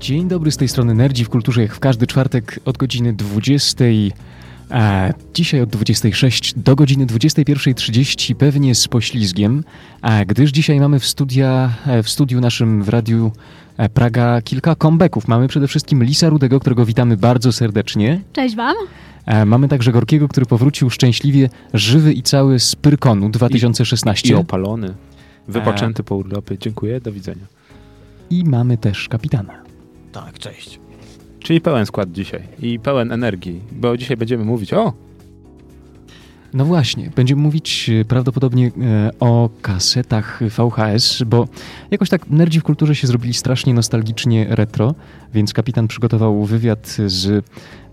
Dzień dobry z tej strony Nerdzi w Kulturze, jak w każdy czwartek od godziny 20. A dzisiaj od 26 do godziny 21.30 pewnie z poślizgiem, a gdyż dzisiaj mamy w, studia, e, w studiu naszym w radiu e, Praga kilka comebacków. Mamy przede wszystkim Lisa Rudego, którego witamy bardzo serdecznie. Cześć Wam. E, Mamy także Gorkiego, który powrócił szczęśliwie żywy i cały z Pyrkonu 2016. I opalony, wypoczęty po urlopie. Dziękuję, do widzenia. I mamy też kapitana. Tak, cześć. Czyli pełen skład dzisiaj i pełen energii, bo dzisiaj będziemy mówić o... No właśnie, będziemy mówić e, prawdopodobnie e, o kasetach VHS, bo jakoś tak nerdzi w kulturze się zrobili strasznie nostalgicznie retro, więc kapitan przygotował wywiad z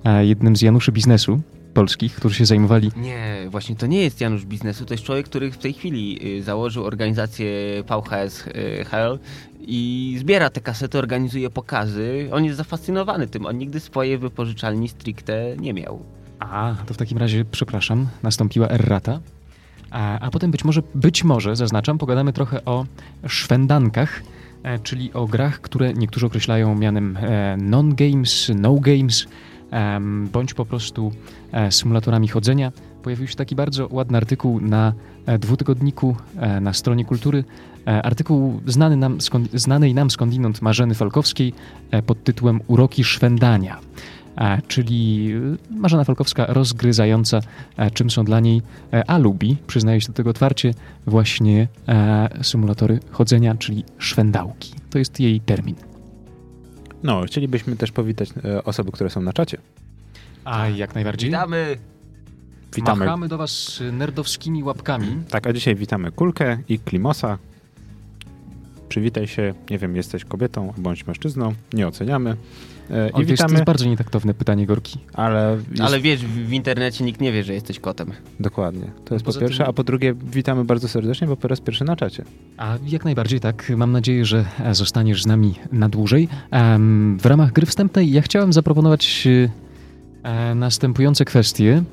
e, jednym z Januszy biznesu polskich, którzy się zajmowali Nie, właśnie to nie jest Janusz Biznesu, to jest człowiek, który w tej chwili y, założył organizację VHS y, HL i zbiera te kasety, organizuje pokazy. On jest zafascynowany tym, on nigdy swojej wypożyczalni stricte nie miał. A, to w takim razie, przepraszam, nastąpiła errata. A, a potem być może, być może, zaznaczam, pogadamy trochę o szwendankach, e, czyli o grach, które niektórzy określają mianem e, non-games, no-games, em, bądź po prostu e, symulatorami chodzenia. Pojawił się taki bardzo ładny artykuł na e, dwutygodniku e, na stronie kultury. E, artykuł znany nam, skąd, znanej nam skądinąd Marzeny Falkowskiej e, pod tytułem Uroki szwendania e, czyli e, Marzena Falkowska rozgryzająca, e, czym są dla niej, e, a lubi, przyznaje się do tego otwarcie, właśnie e, symulatory chodzenia, czyli szwendałki. To jest jej termin. No, chcielibyśmy też powitać e, osoby, które są na czacie. A jak najbardziej. Witamy! Witamy. Machamy do was nerdowskimi łapkami. Tak, a dzisiaj witamy Kulkę i Klimosa. Przywitaj się, nie wiem, jesteś kobietą bądź mężczyzną, nie oceniamy. E, O, I wiesz, to witamy, jest bardzo nietaktowne pytanie, Gorki. ale, jest, Ale wiesz, w internecie nikt nie wie, że jesteś kotem. dokładnie. To jest po Poza pierwsze, tym- a po drugie witamy bardzo serdecznie, bo po raz pierwszy na czacie. A jak najbardziej tak. Mam nadzieję, że e, zostaniesz z nami na dłużej. Em, w ramach gry wstępnej ja chciałem zaproponować e, e, następujące kwestie,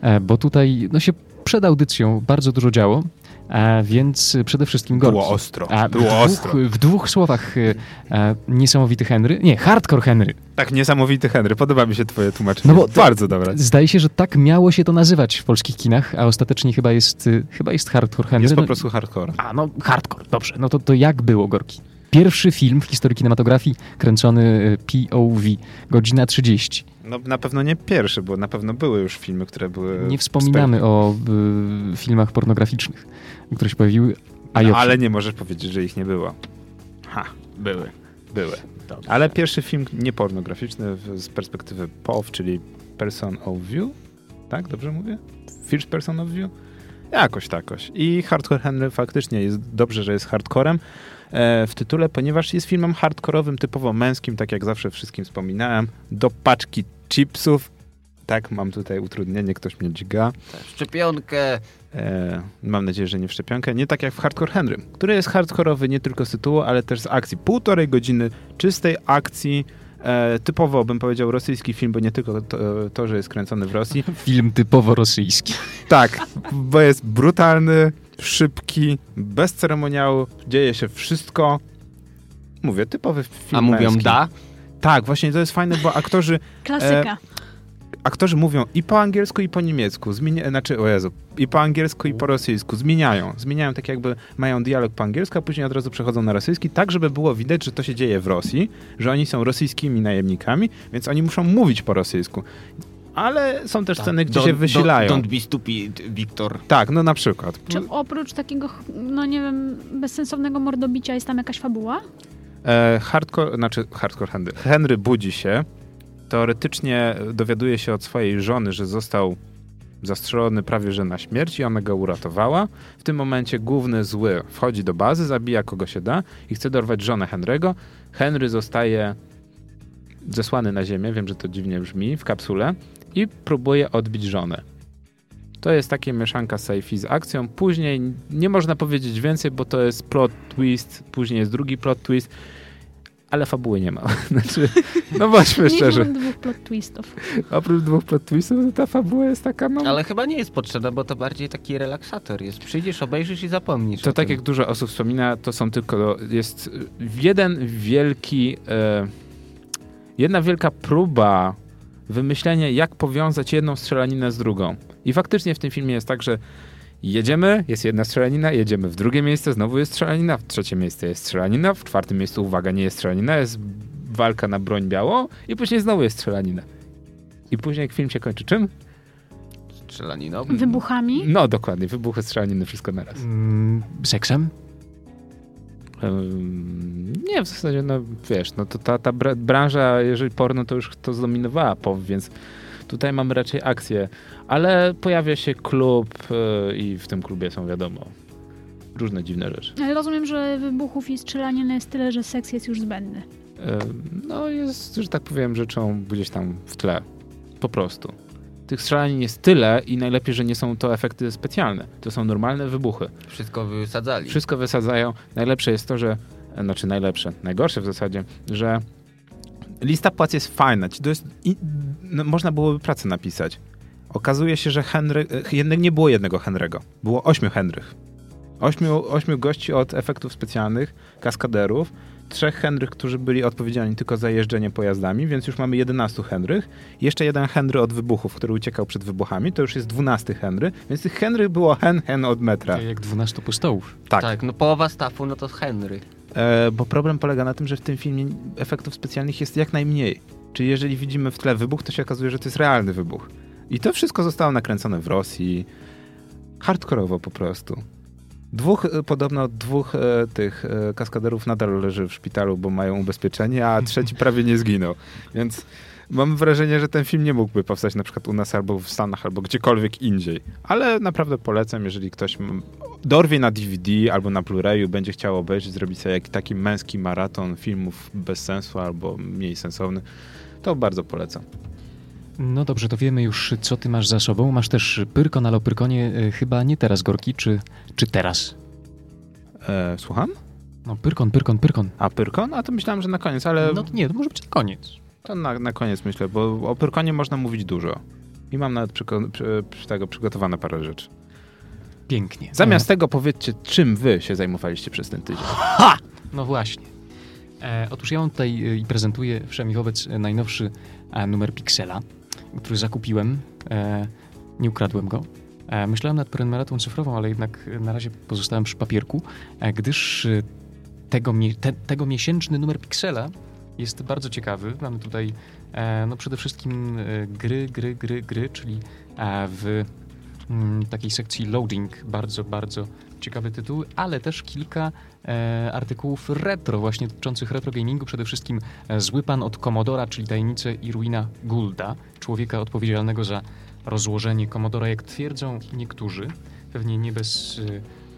e, bo tutaj no, się przed audycją bardzo dużo działo, e, więc przede wszystkim Gorki. Było ostro, A, było w ostro. dwóch, w dwóch słowach e, e, niesamowity Henry, nie, hardcore Henry. Tak, niesamowity Henry, podoba mi się twoje tłumaczenie. No bo bardzo dobre. Zdaje się, że tak miało się to nazywać w polskich kinach, a ostatecznie chyba jest, y, chyba jest hardcore Henry. Jest po No- prostu hardcore. A, no hardcore, dobrze. No to, to jak było, Gorki? Pierwszy film w historii kinematografii kręcony POV, godzina 30. No na pewno nie pierwszy, bo na pewno były już filmy, które były... Nie wspominamy o y, filmach pornograficznych, które się pojawiły. A No, ale nie możesz powiedzieć, że ich nie było. Ha, Były. były. Ale pierwszy film niepornograficzny z perspektywy POV, czyli Person of View, tak? Dobrze mówię? First Person of View? Jakoś takoś. I Hardcore Henry faktycznie jest dobrze, że jest hardcorem e, w tytule, ponieważ jest filmem hardkorowym, typowo męskim, tak jak zawsze wszystkim wspominałem, do paczki chipsów. Tak, mam tutaj utrudnienie, ktoś mnie dźga. Szczepionkę. E, mam nadzieję, że nie w szczepionkę. Nie tak jak w Hardcore Henry, który jest hardkorowy nie tylko z tytułu, ale też z akcji. Półtorej godziny czystej akcji. E, typowo bym powiedział rosyjski film, bo nie tylko to, to, że jest kręcony w Rosji. Film typowo rosyjski. Tak, bo jest brutalny, szybki, bez ceremoniału, dzieje się wszystko. Mówię, typowy film A mówią męski. da? Tak, właśnie to jest fajne, bo aktorzy Klasyka. aktorzy mówią i po angielsku, i po niemiecku. Zmienia, znaczy, o Jezu, i po angielsku, i po rosyjsku. Zmieniają. Zmieniają tak jakby mają dialog po angielsku, a później od razu przechodzą na rosyjski, tak żeby było widać, że to się dzieje w Rosji, że oni są rosyjskimi najemnikami, więc oni muszą mówić po rosyjsku. Ale są też sceny, gdzie Don't- się wysilają. Don't, don't be stupid, Wiktor. Tak, no na przykład. Czy oprócz takiego, no nie wiem, bezsensownego mordobicia jest tam jakaś fabuła? E, hardcore, znaczy hardcore Henry. Henry budzi się, teoretycznie dowiaduje się od swojej żony, że został zastrzelony prawie że na śmierć i ona go uratowała. W tym momencie główny zły wchodzi do bazy, zabija kogo się da i chce dorwać żonę Henry'ego. Henry zostaje zesłany na ziemię, wiem, że to dziwnie brzmi, w kapsule i próbuje odbić żonę. To jest takie mieszanka sci-fi z akcją. Później nie można powiedzieć więcej, bo to jest plot twist, później jest drugi plot twist, ale fabuły nie ma. Znaczy, no bądźmy Nie szczerzy. mam dwóch plot twistów. Oprócz dwóch plot twistów, to ta fabuła jest taka, no... Ale chyba nie jest potrzebna, bo to bardziej taki relaksator jest. Przyjdziesz, obejrzysz i zapomnisz. To tak tym. jak dużo osób wspomina, to są tylko, jest jeden wielki, e, jedna wielka próba wymyślenia, jak powiązać jedną strzelaninę z drugą. I faktycznie w tym filmie jest tak, że jedziemy, jest jedna strzelanina, jedziemy w drugie miejsce, znowu jest strzelanina, w trzecie miejsce jest strzelanina, w czwartym miejscu, uwaga, nie jest strzelanina, jest walka na broń białą i później znowu jest strzelanina. I później film się kończy czym? Strzelaniną. Wybuchami? No dokładnie, wybuchy, strzelaniny, wszystko naraz. Mm, seksem? Nie, w zasadzie, no wiesz, no to ta, ta bra- branża, jeżeli porno, to już to zdominowała POW, więc tutaj mamy raczej akcję, ale pojawia się klub y, i w tym klubie są, wiadomo, różne dziwne rzeczy. Ale rozumiem, że wybuchów i strzelaniny jest tyle, że seks jest już zbędny. No jest, że tak powiem, rzeczą gdzieś tam w tle. Po prostu. Tych strzelanin jest tyle i najlepiej, że nie są to efekty specjalne. To są normalne wybuchy. Wszystko wysadzali. Wszystko wysadzają. Najlepsze jest to, że, e, znaczy najlepsze, najgorsze w zasadzie, że lista płac jest fajna. To jest, i, no, można byłoby pracę napisać. Okazuje się, że Henry, e, jednak nie było jednego Henry'ego. Było ośmiu Henrych. Ośmiu, ośmiu gości od efektów specjalnych, kaskaderów, trzech Henrych, którzy byli odpowiedzialni tylko za jeżdżenie pojazdami, więc już mamy 11 Henrych. Jeszcze jeden Henry od wybuchów, który uciekał przed wybuchami, to już jest 12 Henry, więc tych Henrych było hen, hen od metra. Tak jak 12 postołów. Tak. Tak, no połowa stafu no to Henry. E, bo problem polega na tym, że w tym filmie efektów specjalnych jest jak najmniej. Czyli jeżeli widzimy w tle wybuch, to się okazuje, że to jest realny wybuch. I to wszystko zostało nakręcone w Rosji. Hardkorowo po prostu. Dwóch, e, podobno dwóch e, tych e, kaskaderów nadal leży w szpitalu, bo mają ubezpieczenie, a trzeci prawie nie zginął. Więc mam wrażenie, że ten film nie mógłby powstać na przykład u nas albo w Stanach, albo gdziekolwiek indziej. Ale naprawdę polecam, jeżeli ktoś dorwie na DVD albo na Blu-rayu, będzie chciał obejrzeć, zrobić sobie taki męski maraton filmów bez sensu albo mniej sensowny, to bardzo polecam. No dobrze, to wiemy już, co ty masz za sobą. Masz też Pyrkon, ale o Pyrkonie e, chyba nie teraz, Gorki, czy, czy teraz? E, słucham? No Pyrkon, Pyrkon, Pyrkon. A Pyrkon? A to myślałem, że na koniec, ale No nie, to może być na koniec. to na, na koniec myślę, bo o Pyrkonie można mówić dużo. I mam nawet przyko- przy, przy tego przygotowane parę rzeczy. Pięknie. Zamiast tego powiedzcie, czym wy się zajmowaliście przez ten tydzień. No właśnie. E, otóż ja mam tutaj e, i prezentuję wszemi wobec e, najnowszy e, numer Pixela, który zakupiłem. E, nie ukradłem go. E, myślałem nad prenumeratą cyfrową, ale jednak na razie pozostałem przy papierku, e, gdyż tego, te, tego miesięczny numer Pixela jest bardzo ciekawy. Mamy tutaj no przede wszystkim gry, gry, gry, gry, czyli w mm, takiej sekcji loading bardzo, bardzo ciekawe tytuły, ale też kilka e, artykułów retro, właśnie dotyczących retro gamingu. Przede wszystkim e, Zły Pan od Commodora, czyli tajemnice i ruina Goulda, człowieka odpowiedzialnego za rozłożenie Commodora, jak twierdzą niektórzy, pewnie nie bez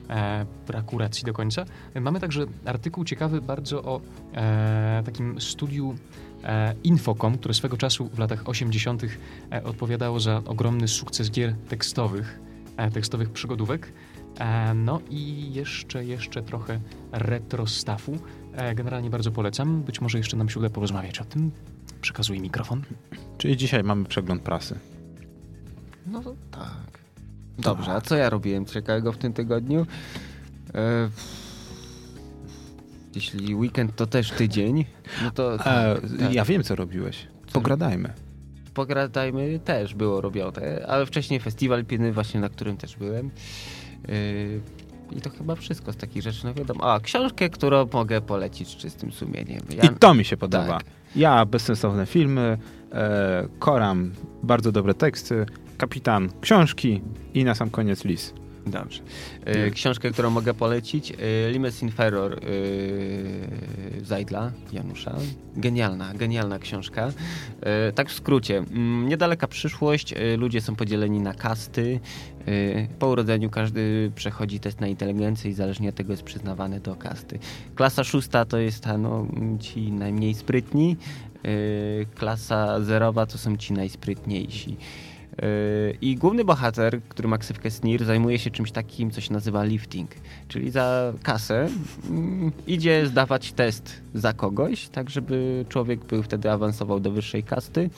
e, e, braku racji do końca. E, Mamy także artykuł ciekawy bardzo o e, takim studiu e, Infocom, które swego czasu w latach 80. E, odpowiadało za ogromny sukces gier tekstowych, e, tekstowych przygodówek. E, No i jeszcze, jeszcze trochę retro staffu. E, Generalnie bardzo polecam. Być może jeszcze nam się uda porozmawiać o tym. Przekazuję mikrofon. Czyli dzisiaj mamy przegląd prasy. No to tak. Dobrze, a co ja robiłem ciekawego w tym tygodniu? E, jeśli weekend to też tydzień, no to E, tak. Ja wiem, co robiłeś. Pogradajmy. pogradajmy też było robione, ale wcześniej festiwal pilny właśnie, na którym też byłem. Yy, I to chyba wszystko z takich rzeczy, no wiadomo. A, książkę, którą mogę polecić z czystym sumieniem. Ja, I to mi się podoba. tak. Ja, bezsensowne filmy, e, Koram, bardzo dobre teksty, Kapitan, książki i na sam koniec lis. Dobrze. Yy, książkę, którą mogę polecić, yy, Limes Inferior yy, Zajdla, Janusza. Genialna, genialna książka. Yy, tak w skrócie. Mm, niedaleka przyszłość, yy, ludzie są podzieleni na kasty. Yy, po urodzeniu każdy przechodzi test na inteligencję i zależnie od tego jest przyznawany do kasty. Klasa szósta to jest ta, no, ci najmniej sprytni. Klasa zerowa to są ci najsprytniejsi. Yy, I główny bohater, który ma ksywkę Snir, zajmuje się czymś takim, co się nazywa lifting. Czyli za kasę mm, idzie zdawać test za kogoś, tak żeby człowiek był wtedy awansował do wyższej kasty.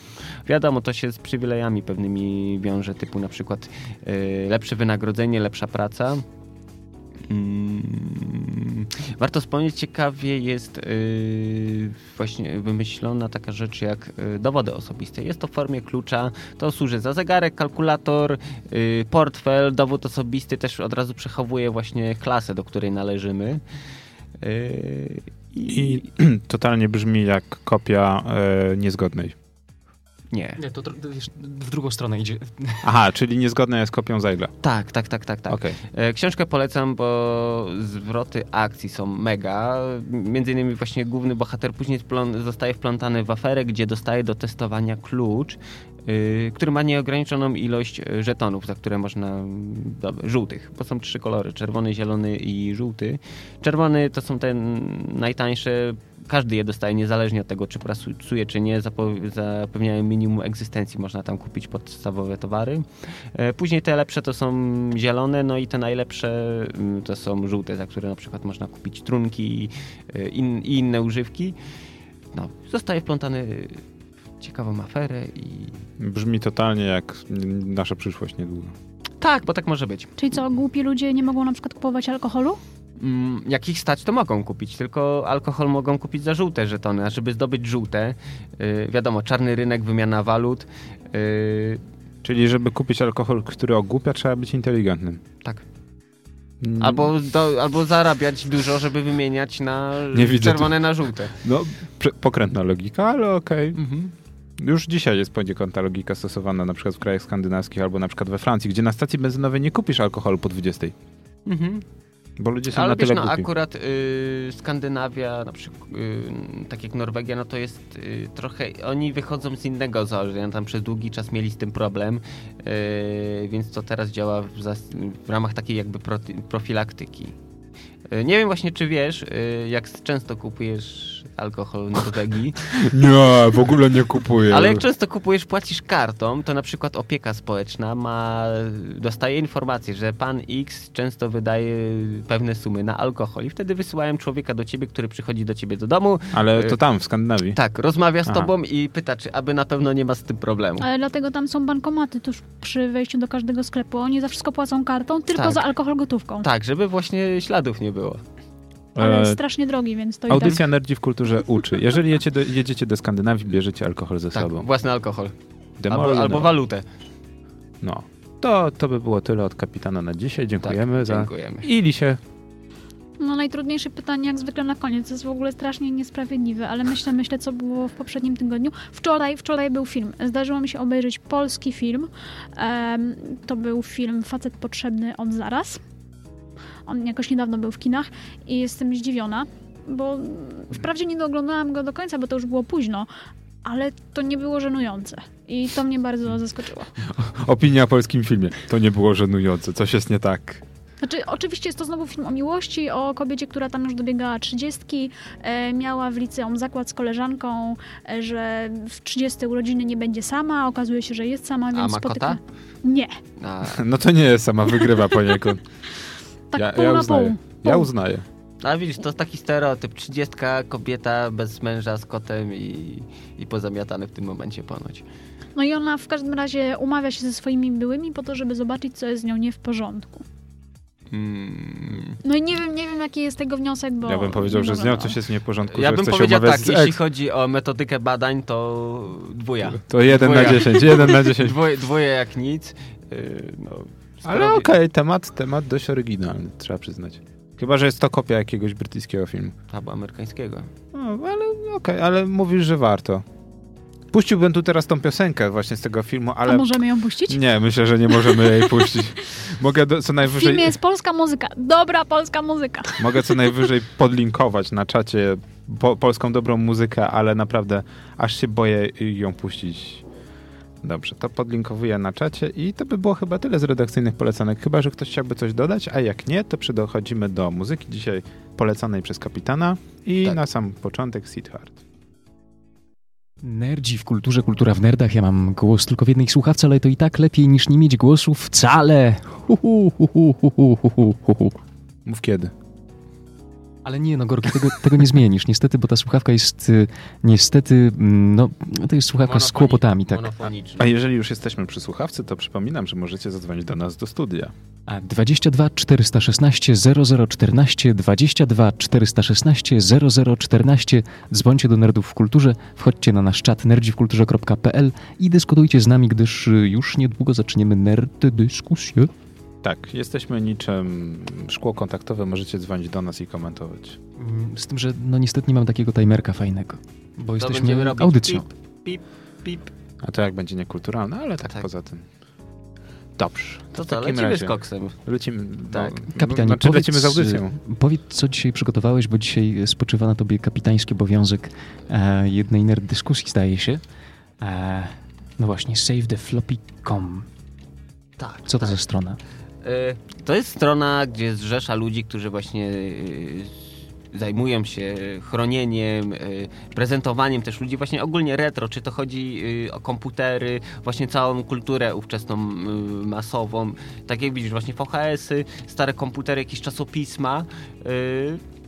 Wiadomo, to się z przywilejami pewnymi wiąże, typu na przykład yy, lepsze wynagrodzenie, lepsza praca. Mm, Warto wspomnieć, ciekawie jest yy, właśnie wymyślona taka rzecz jak yy, dowody osobiste. Jest to w formie klucza, to służy za zegarek, kalkulator, yy, portfel, dowód osobisty też od razu przechowuje właśnie klasę, do której należymy. Yy, I totalnie brzmi jak kopia e, niezgodnej. Nie. Nie, to, w drugą stronę idzie. Aha, czyli niezgodna jest kopią Zajla. Tak, tak, tak, tak, tak. Okej. E, Książkę polecam, bo zwroty akcji są mega. Między innymi właśnie główny bohater później zostaje wplątany w aferę, gdzie dostaje do testowania klucz, y, który ma nieograniczoną ilość żetonów, za które można, dobra, żółtych, bo są trzy kolory, czerwony, zielony i żółty. Czerwony to są te najtańsze, każdy je dostaje niezależnie od tego, czy pracuje, czy nie, zapewniają minimum egzystencji, można tam kupić podstawowe towary. E, Później te lepsze to są zielone, no i te najlepsze mm, to są żółte, za które na przykład można kupić trunki e, i inne używki. No, zostaje wplątany w ciekawą aferę i... Brzmi totalnie jak nasza przyszłość niedługo. Tak, bo tak może być. Czyli co, głupi ludzie nie mogą na przykład kupować alkoholu? Mm, Jak ich stać, to mogą kupić, tylko alkohol mogą kupić za żółte żetony, a żeby zdobyć żółte, y, wiadomo, czarny rynek, wymiana walut, y, Czyli żeby kupić alkohol, który ogłupia, trzeba być inteligentnym. tak. Mm, Albo, do, albo zarabiać dużo, żeby wymieniać na czerwone na żółte. No, pokrętna logika, ale okej. Już dzisiaj jest poniekąd ta logika stosowana na przykład w krajach skandynawskich albo na przykład we Francji, gdzie na stacji benzynowej nie kupisz alkoholu po 20, Mhm. Bo ludzie są Ale na wiesz, tyle no głupi. akurat y, Skandynawia, na przykład, y, tak jak Norwegia, no to jest y, trochę, oni wychodzą z innego założenia, tam przez długi czas mieli z tym problem, y, więc to teraz działa w, w ramach takiej jakby proti- profilaktyki. Y, nie wiem właśnie, czy wiesz, y, jak często kupujesz alkohol w Norwegii, Nie, w ogóle nie kupuję. ale jak często kupujesz, płacisz kartą, to na przykład opieka społeczna ma, dostaje informację, że pan X często wydaje pewne sumy na alkohol i wtedy wysyłają człowieka do ciebie, który przychodzi do ciebie do domu, Ale to tam, w Skandynawii. tak, rozmawia z Aha. tobą i pyta, czy aby na pewno nie ma z tym problemu. Ale dlatego tam są bankomaty tuż przy wejściu do każdego sklepu. Oni za wszystko płacą kartą, tylko Tak. za alkohol gotówką. Tak, żeby właśnie śladów nie było. Ale jest strasznie drogi, więc to i Audycja tak. Nerdzi w kulturze uczy. Jeżeli jedziecie do, jedziecie do Skandynawii, bierzecie alkohol ze Tak, sobą. własny alkohol. Demol, Albo, albo walutę. No. To, to by było tyle od kapitana na dzisiaj. Dziękujemy tak, za... Dziękujemy. I Lisie. No najtrudniejsze pytanie jak zwykle na koniec. To jest w ogóle strasznie niesprawiedliwe, ale myślę, myślę, co było w poprzednim tygodniu. Wczoraj, wczoraj był film. Zdarzyło mi się obejrzeć polski film. Em, to był film Facet Potrzebny od zaraz. On jakoś niedawno był w kinach i jestem zdziwiona, bo wprawdzie nie oglądałam go do końca, bo to już było późno, ale to nie było żenujące. I to mnie bardzo zaskoczyło. Opinia o polskim filmie. To nie było żenujące. Coś jest nie tak. Znaczy, oczywiście jest to znowu film o miłości, o kobiecie, która tam już dobiegała trzydziestki, e, miała w liceum zakład z koleżanką, e, że w 30 urodziny nie będzie sama, okazuje się, że jest sama, więc ma spotyka... kota? Nie, A, No to nie jest sama wygrywa poniekąd. tak ja, pół ja na uznaję. pół. Ja uznaję. a widzisz, to jest taki stereotyp. 30 kobieta bez męża z kotem i, i pozamiatane w tym momencie ponoć. No i ona w każdym razie umawia się ze swoimi byłymi po to, żeby zobaczyć, co jest z nią nie w porządku. Mm. No i nie wiem, nie wiem, jaki jest tego wniosek, bo... Ja bym powiedział, że z nią coś jest nie w porządku. Ja że bym powiedział tak, jeśli chodzi o metodykę badań, to dwuja. To jeden na Dwuja. dziesięć, jeden na dziesięć. Dwoje, dwoje jak nic. Yy, no, Ale okej, temat, temat dość oryginalny, trzeba przyznać. Chyba, że jest to kopia jakiegoś brytyjskiego filmu. Albo amerykańskiego. No, ale okej, ale mówisz, że warto. Puściłbym tu teraz tą piosenkę właśnie z tego filmu, A ale... możemy ją puścić? Nie, myślę, że nie możemy jej puścić. Mogę do, co W najwyżej... filmie jest polska muzyka. Dobra polska muzyka. Mogę co najwyżej podlinkować na czacie po, polską dobrą muzykę, ale naprawdę aż się boję ją puścić. Dobrze, to podlinkowuję na czacie i to by było chyba tyle z redakcyjnych polecanek. Chyba, że ktoś chciałby coś dodać, a jak nie, to przydochodzimy do muzyki dzisiaj polecanej przez kapitana i tak. na sam początek Seedheart. Nerdzi w kulturze, kultura w nerdach. Ja mam głos tylko w jednej słuchawce, ale to i tak lepiej niż nie mieć głosu wcale. Hu, hu, hu, hu, hu, hu, hu, hu. Mów kiedy. Ale nie, no Gorki, tego, tego nie zmienisz, niestety, bo ta słuchawka jest y, niestety, mm, no to jest słuchawka z Monofoni- kłopotami, tak. A jeżeli już jesteśmy przy słuchawce, to przypominam, że możecie zadzwonić do nas do studia. A 22 416 0014, 22 416 0014, dzwońcie do Nerdów w Kulturze, wchodźcie na nasz czat nerdziwkulturze.pl i dyskutujcie z nami, gdyż y, już niedługo zaczniemy nerd dyskusję. Tak, jesteśmy niczym szkło kontaktowe, możecie dzwonić do nas i komentować. Mm, Z tym, że no niestety nie mam takiego timerka fajnego, bo To jesteśmy audycją. Pip, pip, pip. A to jak będzie niekulturalne, ale tak, Tak. poza tym. Dobrze. To takim lecimy razie z koksem. Lecimy, Tak. no, Kapitanie, znaczy powiedz, lecimy z audycją. y, Powiedz, co dzisiaj przygotowałeś, bo dzisiaj spoczywa na tobie kapitański obowiązek e, jednej nerd dyskusji, zdaje się. E, no właśnie, savethe.floppy.com. Tak. Co to za strona? Y, To jest strona, gdzie zrzesza ludzi, którzy właśnie y, zajmują się chronieniem, y, prezentowaniem też ludzi właśnie ogólnie retro, czy to chodzi o komputery, właśnie całą kulturę ówczesną masową, tak jak widzisz właśnie VHS-y, stare komputery, jakieś czasopisma,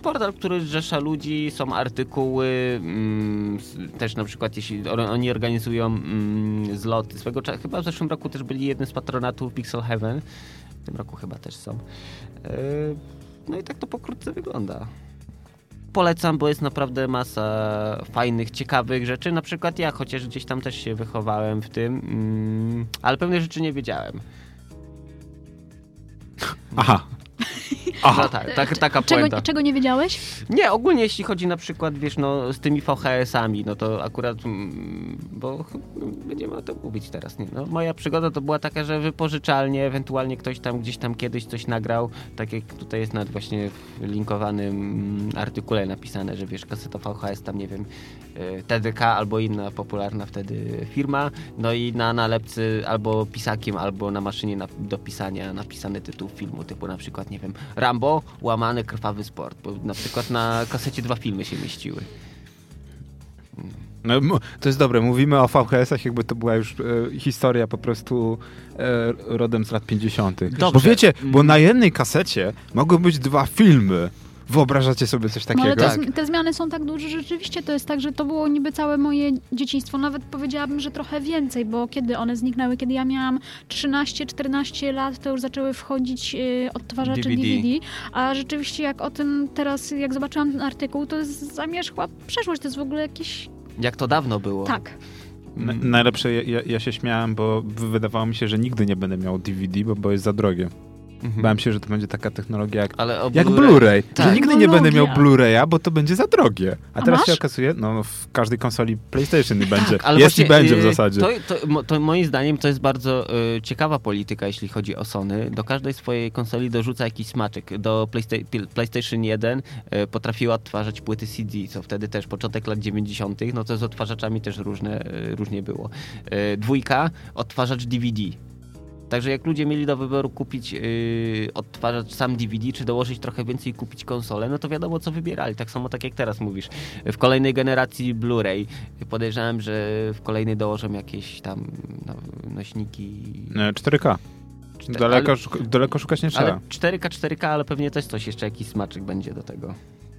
portal, który zrzesza ludzi, są artykuły, mm, też na przykład jeśli oni organizują mm, zloty, swego czasu, chyba w zeszłym roku też byli jednym z patronatów Pixel Heaven, w tym roku chyba też są. Yy, No i tak to pokrótce wygląda. Polecam, bo jest naprawdę masa fajnych, ciekawych rzeczy. Na przykład ja, chociaż gdzieś tam też się wychowałem w tym, mm, ale pewne rzeczy nie wiedziałem. Aha. No tak, tak, taka Czego, czego nie wiedziałeś? Nie, ogólnie jeśli chodzi na przykład, wiesz, no z tymi VHS-ami, no to akurat, mm, bo będziemy o tym mówić teraz, nie? No, moja przygoda to była taka, że wypożyczalnie, ewentualnie ktoś tam gdzieś tam kiedyś coś nagrał, tak jak tutaj jest nawet właśnie w linkowanym mm, artykule napisane, że wiesz, kaseta VHS tam, nie wiem, y, TDK albo inna popularna wtedy firma, no i na nalepcy albo pisakiem, albo na maszynie do pisania napisany tytuł filmu, typu na przykład, nie wiem, Rambo, łamany krwawy sport, bo na przykład na kasecie dwa filmy się mieściły. No, to jest dobre, mówimy o VHS-ach, jakby to była już e, historia po prostu e, rodem z lat 50. Bo Dobrze. wiecie, bo na jednej kasecie mogły być dwa filmy. Wyobrażacie sobie coś No, ale takiego? te, te zmiany są tak duże, że rzeczywiście to jest tak, że to było niby całe moje dzieciństwo. Nawet powiedziałabym, że trochę więcej, bo kiedy one zniknęły, kiedy ja miałam 13-14 lat, to już zaczęły wchodzić y, odtwarzacze DVD. DVD. A rzeczywiście jak o tym teraz, jak zobaczyłam ten artykuł, to jest zamierzchła przeszłość. To jest w ogóle jakieś... Jak to dawno było. Tak. Na, najlepsze, ja- ja, się śmiałem, bo wy- wydawało mi się, że nigdy nie będę miał DVD, bo, bo jest za drogie. Mhm. Bałem się, że to będzie taka technologia jak, jak Blu-ray- Blu-ray, że Tak. nigdy nie będę miał. Blu-raya, bo to będzie za drogie. A A teraz masz? się okazuje, no w każdej konsoli PlayStation będzie. Tak, ale jest właśnie, i będzie w y, zasadzie. To, to, to moim zdaniem to jest bardzo y, ciekawa polityka, jeśli chodzi o Sony. Do każdej swojej konsoli dorzuca jakiś smaczek. Do Playsta- PlayStation 1 y, potrafiła odtwarzać płyty CD, co wtedy też początek lat 90., no to z odtwarzaczami też różne, y, różnie było. Y, dwójka, odtwarzacz DVD. Także jak ludzie mieli do wyboru kupić yy, odtwarzacz sam DVD, czy dołożyć trochę więcej i kupić konsolę, no to wiadomo co wybierali. Tak samo tak jak teraz mówisz. W kolejnej generacji Blu-ray podejrzewam, że w kolejnej dołożą jakieś tam no, nośniki. E, 4K. Czte- Daleko, ale- szuka- daleko szukać nie trzeba. Ale 4K, 4K, ale pewnie też coś jeszcze, jakiś smaczek będzie do tego.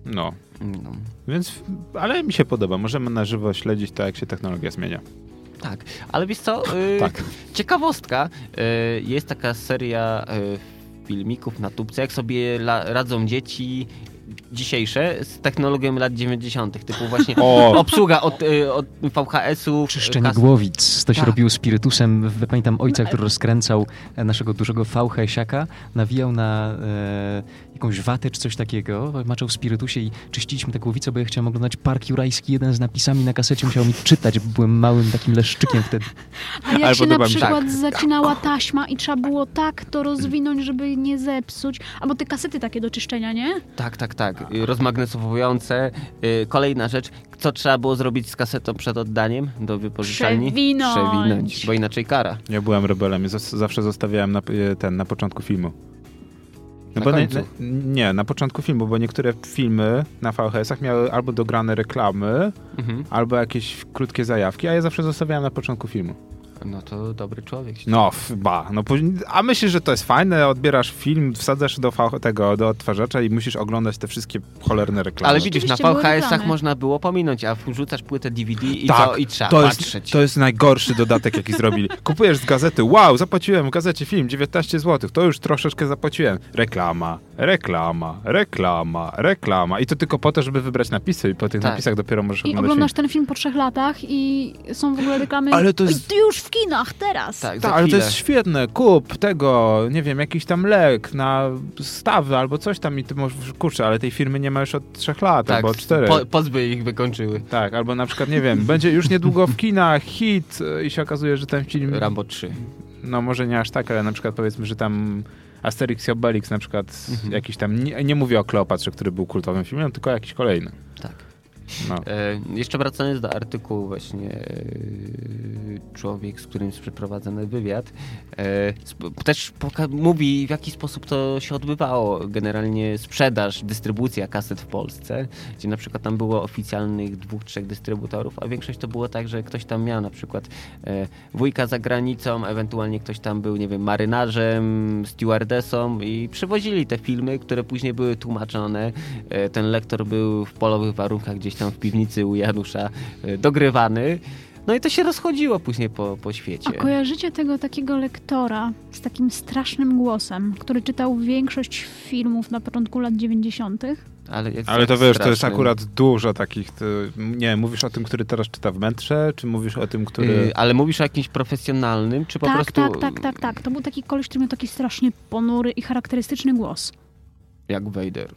No. No. Więc, ale mi się podoba. Możemy na żywo śledzić to, jak się technologia zmienia. Tak, ale wiesz co? Yy, Tak. Ciekawostka. Yy, jest taka seria yy, filmików na tubce, jak sobie radzą dzieci dzisiejsze z technologią lat 90. Typu właśnie O, obsługa od, y, od VHS-ów. Czyszczenie kas- głowic. To się Tak. robiło spirytusem. Pamiętam ojca, który rozkręcał e, naszego dużego VHS-iaka, nawijał na e, jakąś watę czy coś takiego, maczał w spirytusie i czyściliśmy te głowice, bo ja chciałem oglądać Park Jurajski, jeden z napisami na kasecie musiał mi czytać, bo byłem małym takim leszczykiem wtedy. A jak Ale się na przykład zacinała taśma i trzeba było tak to rozwinąć, żeby nie zepsuć. Albo te kasety takie do czyszczenia, nie? Tak, tak, tak. Y, Rozmagnesowujące. Y, Kolejna rzecz. Co trzeba było zrobić z kasetą przed oddaniem do wypożyczalni? Przewinąć. Przewinąć, bo inaczej kara. ja byłem rebelem. Zawsze zostawiałem na, e, ten, na początku filmu. No Na bo końcu. nie, na początku filmu, bo niektóre filmy na VHS-ach miały albo dograne reklamy, Mhm. albo jakieś krótkie zajawki, a ja zawsze zostawiałem na początku filmu. No to dobry człowiek. No, ba. No, później- a myślisz, że to jest fajne? Odbierasz film, wsadzasz do tego, do odtwarzacza i musisz oglądać te wszystkie cholerne reklamy. Ale widzisz, na VHS-ach można było pominąć, a wrzucasz płytę DVD i Tak, co? I trzeba to jest, patrzeć. to jest najgorszy dodatek, jaki zrobili. Kupujesz z gazety, wow, zapłaciłem w gazecie film 19 zł, to już troszeczkę zapłaciłem. Reklama, reklama, reklama, reklama. I to tylko po to, żeby wybrać napisy i po tych Tak. napisach dopiero możesz I oglądać oglądasz film. ten film po trzech latach i są w ogóle reklamy. Ale to jest- "Oj, Już w kinach, teraz! Tak, Tak, ale to jest świetne. Kup tego, nie wiem, jakiś tam lek na stawy albo coś tam i ty możesz, kurczę, ale tej firmy nie ma już od trzech lat tak, albo od czterech. po, pozby ich wykończyły. Tak, albo na przykład, nie wiem, będzie już niedługo w kinach hit i się okazuje, że ten film, Rambo 3. no może nie aż tak, ale na przykład powiedzmy, że tam Asterix i Obelix na przykład Mhm. jakiś tam, nie, nie mówię o Kleopatrze, który był kultowym filmem, tylko jakiś kolejny. Tak. No. E, jeszcze wracając do artykułu właśnie e, człowiek, z którym jest przeprowadzony wywiad, e, też mówi w jaki sposób to się odbywało. Generalnie sprzedaż, dystrybucja kaset w Polsce, gdzie na przykład tam było oficjalnych dwóch, trzech dystrybutorów, a większość to było tak, że ktoś tam miał na przykład e, wujka za granicą, ewentualnie ktoś tam był, nie wiem, marynarzem, stewardessą i przywozili te filmy, które później były tłumaczone. E, Ten lektor był w polowych warunkach gdzieś tam w piwnicy u Janusza e, dogrywany. No i to się rozchodziło później po, po świecie. A kojarzycie tego takiego lektora z takim strasznym głosem, który czytał większość filmów na początku lat 90. Ale, Ale to tak wiesz, to jest straszny. akurat dużo takich, to, nie mówisz o tym, który teraz czyta w Mętrze, czy mówisz o tym, który... Y, ale mówisz o jakimś profesjonalnym, czy po tak, prostu tak, tak, tak, tak. To był taki koleś, który miał taki strasznie ponury i charakterystyczny głos. jak Vader?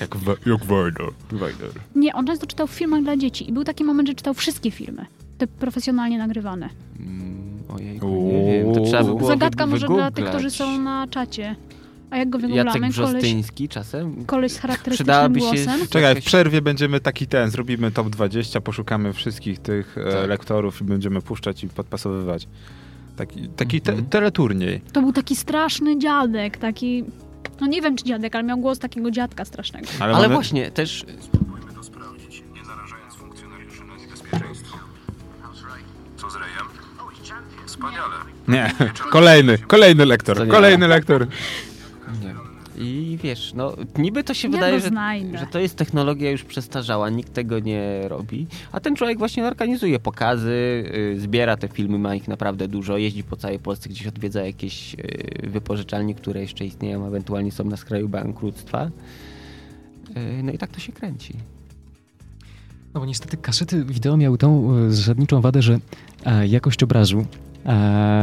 Jak, we, jak Vader. Vader. Nie, on często czytał w filmach dla dzieci i był taki moment, że czytał wszystkie filmy. Te profesjonalnie nagrywane. Mm, ojej, nie wiem, to trzeba by było Zagadka wy, może dla tych, którzy są na czacie. A jak go Jacek wygooglamy? Koleś, Brzostyński czasem? koleś z charakterystycznym się- głosem. Czekaj, w przerwie będziemy taki ten, zrobimy top 20, poszukamy wszystkich tych e, Tak. lektorów i będziemy puszczać i podpasowywać. Taki, taki te, Mhm. teleturniej. To był taki straszny dziadek, taki... No nie wiem, czy dziadek, ale miał głos takiego dziadka strasznego. Ale, Ale mamy- właśnie, też Spróbujmy to sprawdzić, nie narażając funkcjonariuszy na niebezpieczeństwo. Co z Rejem? Wspaniale. Nie, kolejny, kolejny lektor, kolejny lektor. I wiesz, no niby to się wydaje, że, że to jest technologia już przestarzała, nikt tego nie robi, a ten człowiek właśnie organizuje pokazy, y, zbiera te filmy, ma ich naprawdę dużo, jeździ po całej Polsce, gdzieś odwiedza jakieś y, wypożyczalnie, które jeszcze istnieją, ewentualnie są na skraju bankructwa. Y, no i tak to się kręci. No bo niestety kasety wideo miały tą zasadniczą wadę, że e, jakość obrazu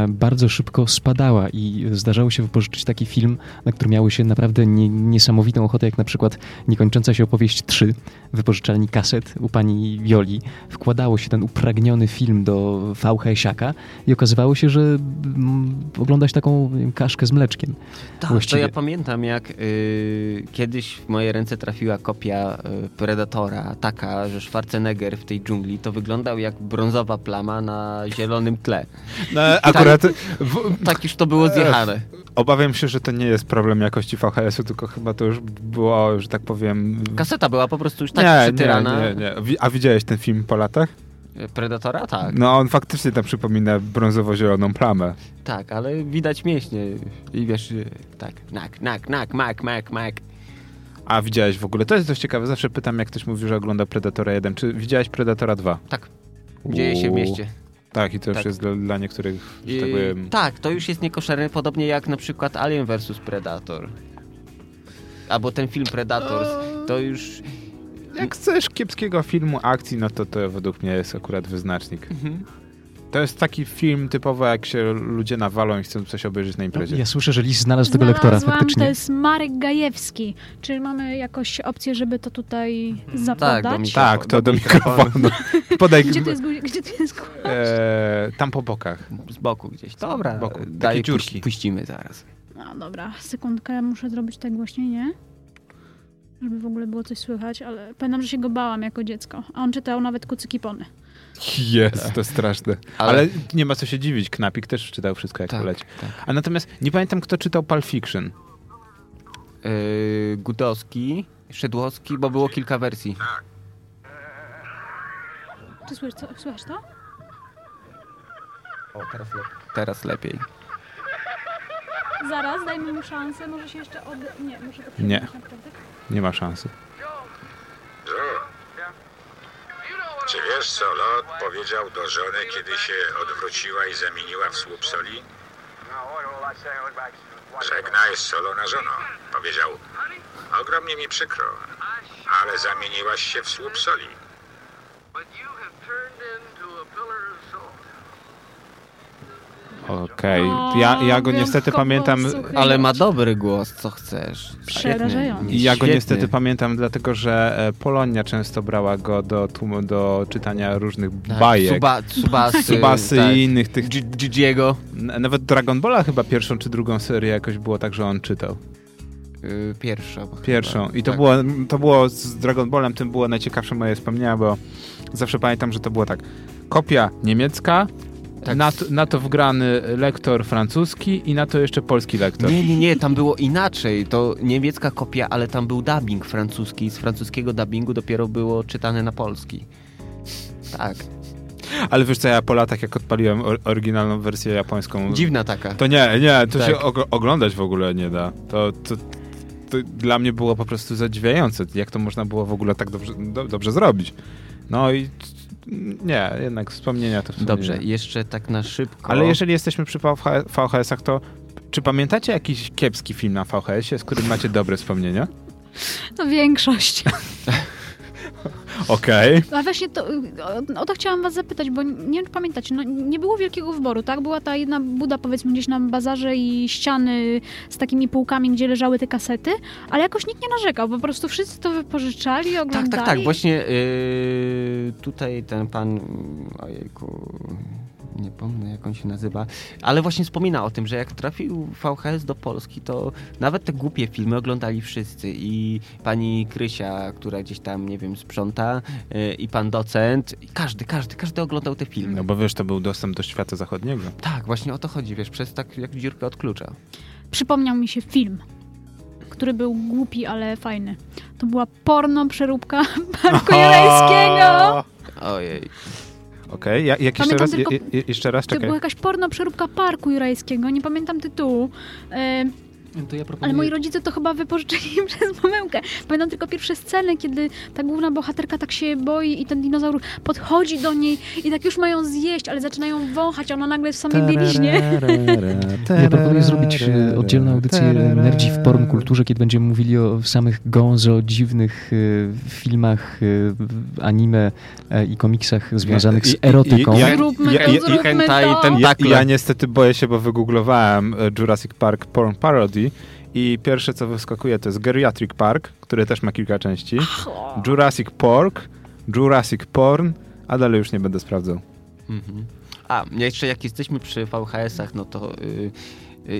bardzo szybko spadała i zdarzało się wypożyczyć taki film, na który miały się naprawdę nie, niesamowitą ochotę, jak na przykład Niekończąca się opowieść 3 w wypożyczalni kaset u pani Wioli. Wkładało się ten upragniony film do VHS-aka i okazywało się, że mm, oglądać taką kaszkę z mleczkiem. Tak, to ja pamiętam, jak y, kiedyś w moje ręce trafiła kopia y, Predatora, taka, że Schwarzenegger w tej dżungli to wyglądał jak brązowa plama na zielonym tle. No, akurat w, Tak już to było zjechane. obawiam się, że to nie jest problem jakości VHS-u, tylko chyba to już było, że tak powiem... Kaseta była po prostu już tak nie, przytyrana. nie, nie, nie. A widziałeś ten film po latach? Predatora? Tak, No on faktycznie tam przypomina brązowo-zieloną plamę. tak, ale widać mięśnie. I wiesz, tak, nak, nak, nak, mak, mak, mak. A widziałeś w ogóle? To jest dość ciekawe. Zawsze pytam, jak ktoś mówi, że ogląda Predatora 1. Czy widziałeś Predatora 2? Tak, dzieje się w mieście. Tak, i to już Tak. jest dla, dla niektórych, że tak I- powiem... tak, to już jest niekoszerne, podobnie jak na przykład Alien vs Predator. Albo ten film Predator, to już... Jak chcesz kiepskiego filmu akcji, no to to według mnie jest akurat wyznacznik. Mhm. To jest taki film typowo, jak się ludzie nawalą i chcą coś obejrzeć na No, imprezie. ja słyszę, że Lis znalazł tego lektora Znalazłam, faktycznie. to jest Marek Gajewski. Czy mamy jakąś opcję, żeby to tutaj Tak, zapodać? do mikrofonu. Tak, to do mikrofonu. Podaj Gdzie tu jest, gdzie tu jest gu- e, tam po bokach. Z boku gdzieś. Dobra, Z boku. Takie daj, dziurki. puś- puścimy zaraz. No dobra, sekundkę, muszę zrobić tak głośniej, nie? Żeby w ogóle było coś słychać, ale pamiętam, że się go bałam jako dziecko. A on czytał nawet kucyki pony. Jest, to straszne. Ale... Ale- nie ma co się dziwić, Knapik też czytał wszystko jak Tak, poleci. tak. A natomiast nie pamiętam, kto czytał Pulp Fiction. Yy, Gudowski, Szydłowski, bo było kilka wersji. Czy słysz, co, słychać to? O, teraz, le- teraz lepiej. Zaraz, dajmy mu szansę, może się jeszcze od... Nie, muszę to Nie. naprawdę. Nie ma szansy. Wiesz, co Lot powiedział do żony, kiedy się odwróciła i zamieniła w słup soli? Żegnaj, solona żono. Powiedział, ogromnie mi przykro, ale zamieniłaś się w słup soli. Okej. O, Ja, ja go niestety pamiętam... Ale ma dobry głos, co chcesz. Przerażający. I ja go niestety pamiętam, dlatego że e, Polonia często brała go do, tłumu, do czytania różnych Tak, bajek. Suba, subasy, Subasy tak. i innych tych... Gi- Gigiego. Nawet Dragon Balla chyba pierwszą czy drugą serię jakoś było tak, że on czytał. Y, Pierwszą. chyba. Pierwszą. I to, Tak. było, to było z Dragon Ballem, tym było najciekawsze moje wspomnienia, bo zawsze pamiętam, że to było tak. Kopia niemiecka, Tak. na, to, na to wgrany lektor francuski i na to jeszcze polski lektor. Nie, nie, nie, tam było inaczej. To niemiecka kopia, ale tam był dubbing francuski. Z francuskiego dubbingu dopiero było czytane na polski. Tak. Ale wiesz co, ja po latach jak odpaliłem or- oryginalną wersję japońską, Dziwna taka. to nie, nie, to Tak. się og- oglądać w ogóle nie da. To, to, to dla mnie było po prostu zadziwiające, jak to można było w ogóle tak dobrze, do, dobrze zrobić. No i nie, jednak wspomnienia to wspomnienia. Dobrze, jeszcze tak na szybko. Ale jeżeli jesteśmy przy VH VHS-ach, to czy pamiętacie jakiś kiepski film na VHS-ie, z którym macie dobre wspomnienia? To większość. Okej. A właśnie to, o, o to chciałam was zapytać, bo nie wiem, czy pamiętacie, no, nie było wielkiego wyboru, tak? Była ta jedna buda, powiedzmy, gdzieś na bazarze i ściany z takimi półkami, gdzie leżały te kasety, ale jakoś nikt nie narzekał, po prostu wszyscy to wypożyczali, Tak, oglądali. tak, tak. Właśnie yy, tutaj ten pan, ojejku, nie pomnę jak on się nazywa, ale właśnie wspomina o tym, że jak trafił VHS do Polski, to nawet te głupie filmy oglądali wszyscy i pani Krysia, która gdzieś tam, nie wiem, sprząta yy, i pan docent, i każdy, każdy, każdy oglądał te filmy. No bo wiesz, to był dostęp do świata zachodniego. Tak, właśnie o to chodzi, wiesz, przez tak jak dziurkę od klucza. Przypomniał mi się film, który był głupi, ale fajny. To była porno przeróbka Parku Jurajskiego. Ojej. Okej, ja, jak jeszcze Pamiętam raz, tylko- je, je, jeszcze raz, To czekaj. była jakaś porno przeróbka Parku Jurajskiego, nie pamiętam tytułu. E, To ja proponuję... Ale moi rodzice to chyba wypożyczyli przez pomyłkę. Pamiętam tylko pierwsze sceny, kiedy ta główna bohaterka tak się boi i ten dinozaur podchodzi do niej i tak już mają zjeść, ale zaczynają wąchać, a ona nagle jest w samej bieliźnie. Ja proponuję zrobić e, oddzielną audycję Nerdzi w porn kulturze, kiedy będziemy mówili o samych gonzo, dziwnych e, filmach, e, anime i komiksach związanych z erotyką. i- ja- Zróbmy ja- to, ja- zróbmy to. Ja, Takle. ja niestety boję się, bo wygooglowałem Jurassic Park Porn Parody i pierwsze co wyskakuje to jest Geriatric Park, który też ma kilka części, Jurassic Pork, Jurassic Porn, a dalej już nie będę sprawdzał. Mhm. A, jeszcze jak jesteśmy przy VHS-ach, no to y, y,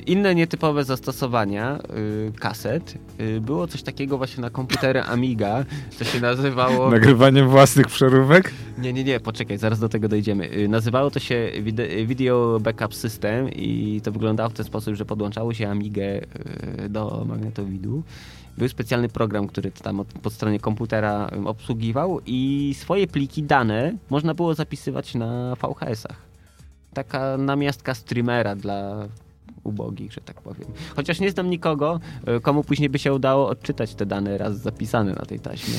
inne nietypowe zastosowania y, kaset. Y, było coś takiego właśnie na komputery Amiga, co się nazywało... Nagrywaniem własnych przeróbek? Nie, nie, nie, poczekaj, zaraz do tego dojdziemy. Y, Nazywało to się wide- Video Backup System i to wyglądało w ten sposób, że podłączało się Amigę y, do magnetowidu. Był specjalny program, który tam od, po stronie komputera y, obsługiwał i swoje pliki, dane można było zapisywać na VHS-ach. Taka namiastka streamera dla ubogich, że tak powiem. Chociaż nie znam nikogo, y, komu później by się udało odczytać te dane raz zapisane na tej taśmie.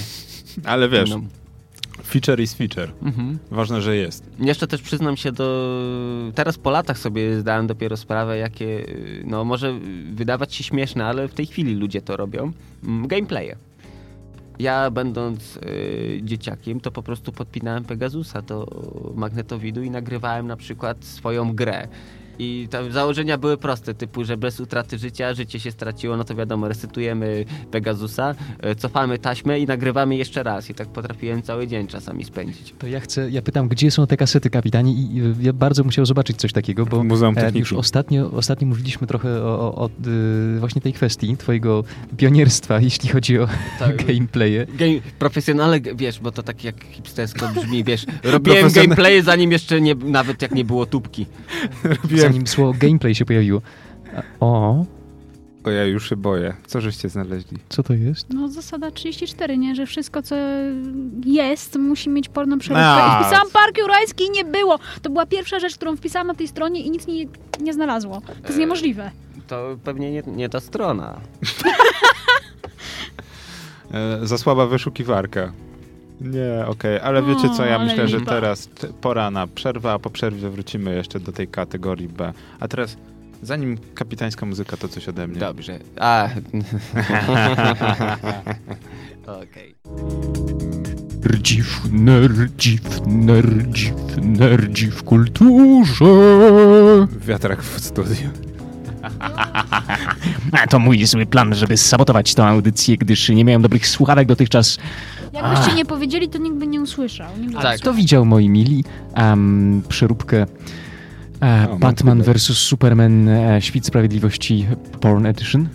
Ale wiesz, No. feature is feature. Mhm. Ważne, że jest. Jeszcze też przyznam się do. Teraz po latach sobie zdałem dopiero sprawę, jakie. y, No, może wydawać się śmieszne, ale w tej chwili ludzie to robią. Mm, Gameplaye. Ja, będąc y, dzieciakiem, to po prostu podpinałem Pegasusa do magnetowidu i nagrywałem na przykład swoją grę. I tam założenia były proste, typu, że bez utraty życia życie się straciło, no to wiadomo, resetujemy Pegasusa, y, cofamy taśmę i nagrywamy jeszcze raz. I tak potrafiłem cały dzień czasami spędzić. To ja chcę, ja pytam, gdzie są te kasety, kapitanie? I ja bardzo musiał zobaczyć coś takiego, bo Muzeum e, Techniki. już ostatnio, ostatnio mówiliśmy trochę o, o, o y, właśnie tej kwestii, twojego pionierstwa, jeśli chodzi o Tak. gameplaye. Game, profesjonalne, g- wiesz, bo to tak jak hipstersko brzmi, wiesz, robiłem Profesjonal- gameplay zanim jeszcze nie, nawet jak nie było tubki. Robiłem Zanim słowo gameplay się pojawiło. O, O, ja już się boję. Co żeście znaleźli? Co to jest? No zasada 34, nie? Że wszystko, co jest, musi mieć porno przeróbkę. I wpisałam Park Jurajski i nie było. To była pierwsza rzecz, którą wpisałam na tej stronie i nic nie, nie znalazło. To jest E. niemożliwe. To pewnie nie, nie ta strona. E, za słaba wyszukiwarka. Nie, okej, ale wiecie co, ja O, ale myślę, że lipa. teraz pora na przerwę, a po przerwie wrócimy jeszcze do tej kategorii B. A teraz, zanim kapitańska muzyka, to coś ode mnie. Dobrze. A. Okej. Nerdziw, nerdziw, nerdziw, nerdziw w kulturze. Wiatrak w studiu. A to mój zły plan, żeby sabotować tę audycję, gdyż nie miałem dobrych słuchawek dotychczas. Jakbyście nie powiedzieli, to nikt by nie usłyszał. Nikt Tak. Kto widział, moi mili, um, przeróbkę e, mam Batman vs. Superman e, Świt Sprawiedliwości Porn Edition?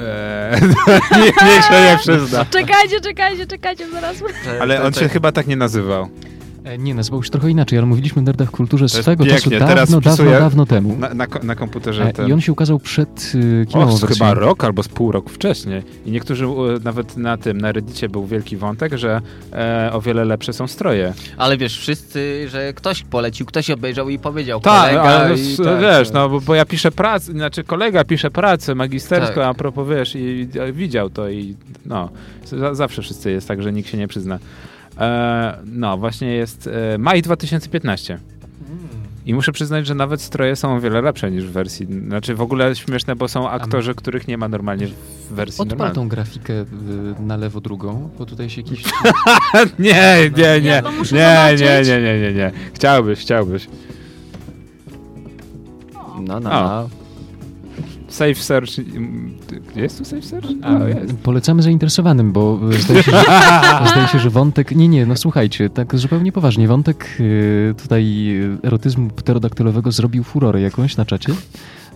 Eee, nie, niech się nie przyzna. Czekajcie, czekajcie, czekajcie, zaraz. Ale on się chyba tak nie nazywał. E, nie, nazywał się trochę inaczej, ale mówiliśmy o Nerdach w kulturze jest swego czasu, pięknie, dawno, teraz dawno, wpisuję dawno temu. Na, na, na komputerze E, ten... I on się ukazał przed y, O, kinową wersją. chyba rok albo z pół roku wcześniej. I niektórzy e, nawet na tym, na Reddicie był wielki wątek, że e, o wiele lepsze są stroje. Ale wiesz, wszyscy, że ktoś polecił, ktoś obejrzał i powiedział Tak, kolega ale no, i tak, wiesz, tak. no bo, bo ja piszę pracę, znaczy kolega pisze pracę magisterską, Tak. a propos wiesz, i, i widział to i no, za, zawsze wszyscy jest tak, że nikt się nie przyzna. E, no, właśnie jest e, maj 2015. I muszę przyznać, że nawet stroje są o wiele lepsze niż w wersji. Znaczy w ogóle śmieszne, bo są aktorzy, których nie ma normalnie w wersji Odpal normalnej. tą grafikę y, na lewo drugą, bo tutaj się jakiś... Nie, nie, nie. Nie, nie, nie, nie, nie, nie. Chciałbyś, chciałbyś. No, no, no. Safe search. mm, Jest tu safe search? A, jest. Polecamy zainteresowanym, bo y, zdaje się, że, zdaje się, że wątek... Nie, nie, no słuchajcie, tak zupełnie poważnie. Wątek y, tutaj erotyzmu pterodaktylowego zrobił furorę jakąś na czacie,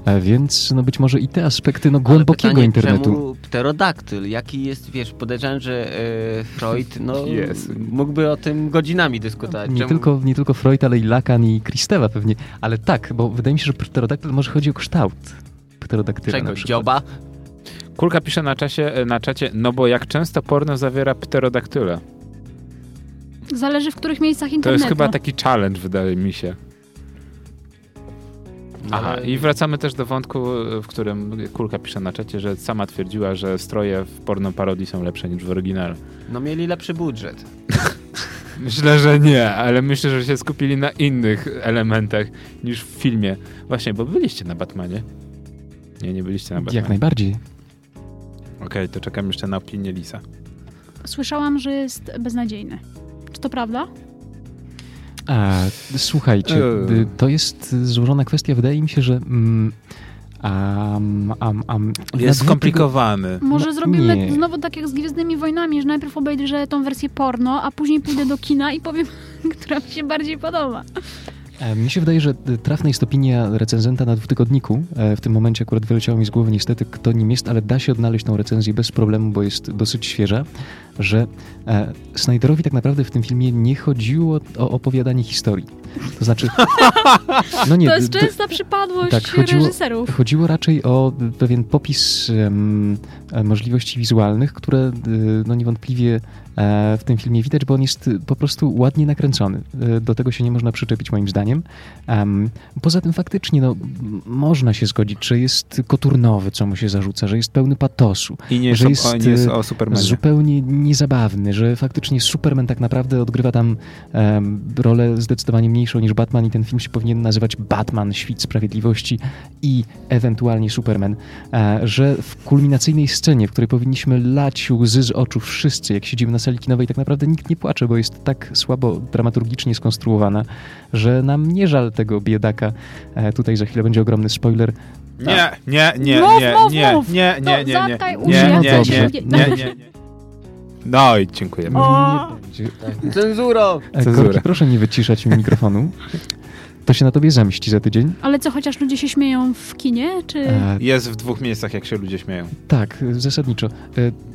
e, więc no być może i te aspekty no, głębokiego pytanie, internetu. Czemu pterodaktyl? Jaki jest, wiesz, podejrzewam, że e, Freud no, Jezu. mógłby o tym godzinami dyskutować. Nie Czemu- tylko, nie tylko Freud, ale i Lacan i Kristeva pewnie. Ale tak, bo wydaje mi się, że pterodaktyl może chodzi o kształt pterodaktyla Czego? Dzioba? Kulka pisze na, czasie, na czacie, no bo jak często porno zawiera pterodaktyle? Zależy w których miejscach To internetu. jest chyba taki challenge, wydaje mi się. Aha, Ale- i wracamy też do wątku, w którym Kulka pisze na czacie, że sama twierdziła, że stroje w porno parodii są lepsze niż w oryginale. No mieli lepszy budżet. Myślę, że nie, ale myślę, że się skupili na innych elementach niż w filmie. Właśnie, bo byliście na Batmanie. Nie, nie byliście na Batmanie. Jak najbardziej. Okej, to czekam jeszcze na opinię Lisa. Słyszałam, że jest beznadziejny. Czy to prawda? A, słuchajcie, y, to jest złożona kwestia. Wydaje mi się, że. Mm, am, am, na Jest skomplikowany. Może No, zrobimy nie. znowu tak jak z Gwiezdnymi Wojnami, że najpierw obejrzę tą wersję porno, a później pójdę do kina i powiem, która mi się bardziej podoba. E, Mnie się wydaje, że y, trafna jest opinia recenzenta na dwutygodniku. E, W tym momencie akurat wyleciało mi z głowy niestety, kto nim jest, ale da się odnaleźć tą recenzję bez problemu, bo jest dosyć świeża, że e, Snyderowi tak naprawdę w tym filmie nie chodziło o opowiadanie historii. To znaczy... No nie, to jest częsta przypadłość tak, chodziło- reżyserów. Chodziło raczej o pewien popis e, możliwości wizualnych, które e, no niewątpliwie e, w tym filmie widać, bo on jest e, po prostu ładnie nakręcony. E, Do tego się nie można przyczepić moim zdaniem. Em, Poza tym faktycznie no, można się zgodzić, że jest koturnowy, co mu się zarzuca, że jest pełny patosu, I nie że o, jest, o, nie jest y, o Supermanie. zupełnie niezabawny, że faktycznie Superman tak naprawdę odgrywa tam rolę zdecydowanie mniejszą niż Batman i ten film się powinien nazywać Batman, Świt Sprawiedliwości i ewentualnie Superman, e, że w kulminacyjnej scenie, w której powinniśmy lać łzy z oczu wszyscy, jak siedzimy na sali kinowej, tak naprawdę nikt nie płacze, bo jest tak słabo dramaturgicznie skonstruowana, że nam nie żal tego biedaka. E, tutaj za chwilę będzie ogromny spoiler. Nie, nie, nie, Mów, nie, mów, nie, mów. nie, nie, nie, nie, zatkaj nie, nie, nie. No i dziękujemy. Cenzuro! E, Cenzurę. Korki, proszę nie wyciszać mi mikrofonu. To się na tobie zemści za tydzień. Ale co, chociaż ludzie się śmieją w kinie, czy... E, Jest w dwóch miejscach, jak się ludzie śmieją. tak, e, zasadniczo. E,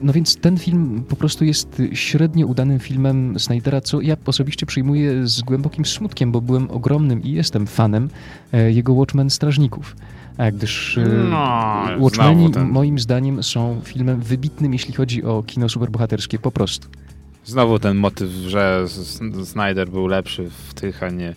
no więc ten film po prostu jest średnio udanym filmem Snydera, co ja osobiście przyjmuję z głębokim smutkiem, bo byłem ogromnym i jestem fanem e, jego Watchmen Strażników. gdyż No, Watchmeni moim zdaniem są filmem wybitnym, jeśli chodzi o kino superbohaterskie, po prostu. Znowu ten motyw, że Snyder był lepszy w tych, a nie...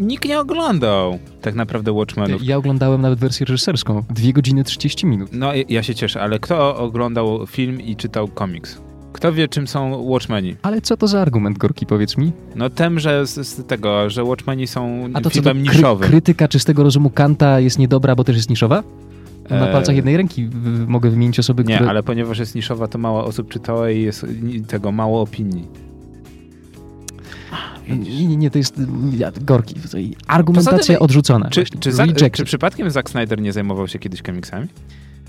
Nikt nie oglądał tak naprawdę Watchmenów. Ja oglądałem nawet wersję reżyserską, 2 godziny 30 minut. No, ja- ja się cieszę, ale kto oglądał film i czytał komiks? Kto wie, czym są Watchmeni? Ale co to za argument, Gorki, powiedz mi? No tem, że z, z tego, że Watchmeni są A to co, to filmem kry- niszowym. krytyka czystego rozumu Kanta jest niedobra, bo też jest niszowa? Na Eee. palcach jednej ręki mogę wymienić osoby, Nie, które... ale ponieważ jest niszowa, to mało osób czytała i jest tego mało opinii. Nie, nie, nie, to jest Gorki. Argumentacja odrzucona. Czy, czy, za, czy przypadkiem Zack Snyder nie zajmował się kiedyś komiksami?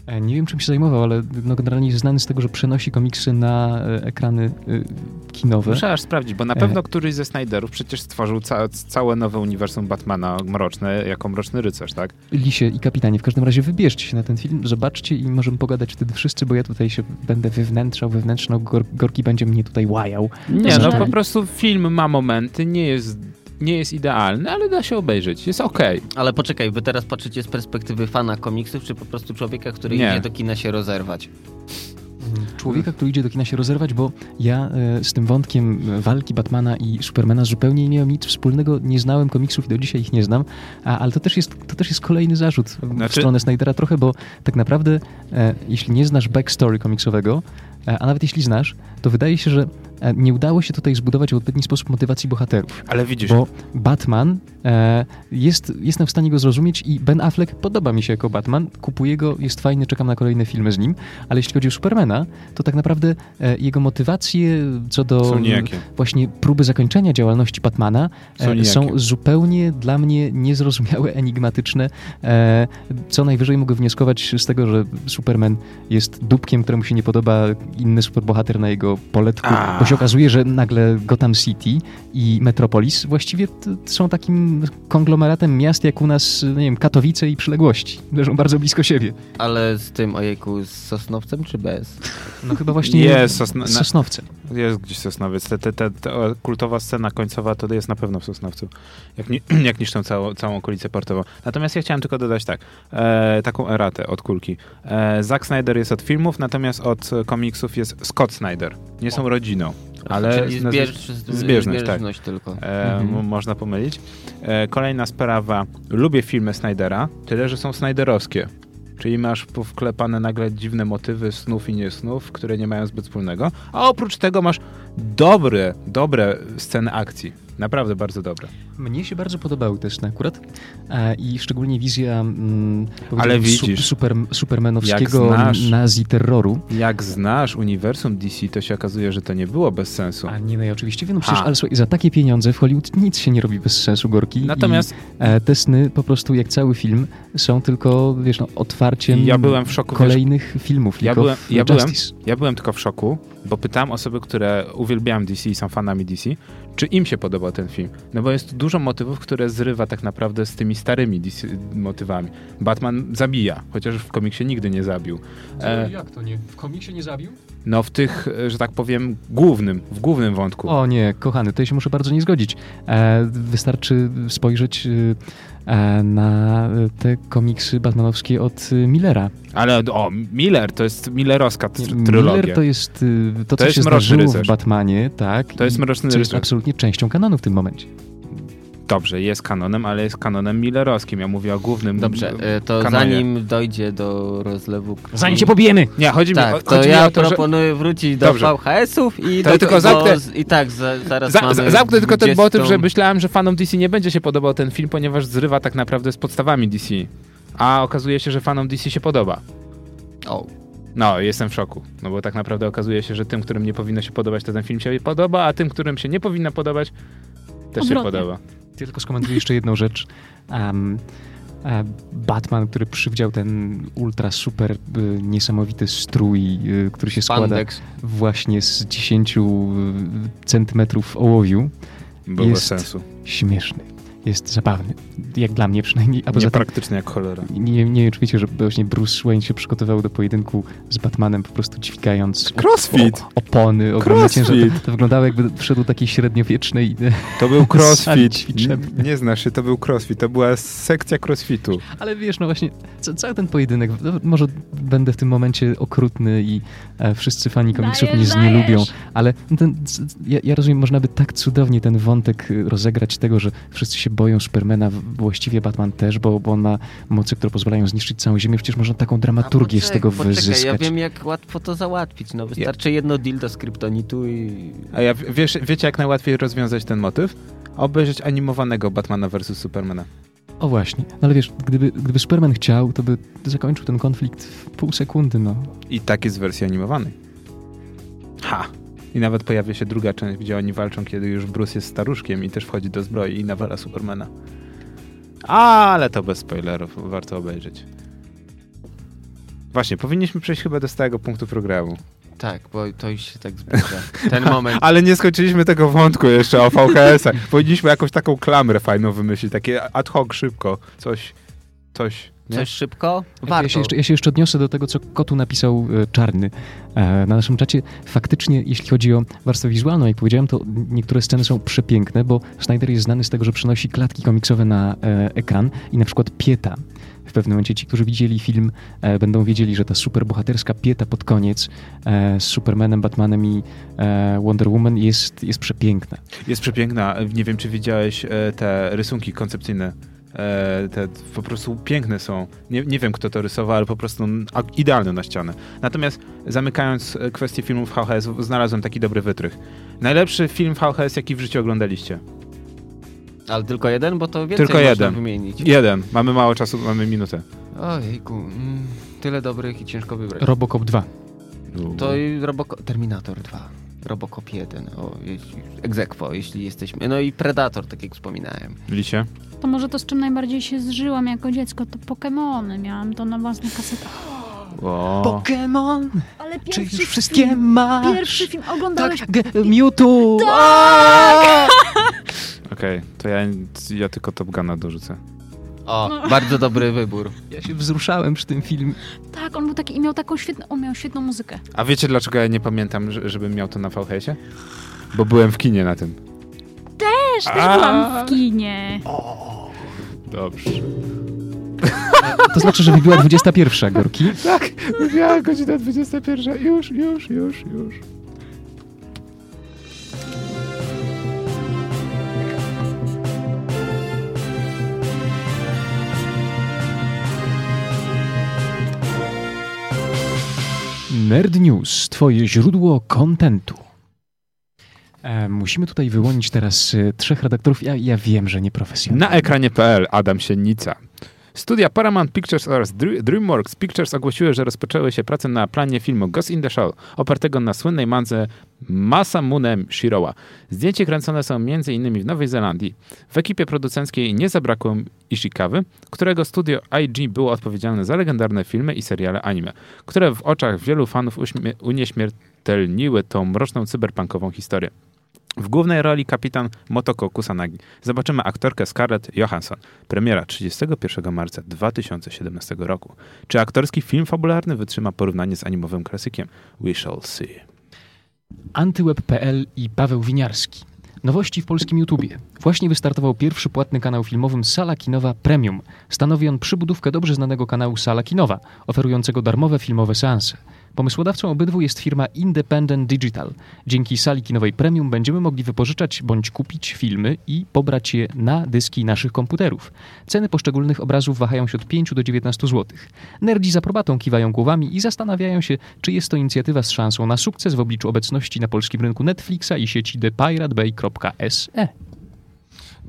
E, Nie wiem, czym się zajmował, ale no, generalnie jest znany z tego, że przenosi komiksy na e, ekrany e, kinowe. Muszę aż sprawdzić, bo na E. pewno któryś ze Snyderów przecież stworzył ca całe nowe uniwersum Batmana mroczne, jako Mroczny Rycerz, tak? Lisie i kapitanie. W każdym razie wybierzcie się na ten film, zobaczcie i możemy pogadać wtedy wszyscy, bo ja tutaj się będę wewnętrzał, wewnętrzną, Gor Gorki będzie mnie tutaj łajał. Nie, Myślę, no po prostu film ma momenty, nie jest, nie jest idealny, ale da się obejrzeć, jest okej. Ale poczekaj, wy teraz patrzycie z perspektywy fana komiksów, czy po prostu człowieka, który Nie. idzie do kina się rozerwać? Człowieka, który idzie do kina się rozerwać, bo ja e, z tym wątkiem e, walki Batmana i Supermana zupełnie nie miałem nic wspólnego, nie znałem komiksów i do dzisiaj ich nie znam, a, ale to też jest, to też jest kolejny zarzut w Znaczy- stronę Snydera trochę, bo tak naprawdę e, jeśli nie znasz backstory komiksowego, e, a nawet jeśli znasz, to wydaje się, że nie udało się tutaj zbudować w odpowiedni sposób motywacji bohaterów. Ale widzisz, Bo Batman e, jest, jestem w stanie go zrozumieć i Ben Affleck podoba mi się jako Batman, kupuję go, jest fajny, czekam na kolejne filmy z nim, ale jeśli chodzi o Supermana, to tak naprawdę e, jego motywacje co do są właśnie próby zakończenia działalności Batmana Są e, nijakie. są zupełnie dla mnie niezrozumiałe, enigmatyczne. E, co najwyżej mogę wnioskować z tego, że Superman jest dupkiem, któremu się nie podoba inny superbohater na jego poletku, A. bo się okazuje, że nagle Gotham City i Metropolis właściwie są takim konglomeratem miast jak u nas, nie wiem, Katowice i przyległości. Leżą bardzo blisko siebie. Ale z tym, ojejku, z Sosnowcem czy bez? No chyba właśnie Jest Sosna- z na- Sosnowcem. Jest gdzieś Sosnowiec. Te, te, te, te kultowa scena końcowa to jest na pewno w Sosnowcu. Jak, ni jak niszczą całą, całą okolicę portową. Natomiast ja chciałem tylko dodać tak. E, taką eratę od kulki. E, Zack Snyder jest od filmów, natomiast od komiksów jest Scott Snyder. Nie są rodziną. Ale Czyli nazwisk- zbież, zbieżność, tak. zbieżność tylko. E, Mhm. Można pomylić. E, kolejna sprawa. Lubię filmy Snydera, tyle że są Snyderowskie. Czyli masz wklepane nagle dziwne motywy snów i nie snów, które nie mają zbyt wspólnego. A oprócz tego masz dobre, dobre sceny akcji. Naprawdę bardzo dobre. Mnie się bardzo podobały te sceny akurat e, i szczególnie wizja mm, Ale widzisz, super, supermanowskiego jak znasz- nazi terroru. Jak znasz uniwersum DC, to się okazuje, że to nie było bez sensu. A nie, no ja oczywiście wiem, no przecież, ale słuchaj, za takie pieniądze w Hollywood nic się nie robi bez sensu, Gorki. Natomiast I, e, te sny po prostu jak cały film są tylko, wiesz, no, otwarciem ja byłem w szoku. Wiesz, kolejnych filmów. Ja byłem- ja byłem-. Ja byłem tylko w szoku, bo pytałem osoby, które uwielbiają DC i są fanami DC, czy im się podobał ten film. No bo jest dużo motywów, które zrywa tak naprawdę z tymi starymi DC motywami. Batman zabija, chociaż w komiksie nigdy nie zabił. E, Jak to nie? W komiksie nie zabił? no w tych, e, że tak powiem, głównym, w głównym wątku. O nie, kochany, tutaj się muszę bardzo nie zgodzić. E, wystarczy spojrzeć e, na te komiksy batmanowskie od e, Millera. Ale o, Miller, to jest Millerowska tr- Miller trylogia. to jest y, to, co jest się zdarzyło Rycerz. w Batmanie, tak? To jest Mroczny co jest Rycerz. absolutnie częścią kanonu w tym momencie. Dobrze, jest kanonem, ale jest kanonem millerowskim. Ja mówię o głównym Dobrze, e, to kanonie. zanim dojdzie do rozlewu krwi... Zanim się pobijemy! Nie, chodzi mi, Tak, o- to chodzi mi ja o to, że... proponuję wrócić do Dobrze. VHS-ów i To do tylko bo zamknę- z- I tak, za, zaraz Za, mamy za, zamknę tylko ten 20. motyw, że myślałem, że fanom DC nie będzie się podobał ten film, ponieważ zrywa tak naprawdę z podstawami DC. A okazuje się, że fanom DC się podoba. O, No, jestem w szoku. No bo tak naprawdę okazuje się, że tym, którym nie powinno się podobać, to ten film się podoba, a tym, którym się nie powinno podobać, też się Odwrotnie. podoba. Ja tylko skomentuję jeszcze jedną rzecz. Um, Batman, który przywdział ten ultra super y, niesamowity strój, y, który się składa Spandex. właśnie z 10 y, centymetrów ołowiu, Było Jest- sensu. śmieszny. Jest zabawny. Jak dla mnie przynajmniej. A poza tym Niepraktyczny jak cholera. nie, nie wiem, czy wiecie, że właśnie Bruce Wayne się przygotował do pojedynku z Batmanem, po prostu dźwigając Crossfit! o, opony, ogromne Crossfit! ciężary. To, to wyglądało jakby wszedł do takiej średniowiecznej... To był crossfit. Nie, nie znasz się, to był crossfit. To była sekcja crossfitu. Ale wiesz, no właśnie, ca- cały ten pojedynek, no, może będę w tym momencie okrutny i e, wszyscy fani komiksów mnie znielubią, dajesz. ale ten, ja, ja rozumiem, można by tak cudownie ten wątek y, rozegrać tego, że wszyscy się boją Supermana, właściwie Batman też, bo, bo on ma moce, które pozwalają zniszczyć całą Ziemię, przecież można taką dramaturgię A z tego poczekaj, wyzyskać. Ja wiem, jak łatwo to załatwić. No, wystarczy jedno dildo z kryptonitu i... A ja, wiesz, wiecie, jak najłatwiej rozwiązać ten motyw? Obejrzeć animowanego Batmana vs. Supermana. O właśnie, no ale wiesz, gdyby, gdyby Superman chciał, to by zakończył ten konflikt w pół sekundy, no. I tak jest w wersji animowanej. Ha! I nawet pojawia się druga część, gdzie oni walczą, kiedy już Bruce jest staruszkiem i też wchodzi do zbroi i nawala Supermana. Ale to bez spoilerów, warto obejrzeć. Właśnie, powinniśmy przejść chyba do stałego punktu programu. Tak, bo to już się tak zbliża. Ten moment. Ale nie skończyliśmy tego wątku jeszcze o VHS-ach. Powinniśmy jakąś taką klamrę fajną wymyślić, takie ad hoc, szybko, coś, coś. Nie? Coś szybko? Ja Warto. się, jeszcze, ja się jeszcze odniosę do tego, co Kotu napisał e, Czarny e, na naszym czacie. Faktycznie, jeśli chodzi o warstwę wizualną, jak powiedziałem, to niektóre sceny są przepiękne, bo Snyder jest znany z tego, że przenosi klatki komiksowe na e, ekran i na przykład Pieta. W pewnym momencie ci, którzy widzieli film, e, będą wiedzieli, że ta superbohaterska Pieta pod koniec e, z Supermanem, Batmanem i e, Wonder Woman jest, jest przepiękna. Jest przepiękna. Nie wiem, czy widziałeś e, te rysunki koncepcyjne. E, te po prostu piękne są. Nie, nie wiem, kto to rysował, ale po prostu idealne na ścianę. Natomiast zamykając e, kwestię filmów VHS, znalazłem taki dobry wytrych. Najlepszy film VHS, jaki w życiu oglądaliście? Ale tylko jeden, bo to więcej Tylko można jeden. wymienić. Jeden. Mamy mało czasu, mamy minutę. Ojejku, mm, tyle dobrych i ciężko wybrać. Robocop 2. To i Robocop... Terminator 2. Robocop 1. O, jeśli... Egzekwo, jeśli jesteśmy... No i Predator, tak jak wspominałem. Lisie? To może to, z czym najbardziej się zżyłam jako dziecko, to Pokémony. Miałam to na własnych kasetach. O. Pokémon! Ale Czy pierwszy już wszystkie film, masz? Pierwszy film oglądałeś... Tak, G- Mewtwo! Okej, to ja, ja tylko Top Guna dorzucę. O, No. bardzo dobry wybór. Ja się wzruszałem przy tym filmie. Tak, on był taki i miał taką świetną, on miał świetną muzykę. A wiecie, dlaczego ja nie pamiętam, że- żebym miał to na VHS-ie? Bo byłem w kinie na tym. Też, też A. byłam w kinie. Dobrze. To znaczy, że wybiła 21, Gorki. Tak, miała godzina 21. Już, już, już, już. Nerd News, twoje źródło kontentu. E, musimy tutaj wyłonić teraz e, trzech redaktorów. Ja, ja wiem, że nieprofesjonalnie. Na ekranie.pl Adam Sienica. Studia Paramount Pictures oraz Dr- DreamWorks Pictures ogłosiły, że rozpoczęły się prace na planie filmu Ghost in the Shell, opartego na słynnej mance Masamune Shiroa. Zdjęcia kręcone są m.in. w Nowej Zelandii. W ekipie producenckiej nie zabrakło Ishikawy, którego studio IG było odpowiedzialne za legendarne filmy i seriale anime, które w oczach wielu fanów unieśmiertelniły tą mroczną cyberpunkową historię. W głównej roli kapitan Motoko Kusanagi. Zobaczymy aktorkę Scarlett Johansson. Premiera 31 marca 2017 roku. Czy aktorski film fabularny wytrzyma porównanie z animowym klasykiem? We shall see. Antyweb.pl i Paweł Winiarski. Nowości w polskim YouTubie. Właśnie wystartował pierwszy płatny kanał filmowym Sala Kinowa Premium. Stanowi on przybudówkę dobrze znanego kanału Sala Kinowa, oferującego darmowe filmowe seanse. Pomysłodawcą obydwu jest firma Independent Digital. Dzięki sali kinowej premium będziemy mogli wypożyczać bądź kupić filmy i pobrać je na dyski naszych komputerów. Ceny poszczególnych obrazów wahają się od 5 do 19 zł. Nerdzi z aprobatą kiwają głowami i zastanawiają się, czy jest to inicjatywa z szansą na sukces w obliczu obecności na polskim rynku Netflixa i sieci thepiratebay.se.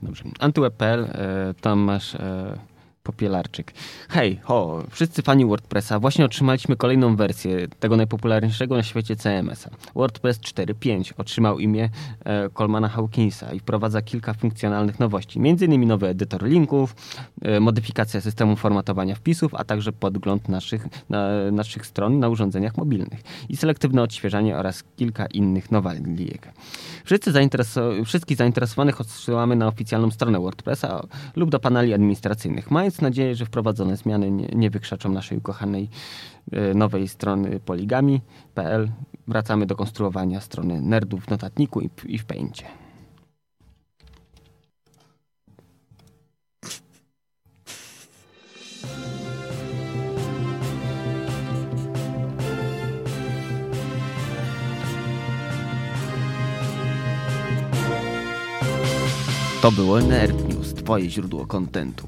Dobrze. Antyweb.pl, e, tam masz e, Popielarczyk. Hej, ho, wszyscy fani WordPressa, właśnie otrzymaliśmy kolejną wersję tego najpopularniejszego na świecie CMS-a. WordPress 4.5 otrzymał imię e, Colmana Hawkinsa i wprowadza kilka funkcjonalnych nowości, m.in. nowy edytor linków, e, modyfikacja systemu formatowania wpisów, a także podgląd naszych, na, naszych stron na urządzeniach mobilnych i selektywne odświeżanie oraz kilka innych nowalijek. Wszyscy zaintereso- wszystkich zainteresowanych odsyłamy na oficjalną stronę WordPressa lub do paneli administracyjnych, mając nadzieję, że wprowadzone zmiany nie, nie wykrzaczą naszej ukochanej e, nowej strony poligami.pl. Wracamy do konstruowania strony nerdów w notatniku i, i w Paincie. To było Nerd News, twoje źródło kontentu.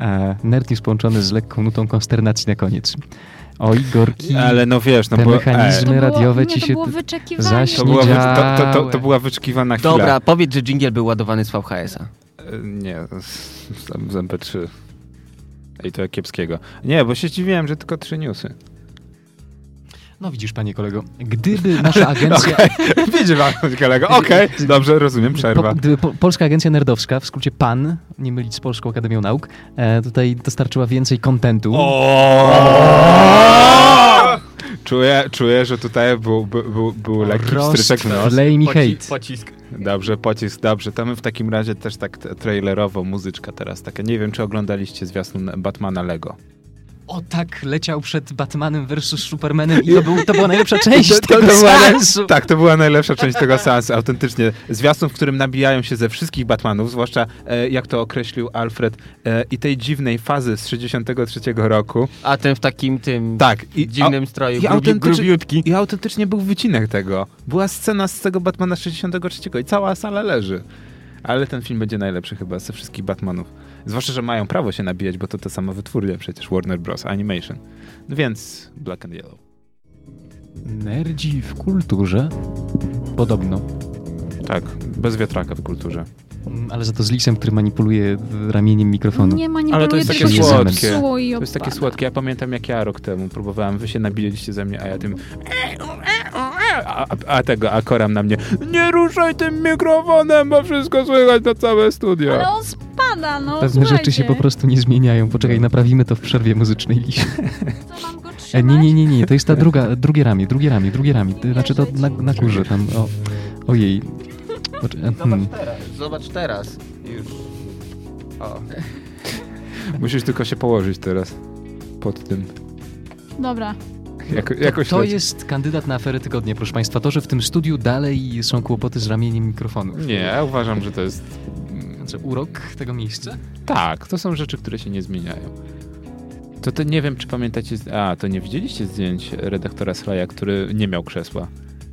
A Nerd News połączony z lekką nutą konsternacji na koniec. O Igorki, Ale no wiesz, no te bo... mechanizmy To było, radiowe nie, ci się... było zaś To była, to, to, to, to była wyczekiwana chwila. Dobra, powiedz, że dżingiel był ładowany z VHS-a. E, Nie, z, z MP3. I to kiepskiego. Nie, bo się zdziwiłem, że tylko trzy newsy. No widzisz, panie kolego, gdyby nasza agencja... Widzisz, pan kolego. Okej, dobrze, rozumiem, przerwa. Po, gdyby po, Polska Agencja Nerdowska, w skrócie PAN, nie mylić z Polską Akademią Nauk, e, tutaj dostarczyła więcej kontentu. Czuję, czuję, że tutaj był, był, był, był lekki pstryczek w nos. Rozlej mi hejt. Pocisk. Dobrze, pocisk, dobrze. To my w takim razie też tak trailerowo, muzyczka teraz taka. Nie wiem, czy oglądaliście zwiastun Batmana Lego. O tak, leciał przed Batmanem versus Supermanem i to, był, to była najlepsza część To- to- tego to seansu. Tak, to była najlepsza część tego seansu, autentycznie. Zwiastun, w którym nabijają się ze wszystkich Batmanów, zwłaszcza, e, jak to określił Alfred, e, i tej dziwnej fazy z 63 roku. A ten w takim tym Tak. I, dziwnym stroju, i grubi, autentycznie- grubiutki. I autentycznie był wycinek tego. Była scena z tego Batmana 63 i cała sala leży. Ale ten film będzie najlepszy chyba ze wszystkich Batmanów. Zwłaszcza, że mają prawo się nabijać, bo to ta sama wytwórnia przecież, Warner Bros. Animation. Więc Black and Yellow. Nerdzi w kulturze? Podobno. Tak, bez wiatraka w kulturze. Mm, Ale za to z lisem, który manipuluje ramieniem mikrofonu. Nie manipuluje, Ale to jest takie słodkie. To jest takie słodkie. Ja pamiętam, jak ja rok temu próbowałem, wy się nabiliście ze mnie, a ja tym... A, a, tego, a koram na mnie, nie ruszaj tym mikrofonem, bo wszystko słychać na całe studio. Ale on spada, no Pewne rzeczy się słuchajcie. po prostu nie zmieniają. Poczekaj, naprawimy to w przerwie muzycznej liście. Co, mam go E, trzymać? nie, nie, nie, nie, to jest ta druga, drugie ramię, drugie ramię, drugie ramię. Znaczy to na, na górze tam, o, ojej. Poczekaj, Zobacz hmm. teraz. Zobacz teraz. Już. O. Musisz tylko się położyć teraz pod tym. Dobra. Jako, jakoś To leci. jest kandydat na aferę tygodnia, proszę Państwa. To, że w tym studiu dalej są kłopoty z ramieniem mikrofonu. Nie, ja uważam, że to jest... Znaczy, urok tego miejsca? Tak, to są rzeczy, które się nie zmieniają. To, to nie wiem, czy pamiętacie... A, to nie widzieliście zdjęć redaktora Slaja, który nie miał krzesła.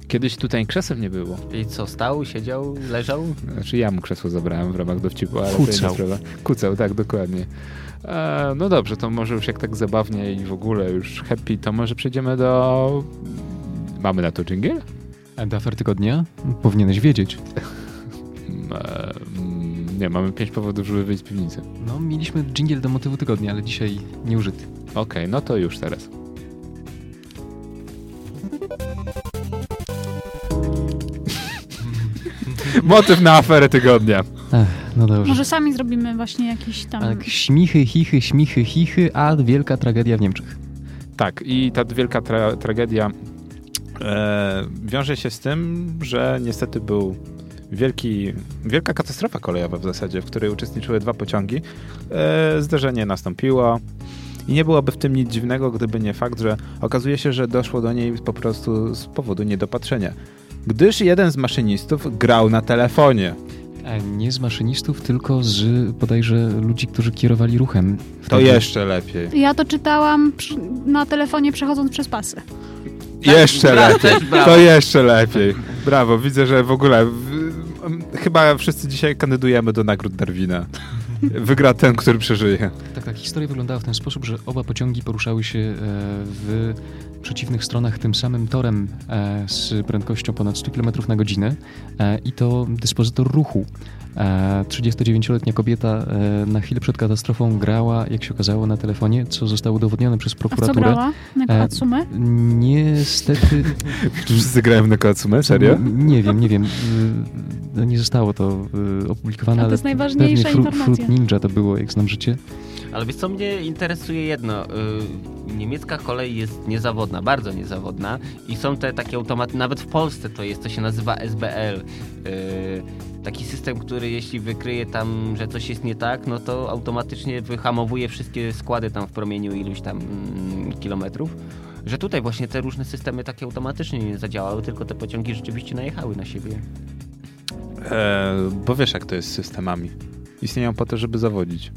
Kiedyś tutaj krzeseł nie było. I co, stał, siedział, leżał? Znaczy ja mu krzesło zabrałem w ramach dowcipu, ale to Kucał. sprawa. Kucał, tak, dokładnie. E, no dobrze, to może już jak tak zabawnie i w ogóle już happy, to może przejdziemy do... Mamy na to dżingiel? A do afer tygodnia? Powinieneś wiedzieć. E, mm, nie, mamy pięć powodów, żeby wyjść z piwnicy. No, mieliśmy dżingiel do motywu tygodnia, ale dzisiaj nieużyty. Okej, no to już teraz. Motyw na aferę tygodnia. Ech, no dobrze. Może sami zrobimy właśnie jakiś tam... Tak, śmichy, chichy, śmichy, chichy, a wielka tragedia w Niemczech. Tak, i ta wielka tra tragedia e, wiąże się z tym, że niestety był wielki, wielka katastrofa kolejowa w zasadzie, w której uczestniczyły dwa pociągi. E, zdarzenie nastąpiło i nie byłoby w tym nic dziwnego, gdyby nie fakt, że okazuje się, że doszło do niej po prostu z powodu niedopatrzenia. Gdyż jeden z maszynistów grał na telefonie. E, Nie z maszynistów, tylko z bodajże ludzi, którzy kierowali ruchem. To Wtedy- jeszcze lepiej. Ja to czytałam przy, na telefonie przechodząc przez pasy. Jeszcze Brawo, lepiej. też. To jeszcze lepiej. Brawo, widzę, że w ogóle w, chyba wszyscy dzisiaj kandydujemy do nagród Darwina. Wygra ten, który przeżyje. Tak, tak. Historia wyglądała w ten sposób, że oba pociągi poruszały się e, w przeciwnych stronach tym samym torem e, z prędkością ponad 100 km na godzinę e, i to dyspozytor ruchu. E, 39-letnia kobieta na chwilę przed katastrofą grała, jak się okazało, na telefonie, co zostało udowodnione przez A w co prokuraturę. grała? Na Katsumę? Niestety. Wszyscy grają na Katsume? Serio? N- Nie wiem, nie wiem. Y, Nie zostało to y, opublikowane, A to ale jest najważniejsza pewnie Fru- informacja. Fruit Ninja to było, jak znam życie. Ale wiesz co, mnie interesuje jedno. y, Niemiecka kolej jest niezawodna, bardzo niezawodna i są te takie automaty, nawet w Polsce to jest, to się nazywa SBL. y, Taki system, który jeśli wykryje tam, że coś jest nie tak, no to automatycznie wyhamowuje wszystkie składy tam w promieniu iluś tam mm, kilometrów. Że tutaj właśnie te różne systemy takie automatycznie nie zadziałały, tylko te pociągi rzeczywiście najechały na siebie. E, bo wiesz, jak to jest z systemami. Istnieją po to, żeby zawodzić.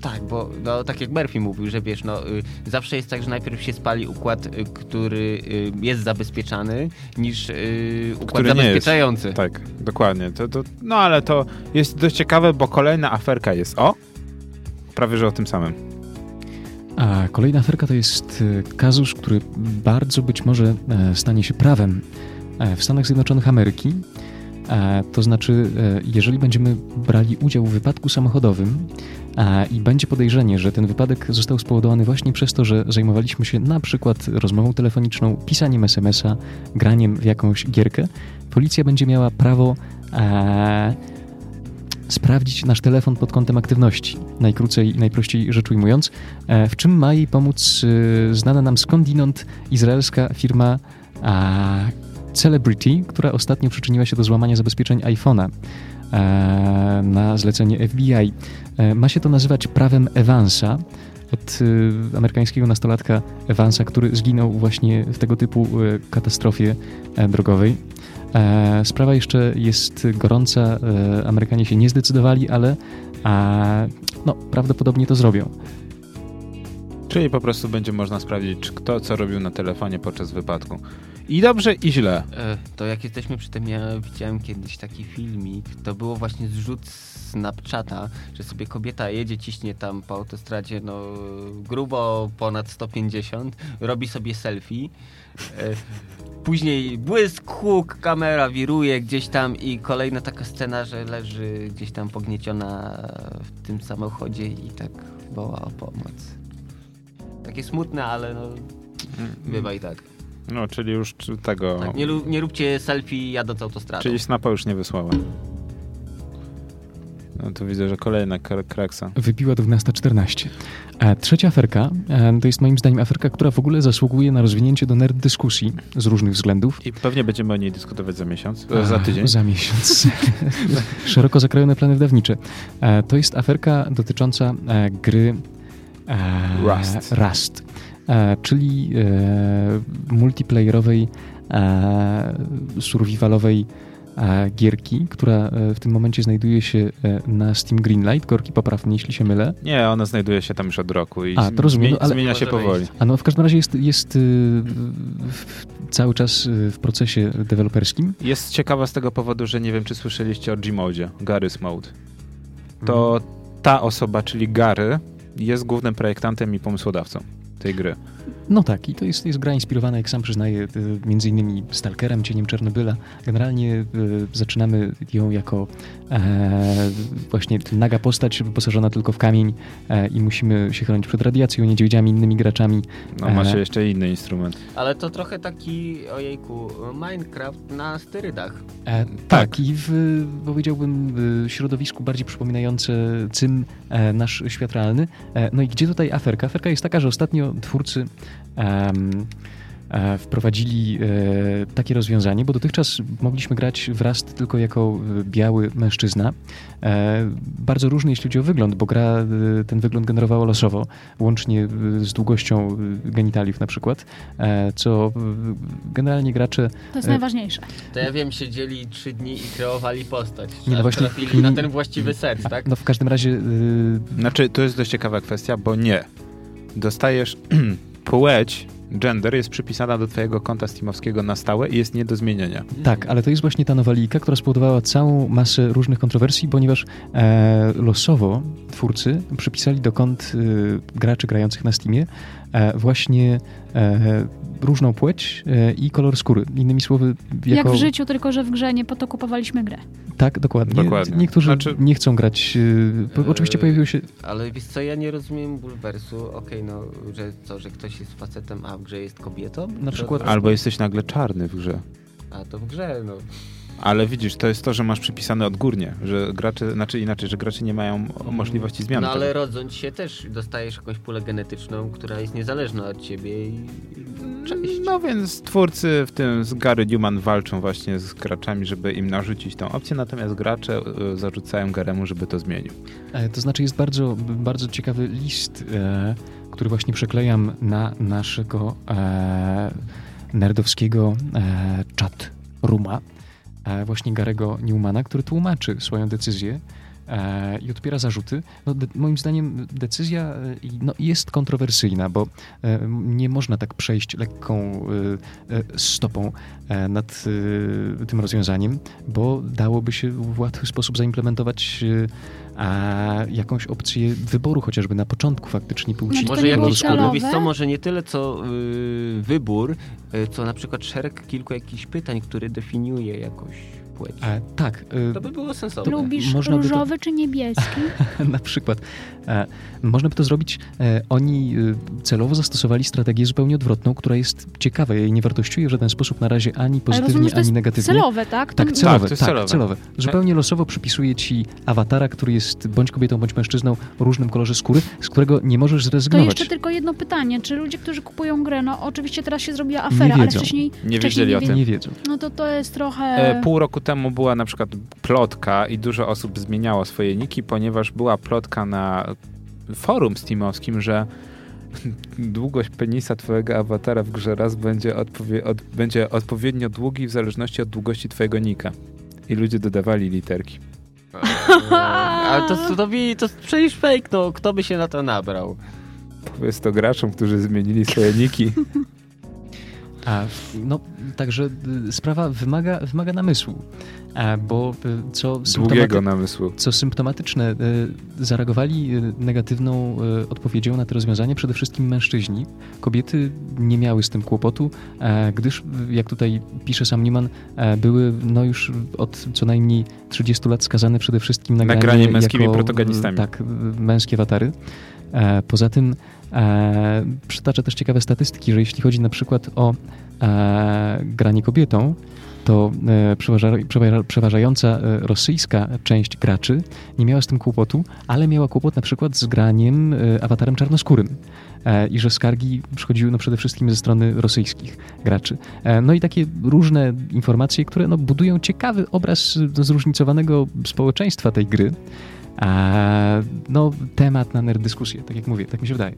Tak, bo no, tak jak Murphy mówił, że wiesz, no, y, zawsze jest tak, że najpierw się spali układ, y, który y, jest zabezpieczany, niż y, układ Który nie jest. zabezpieczający. Tak, dokładnie. To, to, no ale to jest dość ciekawe, bo kolejna aferka jest o. Prawie że o tym samym. A kolejna aferka to jest e, kazus, który bardzo być może e, stanie się prawem e, w Stanach Zjednoczonych Ameryki. E, To znaczy, e, jeżeli będziemy brali udział w wypadku samochodowym e, i będzie podejrzenie, że ten wypadek został spowodowany właśnie przez to, że zajmowaliśmy się na przykład rozmową telefoniczną, pisaniem SMS-a, graniem w jakąś gierkę, policja będzie miała prawo sprawdzić nasz telefon pod kątem aktywności. Najkrócej i najprościej rzecz ujmując, w czym ma jej pomóc znana nam skądinąd izraelska firma Celebrity, która ostatnio przyczyniła się do złamania zabezpieczeń iPhone'a e, na zlecenie FBI. E, Ma się to nazywać prawem Evansa od e, amerykańskiego nastolatka Evansa, który zginął właśnie w tego typu katastrofie drogowej. Sprawa jeszcze jest gorąca. Amerykanie się nie zdecydowali, ale no, prawdopodobnie to zrobią. Czyli po prostu będzie można sprawdzić, kto co robił na telefonie podczas wypadku. I dobrze, i źle. E, To jak jesteśmy przy tym, ja widziałem kiedyś taki filmik, to było właśnie zrzut z Snapchata, że sobie kobieta jedzie, ciśnie tam po autostradzie, no grubo ponad 150, robi sobie selfie, e, później błysk, huk, kamera wiruje gdzieś tam i kolejna taka scena, że leży gdzieś tam pognieciona w tym samochodzie i tak woła o pomoc. Takie smutne, ale no bywa i tak. No, czyli już tego... tak nie, nie róbcie selfie jadąc autostradą. Czyli snapa już nie wysłałem. No to widzę, że kolejna kraksa. Wybiła 12.14. A trzecia aferka e, to jest moim zdaniem aferka, która w ogóle zasługuje na rozwinięcie do nerd dyskusji z różnych względów. I pewnie będziemy o niej dyskutować za miesiąc, e, za tydzień. Za miesiąc. Szeroko zakrojone plany wydawnicze. E, To jest aferka dotycząca e, gry e, Rust. Rust e, czyli e, multiplayerowej, e, survivalowej e, gierki, która e, w tym momencie znajduje się e, na Steam Greenlight. Korki poprawnie, jeśli się mylę. Nie, ona znajduje się tam już od roku i A, to rozumiem, no, ale- zmienia się powoli. A no w każdym razie jest, jest cały czas w procesie deweloperskim. Jest ciekawa z tego powodu, że nie wiem, czy słyszeliście o Gmodzie, Garry's Mode. To ta osoba, czyli Gary, jest głównym projektantem i pomysłodawcą tej gry. No tak, i to jest, jest gra inspirowana, jak sam przyznaję, y, między innymi Stalkerem, Cieniem Czernobyla. Generalnie y, zaczynamy ją jako e, właśnie naga postać wyposażona tylko w kamień e, i musimy się chronić przed radiacją, niedźwiedziami, innymi graczami. No, ma E. się jeszcze inny instrument. Ale to trochę taki, ojejku, Minecraft na sterydach. E, tak, i w, powiedziałbym, w środowisku bardziej przypominające cym e, nasz świat realny. E, no i gdzie tutaj aferka? Aferka jest taka, że ostatnio twórcy e, wprowadzili e, takie rozwiązanie, bo dotychczas mogliśmy grać w Rust tylko jako e, biały mężczyzna. E, bardzo różny jeśli chodzi o wygląd, bo gra e, ten wygląd generowała losowo, łącznie e, z długością e, genitaliów na przykład, e, co e, generalnie gracze To jest E, najważniejsze. To ja wiem, siedzieli trzy dni i kreowali postać. Nie, no właśnie- na ten właściwy serc, tak? No w każdym razie Znaczy, to jest dość ciekawa kwestia, bo nie. Dostajesz płeć, gender jest przypisana do twojego konta steamowskiego na stałe i jest nie do zmienienia. tak, ale to jest właśnie ta nowalika, która spowodowała całą masę różnych kontrowersji, ponieważ e, losowo twórcy przypisali do kont y, graczy grających na Steamie e, właśnie e, różną płeć e, i kolor skóry. Innymi słowy, Jak jako... w życiu, tylko że w grze nie po to kupowaliśmy grę. Tak, dokładnie. Dokładnie. Niektórzy Znaczy- nie chcą grać. Oczywiście pojawiło się. Ale wiesz co, ja nie rozumiem bulwersu. Okej, no, że co, że ktoś jest facetem, a w grze jest kobietą? Na To- przykład- Albo jesteś nagle czarny w grze. A to w grze, no. Ale widzisz, to jest to, że masz przypisane odgórnie, że gracze, znaczy inaczej, że gracze nie mają możliwości zmiany. No ale tego. rodząc się też dostajesz jakąś pulę genetyczną, która jest niezależna od ciebie i cześć. No więc twórcy, w tym z Gary Newman, walczą właśnie z graczami, żeby im narzucić tą opcję, natomiast gracze y, zarzucają Garemu, żeby to zmienił. E, To znaczy jest bardzo, bardzo ciekawy list, e, który właśnie przeklejam na naszego e, nerdowskiego e, chat rooma, e, właśnie Garego Newmana, który tłumaczy swoją decyzję e, i odpiera zarzuty. No, de, moim zdaniem decyzja e, no, jest kontrowersyjna, bo e, nie można tak przejść lekką e, e, stopą e, nad e, tym rozwiązaniem, bo dałoby się w łatwy sposób zaimplementować e, a jakąś opcję wyboru chociażby na początku faktycznie płci. Może wiesz co, może nie tyle co y, wybór, y, co na przykład szereg kilku jakichś pytań, które definiuje jakoś płeć. E, tak, e, To by było sensowne. Lubisz Można by to- różowy czy niebieski? na przykład. E, można by to zrobić. E, oni e, celowo zastosowali strategię zupełnie odwrotną, która jest ciekawa. Ja jej nie wartościuję w żaden sposób na razie ani pozytywnie, rozumiem, to ani negatywnie. celowe, tak? Tak, To- celowe, to jest tak, celowe. celowe. Zupełnie losowo przypisuje ci awatara, który jest bądź kobietą, bądź mężczyzną o różnym kolorze skóry, z którego nie możesz To zrezygnować. jeszcze tylko jedno pytanie. Czy ludzie, którzy kupują grę, no oczywiście teraz się zrobiła afera, ale wcześniej, Nie wcześniej wiedzieli o nie tym. Nie wiedzą. No to to jest trochę... E, Pół roku temu była na przykład plotka i dużo osób zmieniało swoje niki, ponieważ była plotka na forum steamowskim, że długość penisa twojego awatara w grze raz będzie, odpowie, od, będzie odpowiednio długi w zależności od długości twojego nika. I ludzie dodawali literki. Ale to, to, to, to przecież fake, no. Kto by się na to nabrał? Powiedz to graczom, którzy zmienili swoje niki. A, no, także y, sprawa wymaga, wymaga namysłu, bo y, co Długiego namysłu. co symptomatyczne, y, zareagowali negatywną odpowiedzią na te rozwiązanie przede wszystkim mężczyźni. Kobiety nie miały z tym kłopotu, gdyż, jak tutaj pisze sam Newman, były no już od co najmniej 30 lat skazane przede wszystkim na, Na granie granie męskimi jako, protagonistami. Tak, męskie awatary. Poza tym e, też ciekawe statystyki, że jeśli chodzi na przykład o e, granie kobietą, to e, przeważa, przeważa, przeważająca e, rosyjska część graczy nie miała z tym kłopotu, ale miała kłopot na przykład z graniem e, awatarem czarnoskórym. E, I że skargi przychodziły no, przede wszystkim ze strony rosyjskich graczy. E, No i takie różne informacje, które no, budują ciekawy obraz e, zróżnicowanego społeczeństwa tej gry. A, no, temat na nerd dyskusję, tak jak mówię, tak mi się wydaje.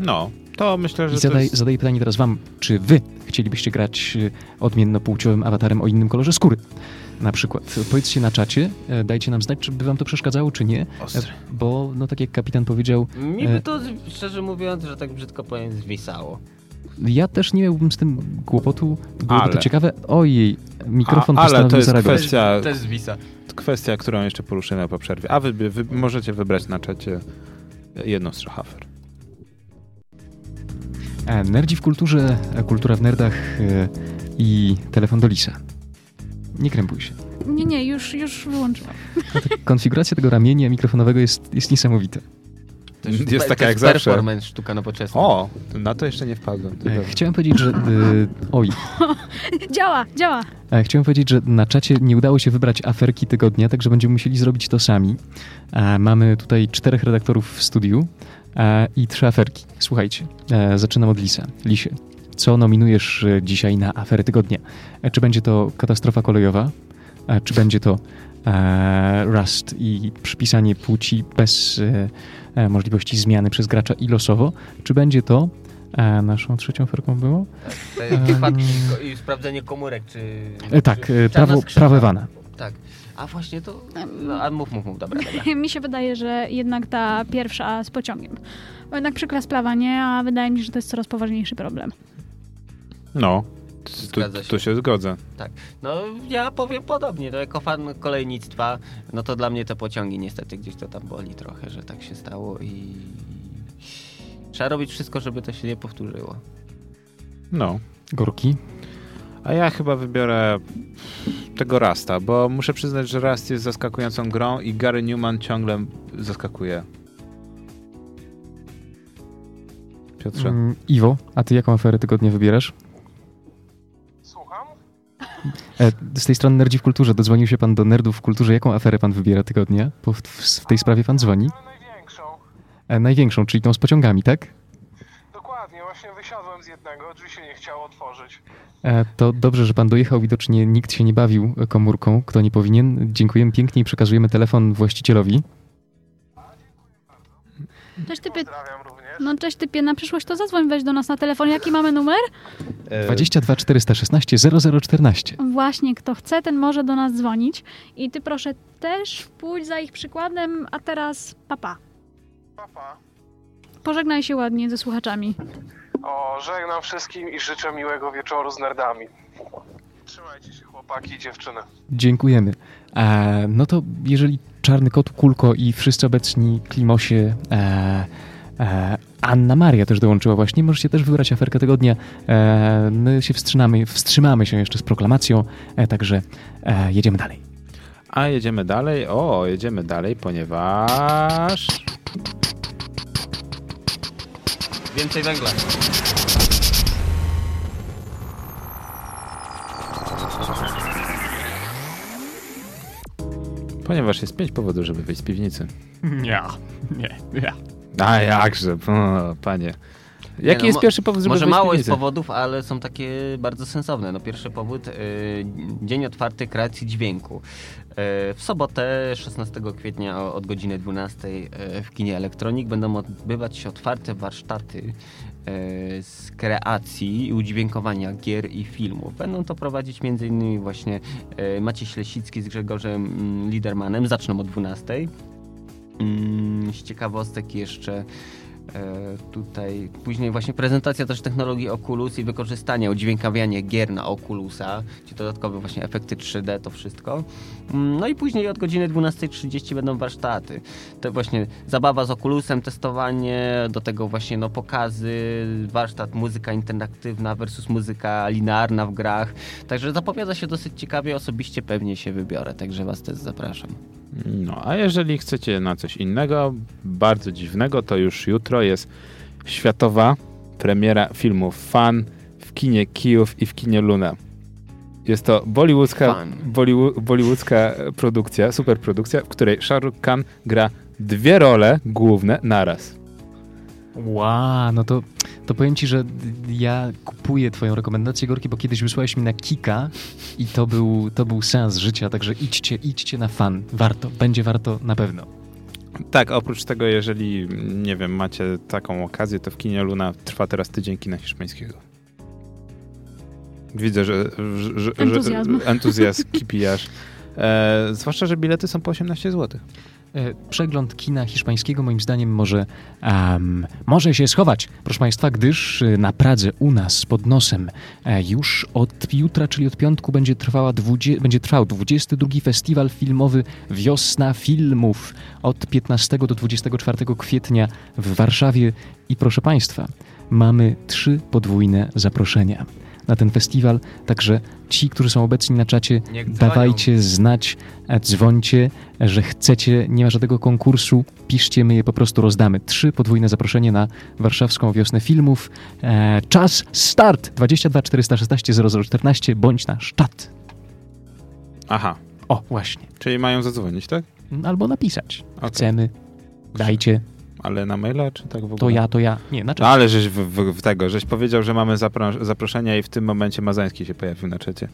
No, to myślę, że I to zadaj, jest... zadaję pytanie teraz wam, czy wy chcielibyście grać y, odmiennopłciowym awatarem o innym kolorze skóry? Na przykład. Powiedzcie na czacie, e, dajcie nam znać, czy by wam to przeszkadzało, czy nie. E, Bo, no tak jak kapitan powiedział, Mi E. by to, szczerze mówiąc, że tak brzydko powiem, zwisało. ja też nie miałbym z tym kłopotu. Byłoby Ale. to ciekawe. Ojej, mikrofon A- ale to jest zareagować. kwestia- Też zwisa. kwestia, którą jeszcze poruszymy po przerwie. A wy, wy możecie wybrać na czacie jedną z trzech afer. E, Nerdzi w kulturze, e, kultura w nerdach e, i telefon do lisa. Nie krępuj się. Nie, nie, już, już wyłączyłam. Konfiguracja tego ramienia mikrofonowego jest, jest niesamowita. To Jest pe- taka to jak zawsze. performance, sztuka nowoczesna. O, na to jeszcze nie wpadłem. E, Chciałem powiedzieć, że. e, Oj, Działa, działa. E, Chciałem powiedzieć, że na czacie nie udało się wybrać aferki tygodnia, także będziemy musieli zrobić to sami. E, Mamy tutaj czterech redaktorów w studiu e, i trzy aferki. Słuchajcie, e, zaczynam od Lisa. Lisie, co nominujesz e, dzisiaj na afery tygodnia? E, Czy będzie to katastrofa kolejowa? E, Czy będzie to e, Rust i przypisanie płci bez e, e, możliwości zmiany przez gracza i losowo? Czy będzie to e, naszą trzecią aferką było? Wypadki ko- i sprawdzenie komórek, czy... E, Tak, e, prawo, prawo Ewana. Tak. A właśnie to... No, a mów, mów, mów, dobra, dobra. Mi się wydaje, że jednak ta pierwsza z pociągiem. Bo jednak przykra sprawa, nie? A wydaje mi się, że to jest coraz poważniejszy problem. No, Tu, tu się zgodzę. No ja powiem podobnie, to jako fan kolejnictwa, no to dla mnie te pociągi niestety gdzieś to tam boli trochę, że tak się stało i trzeba robić wszystko, żeby to się nie powtórzyło. No. Gorki? A ja chyba wybiorę tego Rasta, bo muszę przyznać, że Rast jest zaskakującą grą i Gary Newman ciągle zaskakuje. Piotrze? Mm, Iwo, a ty jaką aferę tygodnia wybierasz? Słucham? E, z tej strony Nerdzi w Kulturze. Dodzwonił się pan do Nerdów w Kulturze. Jaką aferę pan wybiera tygodnia? Bo w, w, w tej sprawie pan dzwoni? Największą. E, największą, czyli tą z pociągami, tak? Właśnie wysiadłem z jednego, drzwi się nie chciało otworzyć. E, to dobrze, że pan dojechał. Widocznie nikt się nie bawił komórką, kto nie powinien. Dziękujemy pięknie i przekazujemy telefon właścicielowi. Cześć typie, no cześć typie, na przyszłość to zadzwoń, weź do nas na telefon. Jaki mamy numer? E, 22 416 0014. Właśnie, kto chce, ten może do nas dzwonić. I ty proszę też pójdź za ich przykładem, a teraz papa. Papa. Pożegnaj się ładnie ze słuchaczami. O, żegnam wszystkim i życzę miłego wieczoru z nerdami. Trzymajcie się chłopaki i dziewczyny. Dziękujemy. E, no to jeżeli Czarny Kot, Kulko i wszyscy obecni Klimosie, e, e, Anna Maria też dołączyła właśnie, możecie też wybrać aferkę tygodnia. E, my się wstrzymamy, wstrzymamy się jeszcze z proklamacją, e, także e, jedziemy dalej. A jedziemy dalej. O, jedziemy dalej, ponieważ. Więcej węgla. Ponieważ jest pięć powodów, żeby wyjść z piwnicy. Nie, nie, nie. A jakże, o, panie. Jaki no, jest pierwszy powód, żeby Może wyjść z mało jest powodów, ale są takie bardzo sensowne. No pierwszy powód, y, dzień otwarty kreacji dźwięku. Y, w sobotę 16 kwietnia od godziny 12 y, w kinie Elektronik będą odbywać się otwarte warsztaty y, z kreacji i udźwiękowania gier i filmów. Będą to prowadzić m.in. właśnie Maciej Ślesicki z Grzegorzem mm, Lidermanem. Zaczną o 12. Mm, Z ciekawostek jeszcze E, tutaj później właśnie prezentacja też technologii Oculus i wykorzystanie, udźwiękawianie gier na Oculusa, czyli dodatkowe właśnie efekty 3D, to wszystko. Mm, No i później od godziny 12.30 będą warsztaty. To właśnie zabawa z Oculusem, testowanie, do tego właśnie no pokazy, warsztat muzyka interaktywna versus muzyka linearna w grach. Także zapowiada się dosyć ciekawie, osobiście pewnie się wybiorę, także was też zapraszam. No, a jeżeli chcecie na coś innego, bardzo dziwnego, to już jutro jest światowa premiera filmu Fan w kinie Kijów i w kinie Luna. Jest to bollywoodzka, Fan. bollywo- bollywoodzka produkcja, superprodukcja, w której Shah Rukh Khan gra dwie role główne naraz. Wow, no to, to powiem ci, że ja kupuję twoją rekomendację, Gorki, bo kiedyś wysłałeś mi na Kika i to był, to był sens życia, także idźcie, idźcie na fan. Warto, będzie warto na pewno. Tak, oprócz tego, jeżeli, nie wiem, macie taką okazję, to w kinie Luna trwa teraz tydzień kina hiszpańskiego. Widzę, że, że, że Entuzjazm. że entuzjazm kipijasz. E, zwłaszcza, że bilety są po 18 zł. E, Przegląd kina hiszpańskiego moim zdaniem może, em, może się schować, proszę Państwa, gdyż e, na Pradze u nas pod nosem e, już od jutra, czyli od piątku będzie, trwała dwudzie, będzie trwał 22 Festiwal Filmowy Wiosna Filmów od 15 do 24 kwietnia w Warszawie. I proszę Państwa, mamy trzy podwójne zaproszenia na ten festiwal, także ci, którzy są obecni na czacie, dawajcie znać, e, dzwońcie, że chcecie, nie ma żadnego konkursu, piszcie, my je po prostu rozdamy. Trzy podwójne zaproszenie na warszawską wiosnę filmów. E, czas start 22 416 0014 bądź nasz czat. Aha, O, właśnie. czyli mają zadzwonić, tak? Albo napisać. Okej. Chcemy, dajcie, Ale na maila, czy tak w ogóle? to ja, to ja. Nie, na. No ale żeś w, w, w tego, żeś powiedział, że mamy zapro zaproszenia i w tym momencie Mazański się pojawił na czacie.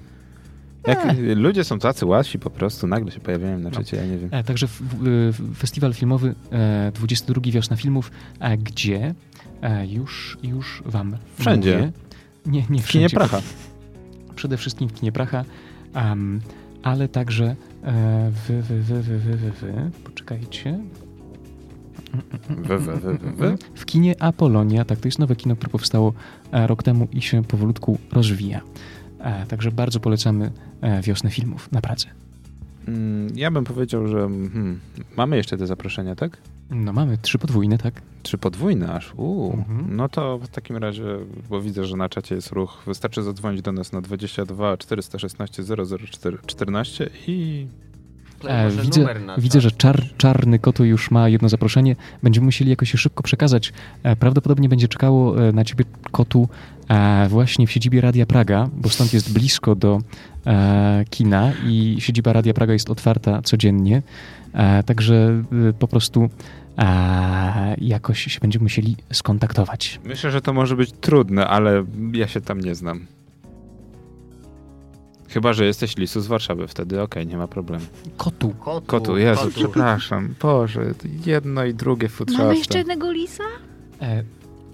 Jak, ludzie są tacy łatwi po prostu, nagle się pojawiają na czacie, ja nie wiem. E, Także w- festiwal filmowy e, 22 Wiosna Filmów, e, gdzie e, już, już wam Wszędzie. mówię. Nie, nie W kinie wszędzie. Pracha. Przede wszystkim w kinie Pracha, em, ale także e, w, w, w, w, w, w, w, poczekajcie. Wy, wy, wy. W kinie Apolonia, tak, to jest nowe kino, które powstało e, rok temu i się powolutku rozwija. E, Także bardzo polecamy e, wiosnę filmów na pracę. Mm, Ja bym powiedział, że hmm, mamy jeszcze te zaproszenia, tak? No mamy trzy podwójne, tak? Czy podwójne aż? Uuu. Mhm. No to w takim razie, bo widzę, że na czacie jest ruch, wystarczy zadzwonić do nas na 22 416 00414 i E, Może widzę, numer na widzę, że czar, czarny kotu już ma jedno zaproszenie. Będziemy musieli jakoś je szybko przekazać. E, prawdopodobnie będzie czekało e, na ciebie kotu e, właśnie w siedzibie Radia Praga, bo stąd jest blisko do kina i siedziba Radia Praga jest otwarta codziennie. Także po prostu jakoś się będziemy musieli skontaktować. myślę, że to może być trudne, ale ja się tam nie znam. Chyba, że jesteś Lisu z Warszawy, wtedy okej, nie ma problemu. Kotu. Kotu, Kotu, Jezu, kotu. przepraszam. Boże, jedno i drugie Mamy futrzaste. jeszcze jednego lisa? E,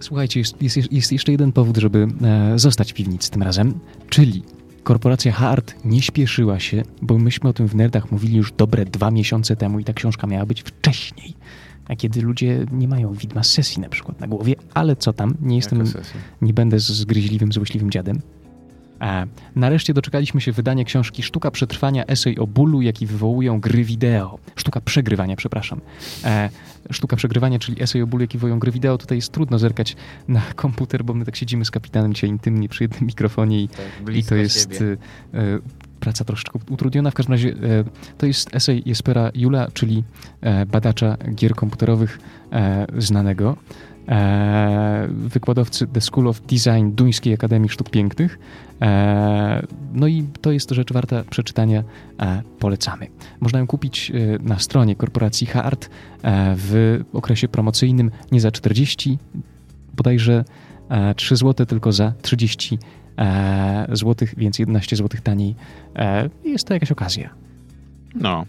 słuchajcie, jest, jest, jest jeszcze jeden powód, żeby e, zostać w piwnicy tym razem, czyli korporacja Hart nie śpieszyła się, bo myśmy o tym w Nerdach mówili już dobre dwa miesiące temu i ta książka miała być wcześniej. A kiedy ludzie nie mają widma sesji na przykład na głowie, ale co tam, nie jestem, nie będę z- zgryźliwym, złośliwym dziadem. A nareszcie doczekaliśmy się wydania książki Sztuka przetrwania, esej o bólu, jaki wywołują gry wideo. Sztuka przegrywania, przepraszam. E, sztuka przegrywania, czyli esej o bólu, jaki wywołują gry wideo. Tutaj jest trudno zerkać na komputer, bo my tak siedzimy z kapitanem dzisiaj intymnie przy jednym mikrofonie i, Tak, i to jest siebie. Praca troszeczkę utrudniona. W każdym razie e, to jest esej Jespera Jula, czyli e, badacza gier komputerowych e, znanego. Wykładowcy The School of Design Duńskiej Akademii Sztuk Pięknych. No i to jest rzecz warta przeczytania. Polecamy. Można ją kupić na stronie korporacji Hart w okresie promocyjnym nie za 40, bodajże e, 3 zł, tylko za 30 e, zł, więc 11 zł taniej. E, jest to jakaś okazja. No,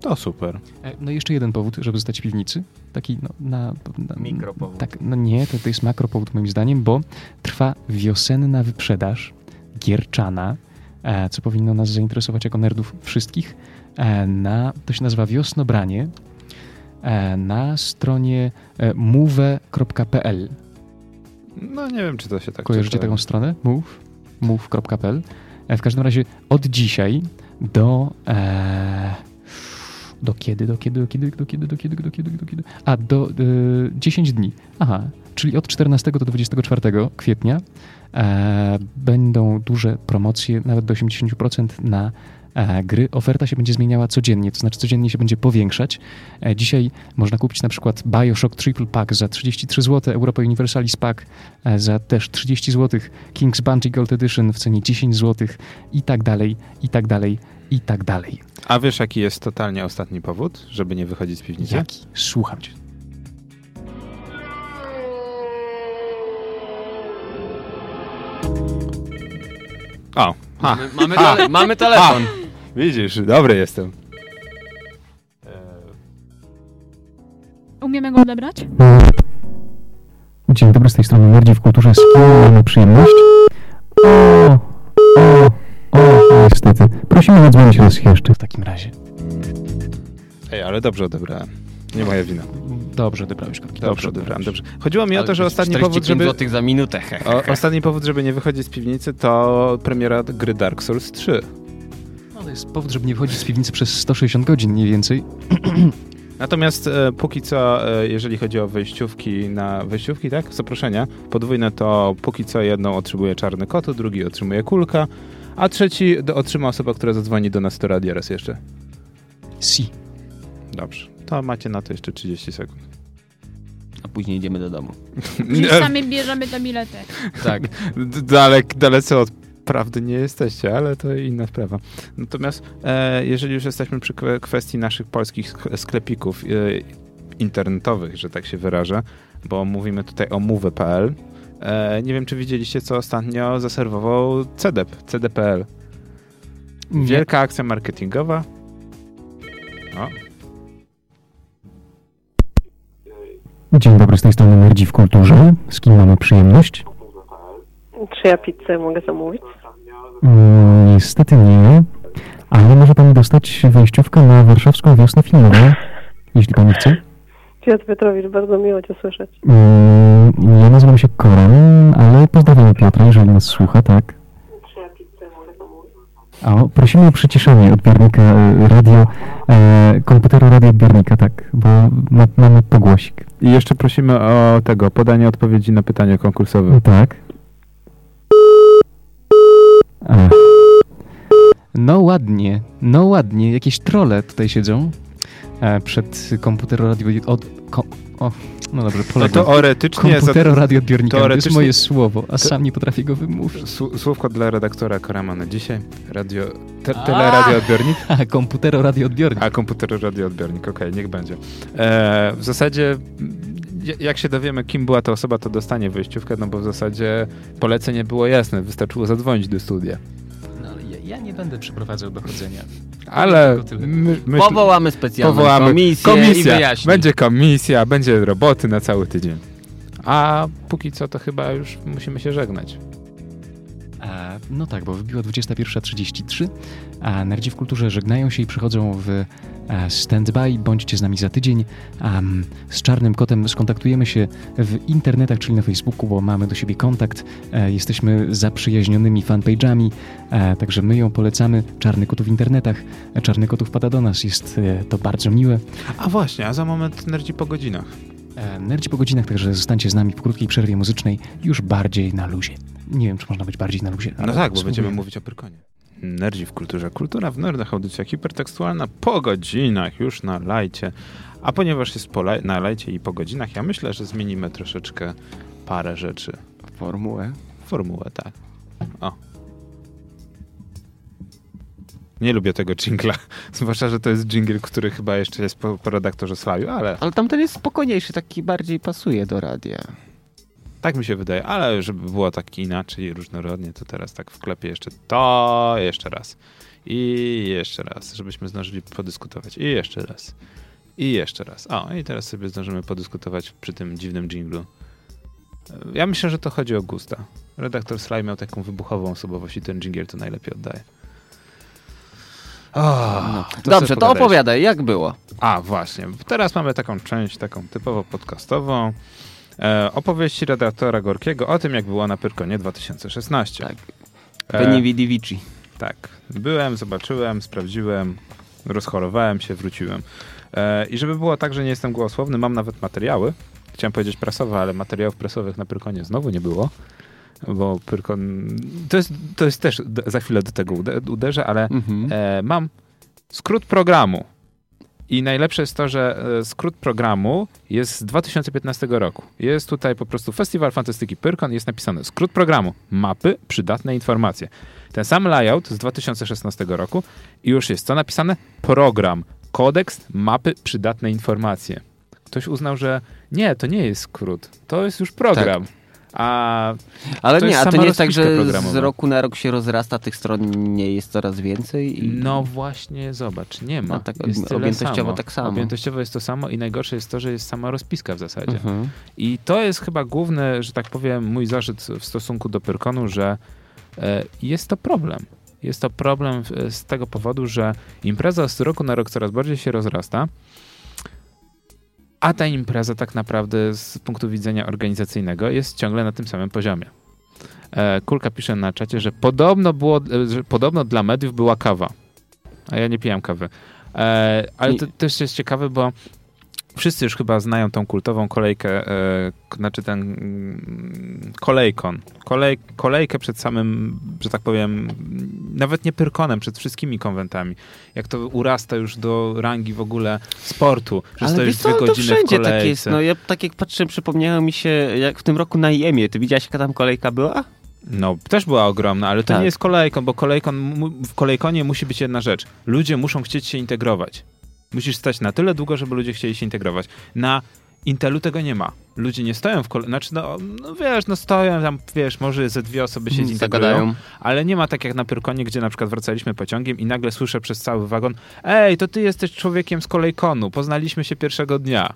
to super. E, No i jeszcze jeden powód, żeby zostać w piwnicy. Taki no, na, na Mikropowód. Tak, no nie, to, to jest makropowód moim zdaniem, bo trwa wiosenna wyprzedaż gierczana, e, co powinno nas zainteresować jako nerdów wszystkich. E, na, to się nazywa Wiosnobranie e, na stronie e, move.pl. No nie wiem, czy to się tak Kojarzycie czyta. taką stronę? Move? Move.pl. E, W każdym razie od dzisiaj do. E, do kiedy, do kiedy, do kiedy, do kiedy, do kiedy, do kiedy, do kiedy? A, do e, 10 dni. Aha, czyli od 14 do 24 kwietnia e, będą duże promocje, nawet do 80% na gry. Oferta się będzie zmieniała codziennie, to znaczy codziennie się będzie powiększać. E, dzisiaj można kupić na przykład Bioshock Triple Pack za 33 zł, Europa Universalis Pack e, za też 30 zł, King's Bungie Gold Edition w cenie 10 zł i tak dalej, i tak dalej, i tak dalej. A wiesz, jaki jest totalnie ostatni powód, żeby nie wychodzić z piwnicy? Jaki? Słucham cię. O, ha, Mamy, mamy, tele, mamy telefon. Widzisz, dobry jestem. Umiemy go odebrać? Dzień dobry, z tej strony Nerdzi w Kulturze. Z mamy przyjemność? O, o, o, niestety. Prosimy zadzwonić raz jeszcze. W takim razie. Ej, ale dobrze odebrałem. Nie moja wina. Dobrze odebrałeś, Korki. Dobrze odebrałem, dobrze. Chodziło mi o to, że ostatni 45 powód, żeby... złotych za minutę. O, ostatni powód, żeby nie wychodzić z piwnicy, to premiera gry Dark Souls 3. To jest powód, żeby nie wychodzić z piwnicy przez 160 godzin mniej więcej. Natomiast e, póki co, e, jeżeli chodzi o wejściówki na wejściówki, tak? Zaproszenia podwójne, to póki co jedną otrzymuje czarny kot, drugi otrzymuje kulka, a trzeci do, otrzyma osoba, która zadzwoni do nas do radia raz jeszcze. Si. Dobrze. To macie na to jeszcze 30 sekund. A później idziemy do domu. Czyli sami bierzemy te bilety. Tak. Dalek, dalece od prawdy nie jesteście, ale to inna sprawa. Natomiast e, jeżeli już jesteśmy przy kwe- kwestii naszych polskich sk- sklepików e, internetowych, że tak się wyrażę, bo mówimy tutaj o move.pl. E, nie wiem, czy widzieliście, co ostatnio zaserwował CDEP, CDPL. Wielka akcja marketingowa. O, Dzień dobry, z tej strony Nerdzi w Kulturze. Z kim mamy przyjemność? Czy ja pizzę mogę zamówić? Mm, niestety nie, ale może pani dostać wejściówkę na warszawską wiosnę filmową, jeśli pani chce. Piotr Piotrowicz, bardzo miło Cię słyszeć. Mm, ja nazywam się Koran, ale pozdrawiam Piotra, jeżeli nas słucha, tak. O, prosimy o przyciszenie odbiornika e, radio, e, komputera radioodbiornika, tak, bo ma, mamy pogłosik. I jeszcze prosimy o tego, podanie odpowiedzi na pytanie konkursowe. Tak. No ładnie, no ładnie, jakieś trole tutaj siedzą e, przed komputero radio... Od, ko, o, no dobrze, No polegam. teoretycznie... Komputero radioodbiornika, to jest teoretycznie- moje słowo, a sam nie potrafię go wymówić. Sł- Słówko dla redaktora Korama na dzisiaj. Radio... Te, teleradioodbiornik? A, komputero radioodbiornik. A komputer radioodbiornik, okej, niech będzie. E, w zasadzie jak się dowiemy, kim była ta osoba, to dostanie wyjściówkę, no bo w zasadzie polecenie było jasne, wystarczyło zadzwonić do studia. No, ale ja, ja nie będę przeprowadzał dochodzenia. Ale my, myśl, Powołamy specjalną powołamy komisję i komisja, wyjaśnimy. będzie komisja, będzie roboty na cały tydzień. A póki co to chyba już musimy się żegnać. A, no tak, bo wybiła 21.33, a Nerdzi w Kulturze żegnają się i przychodzą w e, stand-by. Bądźcie z nami za tydzień. Z Czarnym Kotem skontaktujemy się w internetach, czyli na Facebooku, bo mamy do siebie kontakt. E, jesteśmy zaprzyjaźnionymi fanpage'ami, e, także my ją polecamy. Czarny Kot w internetach. E, Czarny Kot wpada do nas, jest e, to bardzo miłe. A właśnie, a za moment nerdzi po godzinach. E, Nerdzi po godzinach, także zostańcie z nami w krótkiej przerwie muzycznej, już bardziej na luzie. Nie wiem, czy można być bardziej na luzie. No tak, bo będziemy mówić o Pyrkonie. Nerdzi w kulturze. Kultura w nerdach, audycja hipertekstualna po godzinach, już na lajcie. A ponieważ jest po laj- na lajcie i po godzinach, ja myślę, że zmienimy troszeczkę parę rzeczy. Formułę. Formułę, tak. O. Nie lubię tego jingla. Zwłaszcza, że to jest jingle, który chyba jeszcze jest po, po redaktorze Slawiu, ale Ale tamten jest spokojniejszy, taki bardziej pasuje do radia. tak mi się wydaje. Ale żeby było tak inaczej, różnorodnie, to teraz tak wklepię jeszcze to, jeszcze raz. I jeszcze raz, żebyśmy zdążyli podyskutować. I jeszcze raz. I jeszcze raz. O, i teraz sobie zdążymy podyskutować przy tym dziwnym jinglu. Ja myślę, że to chodzi o gusta. Redaktor Sly miał taką wybuchową osobowość i ten jingle to najlepiej oddaje. O, No. to Dobrze, to opowiadaj, jak było? A, właśnie. Teraz mamy taką część, taką typowo podcastową. E, opowieści redaktora Gorkiego o tym, jak było na Pyrkonie 2016. Tak. E, Penny Vidi Vici. tak. Byłem, zobaczyłem, sprawdziłem, rozchorowałem się, wróciłem. E, I żeby było tak, że nie jestem głosowny, mam nawet materiały. Chciałem powiedzieć prasowe, ale materiałów prasowych na Pyrkonie znowu nie było. Bo Pyrkon... To jest, to jest też, za chwilę do tego ude- uderzę, ale Mhm. e, mam skrót programu. I najlepsze jest to, że e, skrót programu jest z 2015 roku. Jest tutaj po prostu Festiwal Fantastyki Pyrkon, jest napisane skrót programu, mapy, przydatne informacje. Ten sam layout z 2016 roku i już jest co napisane? Program, kodeks, mapy, przydatne informacje. Ktoś uznał, że nie, to nie jest skrót, to jest już program. A Ale to nie, jest a to nie jest tak, że z roku na rok się rozrasta, tych stron nie jest coraz więcej? I... No właśnie, zobacz, nie ma. No tak, jest objętościowo samo. tak samo. Objętościowo jest to samo i najgorsze jest to, że jest sama rozpiska w zasadzie. Mhm. I to jest chyba główny, że tak powiem, mój zarzut w stosunku do Pyrkonu, że e, jest to problem. Jest to problem z tego powodu, że impreza z roku na rok coraz bardziej się rozrasta, a ta impreza tak naprawdę z punktu widzenia organizacyjnego jest ciągle na tym samym poziomie. E, Kulka pisze na czacie, że podobno, było, e, że podobno dla mediów była kawa. A ja nie pijam kawy. E, ale to też jest ciekawe, bo wszyscy już chyba znają tą kultową kolejkę, e, znaczy ten mm, kolejkon. Kolej, kolejkę przed samym, że tak powiem, nawet nie Pyrkonem, przed wszystkimi konwentami. Jak to urasta już do rangi w ogóle sportu, że Ale stoisz dwie to godziny w wszędzie kolejce. tak jest. No ja tak jak patrzyłem, przypomniało mi się, jak w tym roku na Jemie. Ty widziałeś, jaka tam kolejka była? No, też była ogromna, ale to Tak. nie jest kolejkon, bo kolejkon, w kolejkonie musi być jedna rzecz. Ludzie muszą chcieć się integrować. Musisz stać na tyle długo, żeby ludzie chcieli się integrować. Na Intelu tego nie ma. Ludzie nie stoją w kolejce, znaczy no, no wiesz, no stoją tam, wiesz, może ze dwie osoby się zintegrują, Zagadają. ale nie ma tak jak na Pyrkonie, gdzie na przykład wracaliśmy pociągiem i nagle słyszę przez cały wagon ej, to ty jesteś człowiekiem z kolejkonu, poznaliśmy się pierwszego dnia.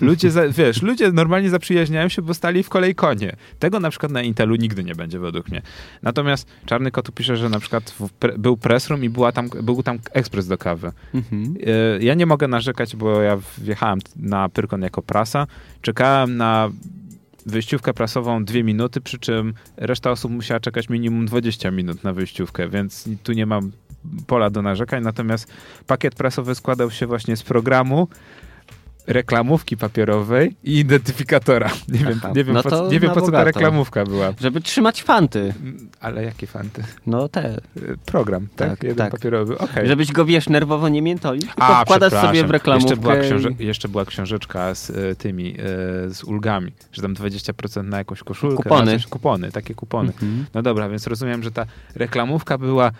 Ludzie, za, wiesz, ludzie normalnie zaprzyjaźniają się, bo stali w kolejkonie. Tego na przykład na Intelu nigdy nie będzie według mnie. Natomiast Czarny Kotu pisze, że na przykład pre, był press room i była tam, był tam ekspres do kawy. Mhm. E, Ja nie mogę narzekać, bo ja wjechałem na Pyrkon jako prasa. Czekałem na wyjściówkę prasową dwie minuty, przy czym reszta osób musiała czekać minimum 20 minut na wyjściówkę, więc tu nie mam pola do narzekań, natomiast pakiet prasowy składał się właśnie z programu, reklamówki papierowej i identyfikatora. Nie wiem, Aha, nie wiem, no po, nie wiem po co ta reklamówka była. Żeby trzymać fanty. Mm, Ale jakie fanty? No te. Y, Program, tak? Tak, Jeden tak. papierowy, okej. Żebyś go, wiesz, nerwowo nie miętolił, tylko A, wkładasz sobie w reklamówkę. Jeszcze była, książe- jeszcze była książeczka z e, tymi, e, z ulgami, że tam 20% na jakąś koszulkę. Kupony. Coś, kupony, takie kupony. Mhm. No dobra, więc rozumiem, że ta reklamówka była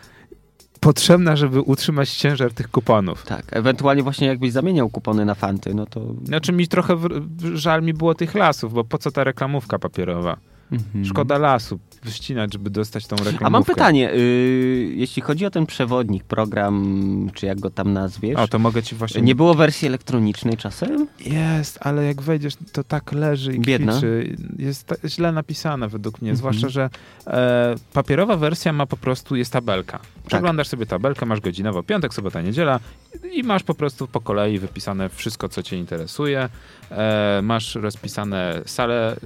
potrzebna, żeby utrzymać ciężar tych kuponów. Tak, ewentualnie właśnie jakbyś zamieniał kupony na fanty, no to... Znaczy mi trochę w, żal mi było tych lasów, bo po co ta reklamówka papierowa? Mhm. Szkoda lasu wyścinać, żeby dostać tą reklamówkę. A mam pytanie, y, jeśli chodzi o ten przewodnik, program, czy jak go tam nazwiesz, O, to mogę ci właśnie... nie było wersji elektronicznej czasem? Jest, ale jak wejdziesz, to tak leży i Biedna. kwiczy. Jest źle napisane według mnie, Mhm. zwłaszcza, że e, papierowa wersja ma po prostu, jest tabelka. Przeglądasz sobie tabelkę, masz godzinowo piątek, sobota, niedziela i masz po prostu po kolei wypisane wszystko, co cię interesuje. E, masz rozpisane salę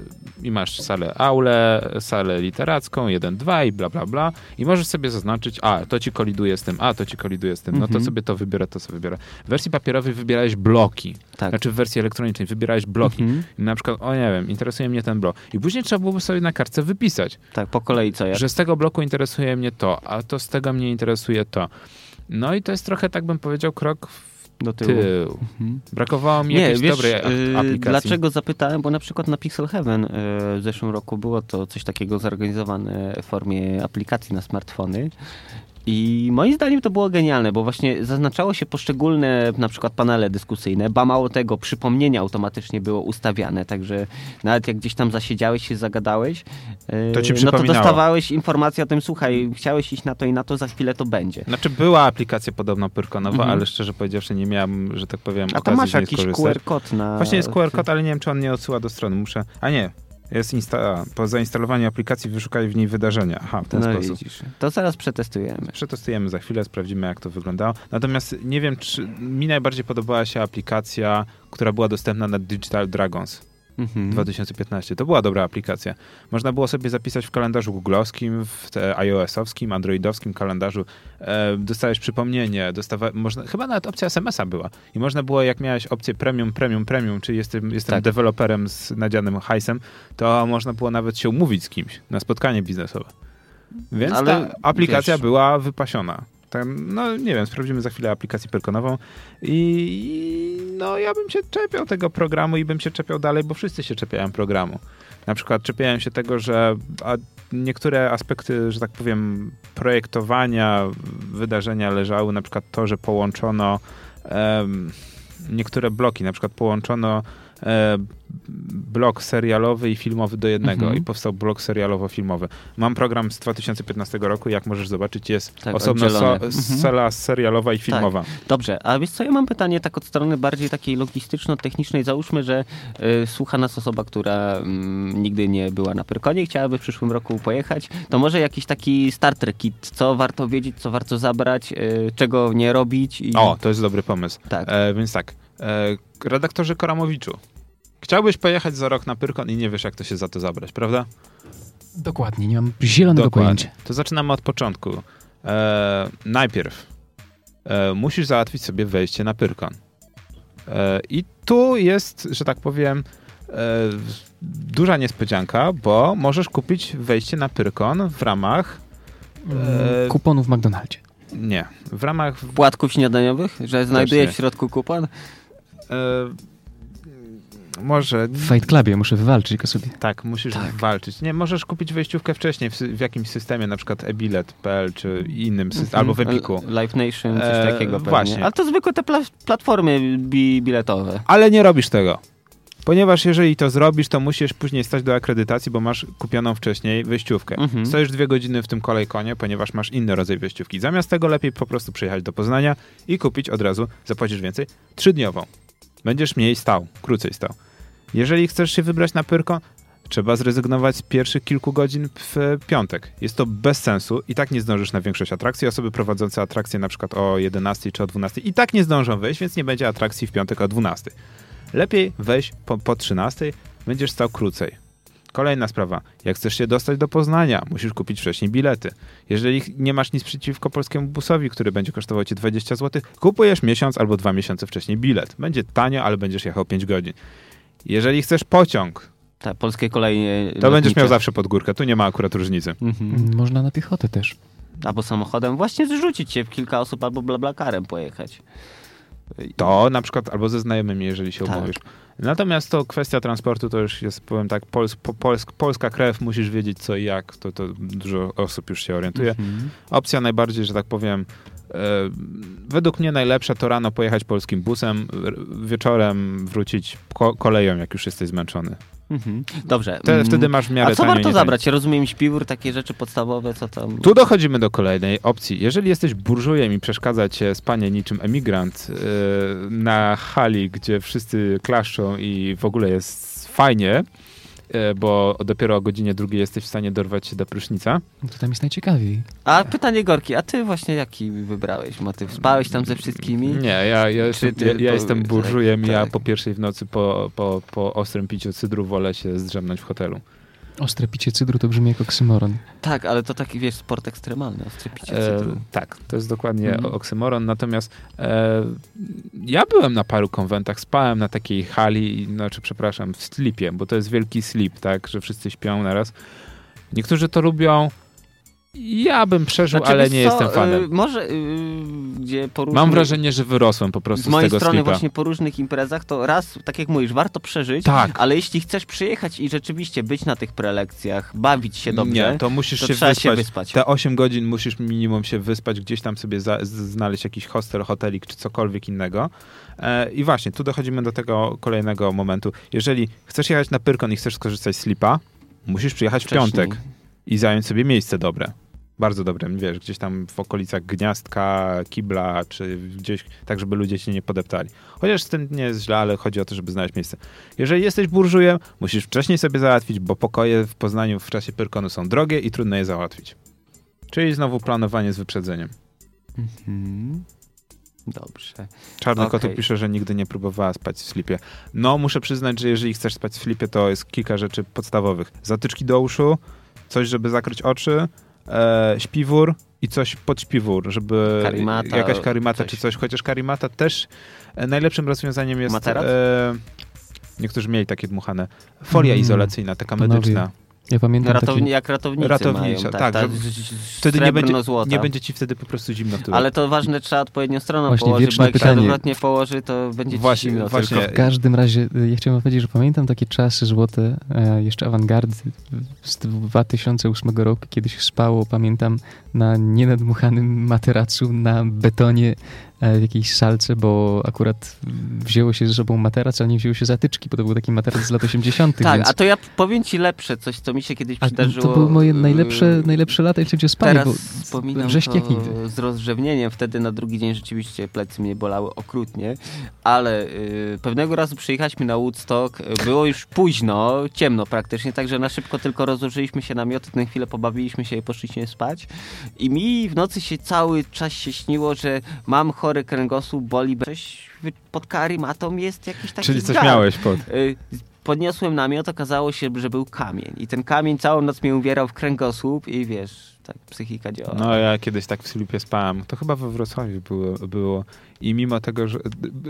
i masz salę aulę, salę literacką, 1, 2 i bla, bla, bla. I możesz sobie zaznaczyć, a, to ci koliduje z tym, a, to ci koliduje z tym, no to Mhm. sobie to wybiorę, to sobie wybiorę. W wersji papierowej wybierałeś bloki. Tak. Znaczy w wersji elektronicznej wybierałeś bloki. Mhm. Na przykład, o nie wiem, interesuje mnie ten blok. I później trzeba byłoby sobie na kartce wypisać, Tak, po kolei co ja. że z tego bloku interesuje mnie to, a to z tego mnie interesuje to. No i to jest trochę, tak bym powiedział, krok w Do tyłu. tył. Mhm. Brakowało mi Nie, jakiejś wiesz, dobrej y, aplikacji. dlaczego zapytałem, bo na przykład na Pixel Heaven y, w zeszłym roku było to coś takiego zorganizowane w formie aplikacji na smartfony. I moim zdaniem to było genialne, bo właśnie zaznaczało się poszczególne na przykład panele dyskusyjne, ba mało tego, przypomnienia automatycznie było ustawiane, także nawet jak gdzieś tam zasiedziałeś się, zagadałeś, To ci no to dostawałeś informację o tym, słuchaj, chciałeś iść na to i na to, za chwilę to będzie. Znaczy była aplikacja podobno Pyrkonowa, Mhm. ale szczerze powiedziawszy nie miałem, że tak powiem, A okazji masz jakiś. QR kod na... Właśnie jest QR kod, ale nie wiem, czy on nie odsyła do strony. Muszę... A nie, jest insta... po zainstalowaniu aplikacji wyszukaj w niej wydarzenia. Aha, w ten No sposób. widzisz. To zaraz przetestujemy. Przetestujemy za chwilę, sprawdzimy jak to wyglądało. Natomiast nie wiem, czy mi najbardziej podobała się aplikacja, która była dostępna na Digital Dragons Mhm. 2015. To była dobra aplikacja. Można było sobie zapisać w kalendarzu googlowskim, w iOS-owskim, androidowskim kalendarzu. E, dostałeś przypomnienie, dostawa... można... chyba nawet opcja SMS-a była. I można było, jak miałeś opcję premium, premium, premium, czyli jestem, jestem Tak. deweloperem z nadzianym hajsem, to można było nawet się umówić z kimś na spotkanie biznesowe. Więc Ale ta aplikacja wiesz- była wypasiona. Tam, no nie wiem, sprawdzimy za chwilę aplikację perkonową i, no ja bym się czepiał tego programu i bym się czepiał dalej, bo wszyscy się czepiają programu. Na przykład czepiałem się tego, że niektóre aspekty, że tak powiem, projektowania wydarzenia leżały, na przykład to, że połączono em, niektóre bloki, na przykład połączono blok serialowy i filmowy do jednego Mhm. i powstał blok serialowo-filmowy. Mam program z 2015 roku, jak możesz zobaczyć, jest Tak, osobno so. Mhm. sala serialowa i filmowa. Dobrze, a wiesz co, ja mam pytanie tak od strony bardziej takiej logistyczno-technicznej. Załóżmy, że y, słucha nas osoba, która mm, nigdy nie była na Pyrkonie chciałaby w przyszłym roku pojechać. To może jakiś taki starter kit, co warto wiedzieć, co warto zabrać, y, czego nie robić. I... O, to jest dobry pomysł. Tak. E, więc tak, e, redaktorze Koramowiczu, chciałbyś pojechać za rok na Pyrkon i nie wiesz, jak to się za to zabrać, prawda? Dokładnie, nie mam zielonego pojęcia. To zaczynamy od początku. E, najpierw e, musisz załatwić sobie wejście na Pyrkon. E, I tu jest, że tak powiem, e, duża niespodzianka, bo możesz kupić wejście na Pyrkon w ramach. E, Kuponu w McDonaldzie. nie, w ramach. Płatków śniadaniowych, że znajduje w środku kupon? E, może. W Fight Clubie muszę wywalczyć go sobie. Tak, musisz Tak. walczyć. Nie, możesz kupić wejściówkę wcześniej w, w jakimś systemie, na przykład ebilet.pl czy innym systemie, albo w Epiku. L- Live Nation, coś E, takiego pewnie. właśnie. Ale to zwykłe te pla- platformy bi- biletowe. Ale nie robisz tego. Ponieważ jeżeli to zrobisz, to musisz później stać do akredytacji, bo masz kupioną wcześniej wejściówkę. Mhm. Stoisz dwie godziny w tym kolejkonie, ponieważ masz inny rodzaj wejściówki. Zamiast tego lepiej po prostu przyjechać do Poznania i kupić od razu, zapłacisz więcej, trzydniową. Będziesz mniej stał, krócej stał. Jeżeli chcesz się wybrać na Pyrkon, trzeba zrezygnować z pierwszych kilku godzin w piątek. Jest to bez sensu i tak nie zdążysz na większość atrakcji. Osoby prowadzące atrakcje na przykład o 11 czy o 12 i tak nie zdążą wejść, więc nie będzie atrakcji w piątek o 12. Lepiej wejść po, po 13, będziesz stał krócej. Kolejna sprawa. Jak chcesz się dostać do Poznania, musisz kupić wcześniej bilety. Jeżeli nie masz nic przeciwko polskiemu busowi, który będzie kosztował cię 20 zł, kupujesz miesiąc albo dwa miesiące wcześniej bilet. Będzie tanio, ale będziesz jechał 5 godzin. Jeżeli chcesz pociąg, Tak, polskie koleje to będziesz miał lotnicze. zawsze pod górkę. Tu nie ma akurat różnicy. Mhm. Można na piechotę też. Albo samochodem właśnie zrzucić się w kilka osób, albo blablakarem pojechać. To na przykład albo ze znajomymi, jeżeli się Tak. umówisz. Natomiast to kwestia transportu to już jest, powiem tak, pols, po, polsk, polska krew, musisz wiedzieć co i jak, to, to dużo osób już się orientuje. Mhm. Opcja najbardziej, że tak powiem, e, według mnie najlepsza to rano pojechać polskim busem, wieczorem wrócić ko koleją, jak już jesteś zmęczony. Mhm. Dobrze. Te, Mm. wtedy masz w miarę A co warto nie tanio. zabrać? Rozumiem śpiwór, takie rzeczy podstawowe, co tam... Tu dochodzimy do kolejnej opcji. Jeżeli jesteś burżujem i przeszkadza cię spanie niczym emigrant yy, na hali, gdzie wszyscy klaszczą i w ogóle jest fajnie, bo dopiero o godzinie drugiej jesteś w stanie dorwać się do prysznica. No to tam jest najciekawiej. A pytanie Gorki, a ty właśnie jaki wybrałeś motyw? Spałeś tam ze wszystkimi? Nie, ja, ja, jestem, ty ja, ja po- jestem burżujem i ja tak. po pierwszej w nocy po, po, po ostrym piciu cydru wolę się zdrzemnąć w hotelu. Ostre picie cydru to brzmi jak oksymoron. Tak, ale to taki, wiesz, sport ekstremalny, ostre picie E, cydru. tak, to jest dokładnie Mhm. oksymoron. Natomiast e, ja byłem na paru konwentach, spałem na takiej hali, znaczy przepraszam, w slipie, bo to jest wielki slip, tak, że wszyscy śpią naraz. Niektórzy to lubią. Ja bym przeżył, Znaczy, ale nie co, jestem fanem. y, może, y, gdzie po Mam wrażenie, że wyrosłem po prostu z z, mojej tego strony slipa. właśnie po różnych imprezach, to raz, tak jak mówisz, warto przeżyć, Tak. ale jeśli chcesz przyjechać i rzeczywiście być na tych prelekcjach, bawić się dobrze, Nie, to musisz to się trzeba wyspać. się wyspać. Te 8 godzin musisz minimum się wyspać, gdzieś tam sobie za, z- znaleźć jakiś hostel, hotelik czy cokolwiek innego. E, I właśnie, tu dochodzimy do tego kolejnego momentu. Jeżeli chcesz jechać na Pyrkon i chcesz skorzystać z slipa, musisz przyjechać w Wcześniej. piątek i zająć sobie miejsce dobre. Bardzo dobre, wiesz, gdzieś tam w okolicach Gniazdka, Kibla, czy gdzieś, tak żeby ludzie cię nie podeptali. Chociaż tym nie jest źle, ale chodzi o to, żeby znaleźć miejsce. Jeżeli jesteś burżujem, musisz wcześniej sobie załatwić, bo pokoje w Poznaniu w czasie Pyrkonu są drogie i trudno je załatwić. Czyli znowu planowanie z wyprzedzeniem. Mhm. Dobrze. Czarny Okej. Kotuk pisze, że nigdy nie próbowała spać w slipie. No, muszę przyznać, że jeżeli chcesz spać w slipie, to jest kilka rzeczy podstawowych. Zatyczki do uszu, coś, żeby zakryć oczy, e, śpiwór i coś pod śpiwór, żeby Karimata, jakaś karimata coś. czy coś, chociaż karimata też e, najlepszym rozwiązaniem jest e, niektórzy mieli takie dmuchane. Folia Mm, izolacyjna, taka panowie, medyczna. Ja pamiętam Ratowni, taki... jak ratownicy Ratownicza, mają, tak, ta, żeby- z- z- Wtedy nie będzie, nie będzie ci wtedy po prostu zimno w tyłu. Ale to ważne, trzeba odpowiednią stroną Właśnie położyć, bo jak się pytanie. odwrotnie położy, to będzie ci Właśnie- zimno właśnie- tylko. W każdym razie, y, ja chciałem powiedzieć, że pamiętam takie czasy złote, e, jeszcze awangardy z 2008 roku, kiedy się spało, pamiętam, na nienadmuchanym materacu, na betonie w jakiejś salce, bo akurat wzięło się ze sobą materac, a nie wzięło się zatyczki, bo to był taki materac z lat 80. Tak, więc... a to ja powiem ci lepsze coś, co mi się kiedyś A przydarzyło. to były moje yy, najlepsze, najlepsze lata, jeszcze gdzie spali, Teraz bo wspominam to nigdy. z rozrzewnieniem. Wtedy na drugi dzień rzeczywiście plecy mnie bolały okrutnie. Ale y, pewnego razu przyjechaliśmy na Woodstock. Było już późno, ciemno praktycznie, także na szybko tylko rozłożyliśmy się namioty, na chwilę pobawiliśmy się i poszliśmy spać. I mi w nocy się cały czas się śniło, że mam chory kręgosłup, boli. Coś pod karimatą jest jakiś taki Czyli coś gar. miałeś pod. Y, Podniosłem namiot, okazało się, że był kamień. I ten kamień całą noc mnie uwierał w kręgosłup i wiesz, tak psychika działa. No ja kiedyś tak w slipie spałem. To chyba we Wrocławiu było. było. I mimo tego, że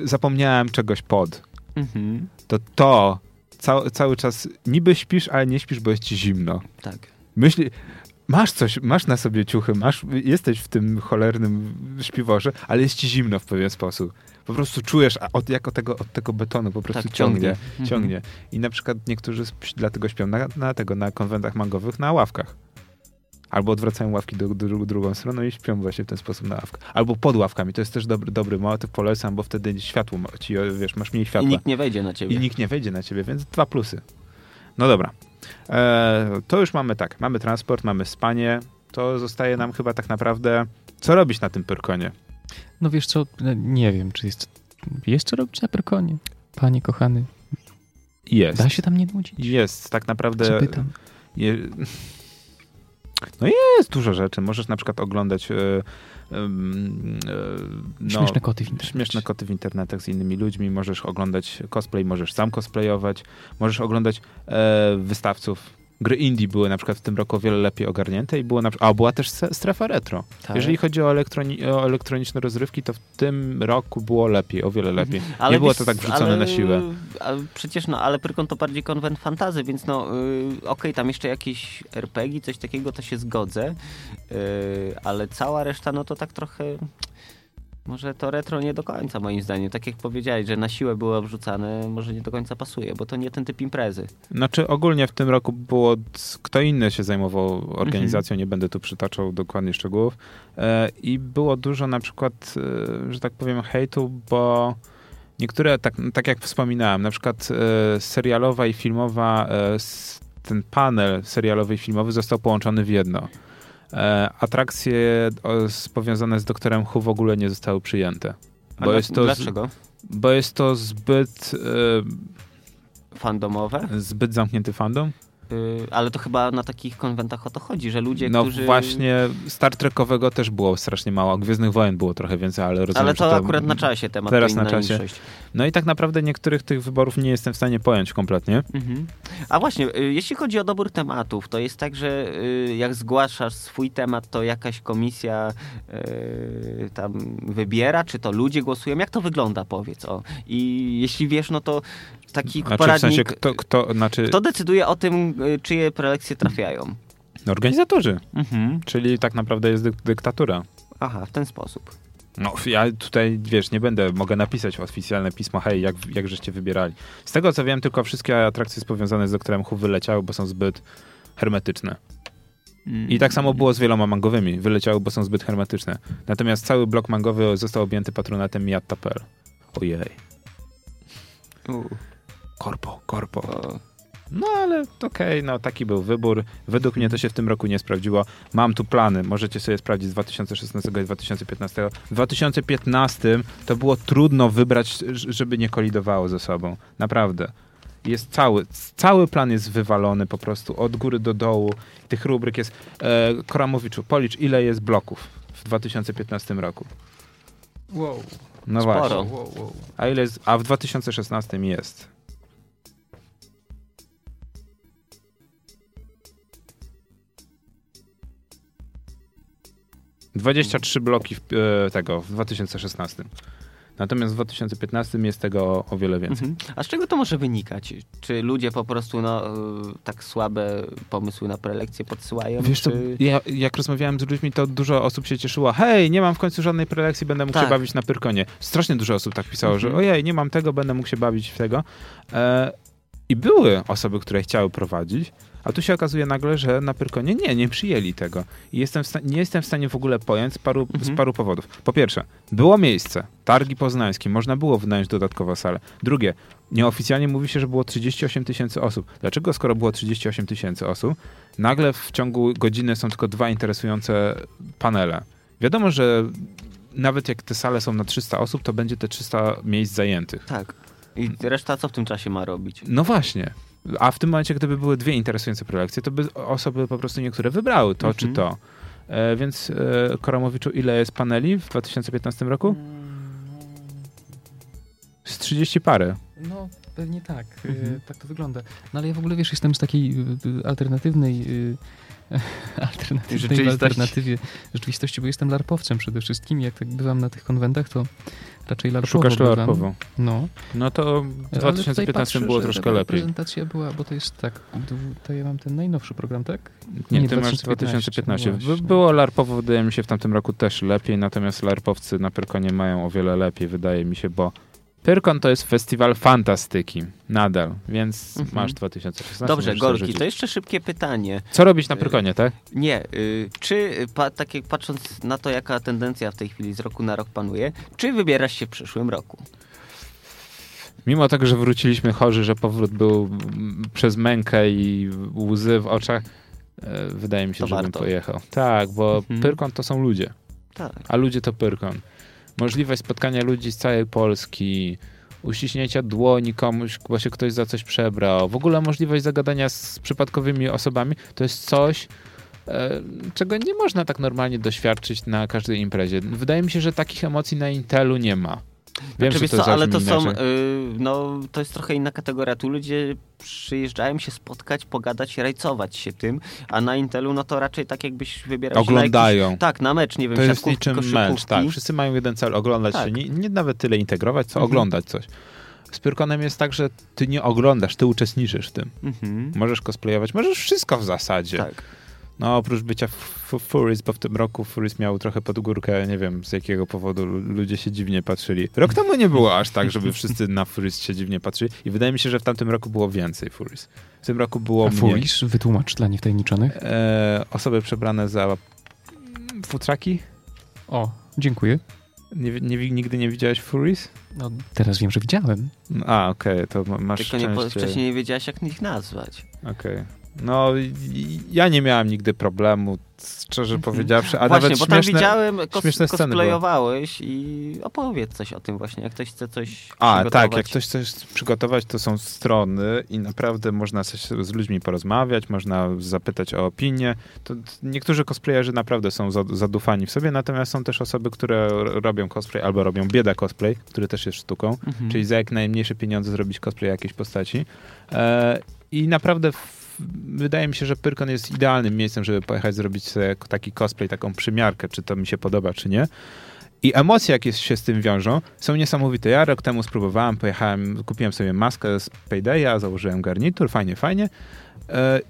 zapomniałem czegoś pod, Mhm, to to cał, cały czas niby śpisz, ale nie śpisz, bo jest ci zimno. tak. Myśli, masz coś, masz na sobie ciuchy, masz, jesteś w tym cholernym śpiworze, ale jest ci zimno w pewien sposób. Po prostu czujesz, a od, jak od tego, od tego betonu po prostu Tak, ciągnie. ciągnie. Mhm. ciągnie. I na przykład niektórzy dlatego śpią na, na tego, na konwentach mangowych na ławkach. Albo odwracają ławki do, do drugą stroną i śpią właśnie w ten sposób na ławkach. Albo pod ławkami. To jest też dobry, dobry motyw, polecam, bo wtedy światło ci, wiesz, masz mniej I światła. nikt nie wejdzie na ciebie. I nikt nie wejdzie na ciebie, więc dwa plusy. No dobra. E, to już mamy tak. Mamy transport, mamy spanie. To zostaje nam chyba tak naprawdę. Co robić na tym Pyrkonie? No wiesz co, no, nie wiem, czy jest, jest co robić na Perkonie. Panie kochany, Jest. da się tam nie nudzić? Jest. Tak naprawdę. Zapytam. Je... Jest dużo rzeczy. Możesz na przykład oglądać e, no, Śmieszne koty w internecie. śmieszne koty w internetach z innymi ludźmi, możesz oglądać cosplay, możesz sam cosplayować, możesz oglądać e, wystawców. Gry indie były na przykład w tym roku o wiele lepiej ogarnięte i było na a była też strefa retro. Tak. Jeżeli chodzi o, elektroni- o elektroniczne rozrywki, to w tym roku było lepiej, o wiele lepiej. Ale Nie było to tak wrzucone ale, na siłę. Przecież, no, ale Pyrkon to bardziej konwent fantazy, więc no, y, okej, tam jeszcze jakieś RPG, coś takiego, to się zgodzę, y, ale cała reszta, no to tak trochę... Może to retro nie do końca, moim zdaniem. Tak jak powiedziałeś, że na siłę było obrzucane, może nie do końca pasuje, bo to nie ten typ imprezy. Znaczy ogólnie w tym roku było, kto inny się zajmował organizacją, Mhm. nie będę tu przytaczał dokładnie szczegółów. E, I było dużo na przykład, e, że tak powiem, hejtu, bo niektóre, tak, tak jak wspominałem, na przykład e, serialowa i filmowa, ten panel serialowy i filmowy został połączony w jedno. E, Atrakcje powiązane z doktorem Who w ogóle nie zostały przyjęte. Bo dla- jest to, z, Dlaczego? bo jest to zbyt, Fandomowe? e, zbyt zamknięty fandom. Ale to chyba na takich konwentach o to chodzi, że ludzie, No którzy... właśnie, Star Trekowego też było strasznie mało. Gwiezdnych Wojen było trochę więcej, ale rozumiem, Ale że to akurat na czasie temat, teraz to na czasie. No i tak naprawdę niektórych tych wyborów nie jestem w stanie pojąć kompletnie. Mhm. A właśnie, y, jeśli chodzi o dobór tematów, to jest tak, że y, jak zgłaszasz swój temat, to jakaś komisja y, tam wybiera, czy to ludzie głosują? Jak to wygląda, powiedz? O. I jeśli wiesz, no to taki Znaczy w poradnik... sensie kto, kto znaczy Kto decyduje o tym, czyje prelekcje trafiają? organizatorzy, Mhm. czyli tak naprawdę jest dyk dyktatura. Aha, w ten sposób. No ja tutaj, wiesz, nie będę, mogę napisać oficjalne pismo, hej, jak, jak żeście wybierali. Z tego co wiem, tylko wszystkie atrakcje powiązane z doktorem Who wyleciały, bo są zbyt hermetyczne. I tak samo było z wieloma mangowymi. Wyleciały, bo są zbyt hermetyczne. Natomiast cały blok mangowy został objęty patronatem Miatta.pl. Ojej. U, Korpo, korpo. No ale okej, no taki był wybór. Według mnie to się w tym roku nie sprawdziło. Mam tu plany, możecie sobie sprawdzić z 2016 i 2015. W 2015 to było trudno wybrać, żeby nie kolidowało ze sobą. Naprawdę. Jest cały, cały plan jest wywalony po prostu od góry do dołu. Tych rubryk jest... E, Koramowiczu, policz ile jest bloków w 2015 roku. Wow. No Sporo. właśnie. wow, wow. A ile jest, a w 2016 jest? Dwadzieścia trzy bloki w, e, tego w 2016. Natomiast w 2015 jest tego o, wiele więcej. Mhm. A z czego to może wynikać? Czy ludzie po prostu no, y, tak słabe pomysły na prelekcje podsyłają? Wiesz co, czy... ja, jak rozmawiałem z ludźmi, to dużo osób się cieszyło. Hej, nie mam w końcu żadnej prelekcji, będę mógł Tak. się bawić na Pyrkonie. Strasznie dużo osób tak pisało, Mhm. że ojej, nie mam tego, będę mógł się bawić w tego. E, I były osoby, które chciały prowadzić, a tu się okazuje nagle, że na Pyrkonie nie, nie przyjęli tego. I jestem nie jestem w stanie w ogóle pojąć z paru, z Mhm. paru powodów. Po pierwsze, było miejsce, targi poznańskie, można było wynająć dodatkowo salę. Drugie, nieoficjalnie mówi się, że było 38 tysięcy osób. Dlaczego, skoro było 38 tysięcy osób, nagle w ciągu godziny są tylko dwa interesujące panele? Wiadomo, że nawet jak te sale są na 300 osób, to będzie te 300 miejsc zajętych. Tak. I reszta co w tym czasie ma robić? No właśnie. A w tym momencie, gdyby były dwie interesujące prelekcje, to by osoby po prostu niektóre wybrały to czy Mhm. to. E, więc e, Koramowiczu, ile jest paneli w 2015 roku? Z 30 parę. No, pewnie tak. Mhm. Y, tak to wygląda. No ale ja w ogóle, wiesz, jestem z takiej y, y, alternatywnej... W Rzeczywistości. alternatywie rzeczywistości, bo jestem larpowcem przede wszystkim. Jak tak bywam na tych konwentach, to raczej larpowo Szukasz bywam. larpowo. No. No to w Ale tutaj 2015 patrzę, było troszkę lepiej. prezentacja była, bo to jest tak, to ja mam ten najnowszy program, tak? Nie, Nie, ty masz 2015, 2015. no. Było larpowo, wydaje mi się, w tamtym roku też lepiej, natomiast larpowcy na Pyrkonie mają o wiele lepiej, wydaje mi się, bo Pyrkon to jest festiwal fantastyki, nadal, więc Mhm. masz 2016. Dobrze, Gorki, to jeszcze szybkie pytanie. Co robić na Pyrkonie, tak? Nie, y, czy y, pa, tak jak patrząc na to, jaka tendencja w tej chwili z roku na rok panuje, czy wybierasz się w przyszłym roku? Mimo tego, że wróciliśmy chorzy, że powrót był przez mękę i łzy w oczach, e, wydaje mi się, To że bym warto. pojechał. Tak, bo Mhm. Pyrkon to są ludzie, Tak. a ludzie to Pyrkon. Możliwość spotkania ludzi z całej Polski, uściśnięcia dłoni komuś, bo się ktoś za coś przebrał, w ogóle możliwość zagadania z przypadkowymi osobami, to jest coś, e, czego nie można tak normalnie doświadczyć na każdej imprezie. Wydaje mi się, że takich emocji na Intelu nie ma. Wiem, Znaczy, że to co, ale to są, y, no to jest trochę inna kategoria. Tu ludzie przyjeżdżają się spotkać, pogadać, rajcować się tym, a na Intelu no to raczej tak jakbyś wybierał się na Oglądają. jakiś, Tak, na mecz, nie wiem, To jest niczym mecz, tak. Wszyscy mają jeden cel, oglądać Tak. się. Nie, nie nawet tyle integrować, co Mhm. oglądać coś. Z Pyrkonem jest tak, że ty nie oglądasz, ty uczestniczysz w tym. Mhm. Możesz cosplayować, możesz wszystko w zasadzie. Tak. No oprócz bycia f- f- Furries, bo w tym roku Furries miał trochę pod górkę, nie wiem z jakiego powodu lu- ludzie się dziwnie patrzyli. Rok temu nie było aż tak, żeby wszyscy na Furries się dziwnie patrzyli i wydaje mi się, że w tamtym roku było więcej Furries. W tym roku było A mniej. Furis, wytłumacz dla niewtajemniczonych. E, osoby przebrane za futraki? O, dziękuję. Nie, nie, nigdy nie widziałeś Furries? No, teraz wiem, że widziałem. A, okej, to ma- masz Tylko nie, szczęście. wcześniej nie wiedziałaś, jak ich nazwać. Okej. No, ja nie miałem nigdy problemu, szczerze powiedziawszy, a właśnie, nawet bo tam śmieszne... widziałem, kos, śmieszne sceny były. cosplayowałeś i opowiedz coś o tym właśnie, jak ktoś chce coś A, tak, jak ktoś chce przygotować, to są strony i naprawdę można coś z ludźmi porozmawiać, można zapytać o opinię. To niektórzy cosplayerzy naprawdę są za- zadufani w sobie, natomiast są też osoby, które robią cosplay albo robią bieda cosplay, który też jest sztuką, Mhm. czyli za jak najmniejsze pieniądze zrobić cosplay jakiejś postaci. E, I naprawdę wydaje mi się, że Pyrkon jest idealnym miejscem, żeby pojechać zrobić sobie taki cosplay, taką przymiarkę, czy to mi się podoba, czy nie. I emocje, jakie się z tym wiążą, są niesamowite. Ja rok temu spróbowałem, pojechałem, kupiłem sobie maskę z Paydaya, założyłem garnitur, fajnie, fajnie. E,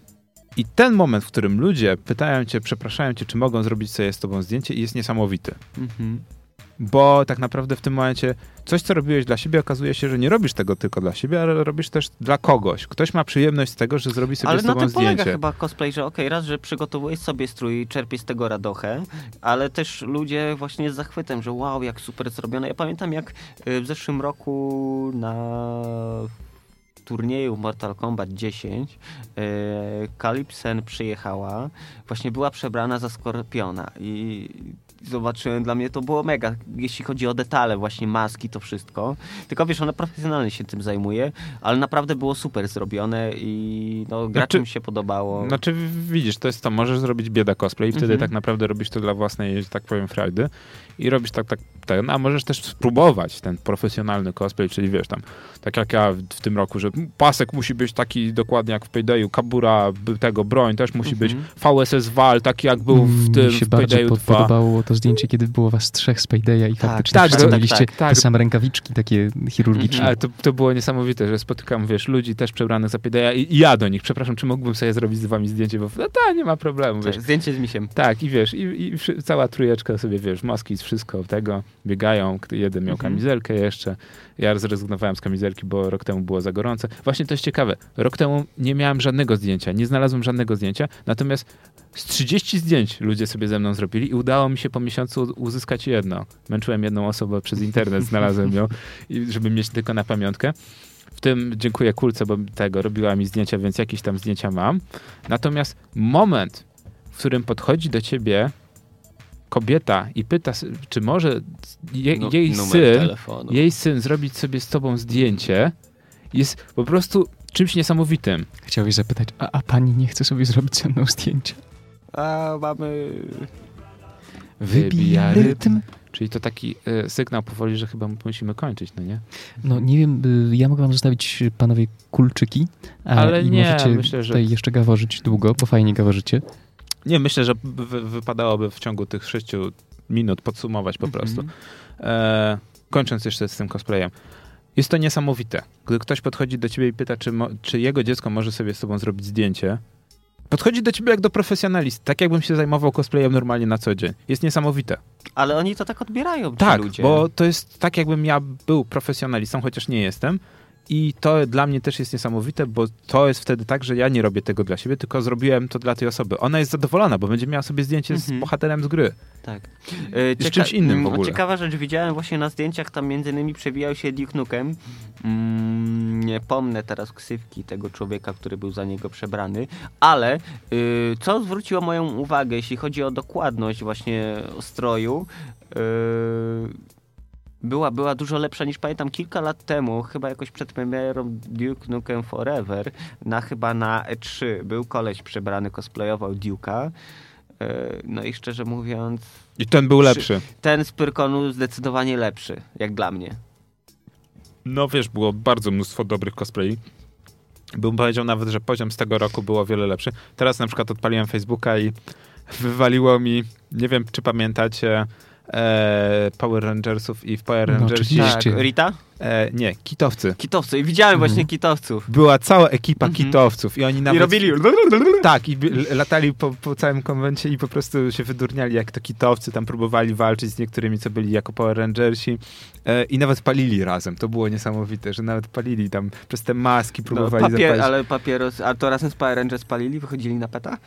I ten moment, w którym ludzie pytają cię, przepraszają cię, czy mogą zrobić sobie z tobą zdjęcie, jest niesamowity. Mhm. Bo tak naprawdę w tym momencie coś, co robiłeś dla siebie, okazuje się, że nie robisz tego tylko dla siebie, ale robisz też dla kogoś. Ktoś ma przyjemność z tego, że zrobi sobie Ale z na tobą tym polega zdjęcie. chyba cosplay, że okej, raz, że przygotowujesz sobie strój i czerpiesz z tego radochę, ale też ludzie właśnie z zachwytem, że wow, jak super zrobione. Ja pamiętam jak y, w zeszłym roku na turnieju Mortal Kombat 10 e, Calypsen przyjechała, właśnie była przebrana za Skorpiona i zobaczyłem, dla mnie to było mega, jeśli chodzi o detale, właśnie maski, to wszystko. Tylko wiesz, ona profesjonalnie się tym zajmuje, ale naprawdę było super zrobione i no, graczom się podobało. Znaczy widzisz, to jest to, możesz zrobić bieda cosplay i wtedy Mhm. tak naprawdę robisz to dla własnej, że tak powiem, frajdy i robisz tak, tak, ten, a możesz też spróbować ten profesjonalny cosplay, czyli wiesz tam, tak jak ja w, tym roku, że pasek musi być taki dokładnie jak w Paydayu, kabura tego, broń też musi być, Mhm. VSS Wal, taki jak był w tym Mi się w Paydayu 2. podobało to zdjęcie, kiedy było was trzech z Paydaya i Tak, faktycznie tak, tak, mieliście tak, tak. te same rękawiczki takie chirurgiczne. Ale to, to było niesamowite, że spotykam, wiesz, ludzi też przebranych za Paydaya i, i ja do nich, przepraszam, czy mógłbym sobie zrobić z wami zdjęcie, bo no tak, nie ma problemu, wiesz. Zdjęcie z misiem. Tak, i wiesz, i, i cała trójeczka sobie, wiesz, maski, wszystko tego, biegają, jeden miał Mhm. kamizelkę jeszcze, ja zrezygnowałem z kamizelki, bo rok temu było za gorące. Właśnie to jest ciekawe, rok temu nie miałem żadnego zdjęcia, nie znalazłem żadnego zdjęcia, natomiast z 30 zdjęć ludzie sobie ze mną zrobili i udało mi się po miesiącu uzyskać jedno. Męczyłem jedną osobę przez internet, znalazłem ją, żeby mieć tylko na pamiątkę. W tym dziękuję Kulce, bo tego robiła mi zdjęcia, więc jakieś tam zdjęcia mam. Natomiast moment, w którym podchodzi do ciebie kobieta i pyta, czy może je, Nu- jej syn, telefonu. jej syn zrobić sobie z tobą zdjęcie, jest po prostu czymś niesamowitym. Chciałeś zapytać, a, a pani nie chce sobie zrobić ze mną zdjęcia? A mamy... Wybija rytm. Czyli to taki e, sygnał powoli, że chyba musimy kończyć, no nie? No nie wiem, y, ja mogę wam zostawić y, panowie kulczyki, a, Ale i nie, możecie myślę, że- tutaj jeszcze gaworzyć długo, bo fajnie gaworzycie. Nie, myślę, że wy, wypadałoby w ciągu tych sześciu minut podsumować po Mhm. prostu. E, kończąc jeszcze z tym cosplayem. Jest to niesamowite. Gdy ktoś podchodzi do ciebie i pyta, czy, mo, czy jego dziecko może sobie z tobą zrobić zdjęcie, podchodzi do ciebie jak do profesjonalisty, tak jakbym się zajmował cosplayem normalnie na co dzień. Jest niesamowite. Ale oni to tak odbierają, Tak, ludzie. bo to jest tak, jakbym ja był profesjonalistą, chociaż nie jestem. I to dla mnie też jest niesamowite, bo to jest wtedy tak, że ja nie robię tego dla siebie, tylko zrobiłem to dla tej osoby. Ona jest zadowolona, bo będzie miała sobie zdjęcie Mhm. z bohaterem z gry. Tak. E, Z czymś innym w mm, ogóle. Ciekawa rzecz, widziałem właśnie na zdjęciach, tam między innymi przewijał się Duke Nukem. Mm, nie pomnę teraz ksywki tego człowieka, który był za niego przebrany, ale y, co zwróciło moją uwagę, jeśli chodzi o dokładność właśnie stroju, y, była, była dużo lepsza niż pamiętam kilka lat temu, chyba jakoś przed premierą Duke Nukem Forever, na chyba na E3 był koleś przebrany, cosplayował Duke'a. E, No i szczerze mówiąc, I ten był lepszy. ten z Pyrkonu zdecydowanie lepszy, jak dla mnie. No wiesz, było bardzo mnóstwo dobrych cosplayi. Bym powiedział nawet, że poziom z tego roku był o wiele lepszy. Teraz na przykład odpaliłem Facebooka i wywaliło mi, nie wiem czy pamiętacie, e, Power Rangersów i w Power No, Rangersi... oczywiście. Tak, Rita? E, nie, kitowcy. Kitowcy. I widziałem Mhm. właśnie kitowców. Była cała ekipa Mhm. kitowców i oni nawet... I robili... Tak, i latali po, po całym konwencie i po prostu się wydurniali jak to kitowcy, tam próbowali walczyć z niektórymi, co byli jako Power Rangersi e, i nawet palili razem. To było niesamowite, że nawet palili tam przez te maski, No, próbowali papier, zapalić. ale papieros... A to razem z Power Rangers palili? Wychodzili na peta?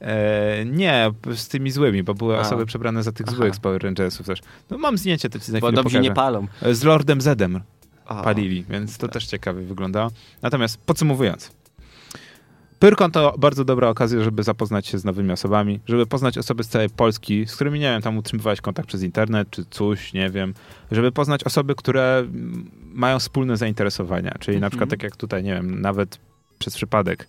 E, nie, z tymi złymi, bo były A. osoby przebrane za tych Aha. złych z Power Rangersów też. No mam zdjęcie, to ci za Bo pokażę. nie palą. Z Lordem Zedem A. palili, więc to też ciekawie wyglądało. Natomiast podsumowując. Pyrkon to bardzo dobra okazja, żeby zapoznać się z nowymi osobami, żeby poznać osoby z całej Polski, z którymi, nie wiem, tam utrzymywałeś kontakt przez internet, czy coś, nie wiem, żeby poznać osoby, które mm, mają wspólne zainteresowania, czyli na Mhm. przykład tak jak tutaj, nie wiem, nawet przez przypadek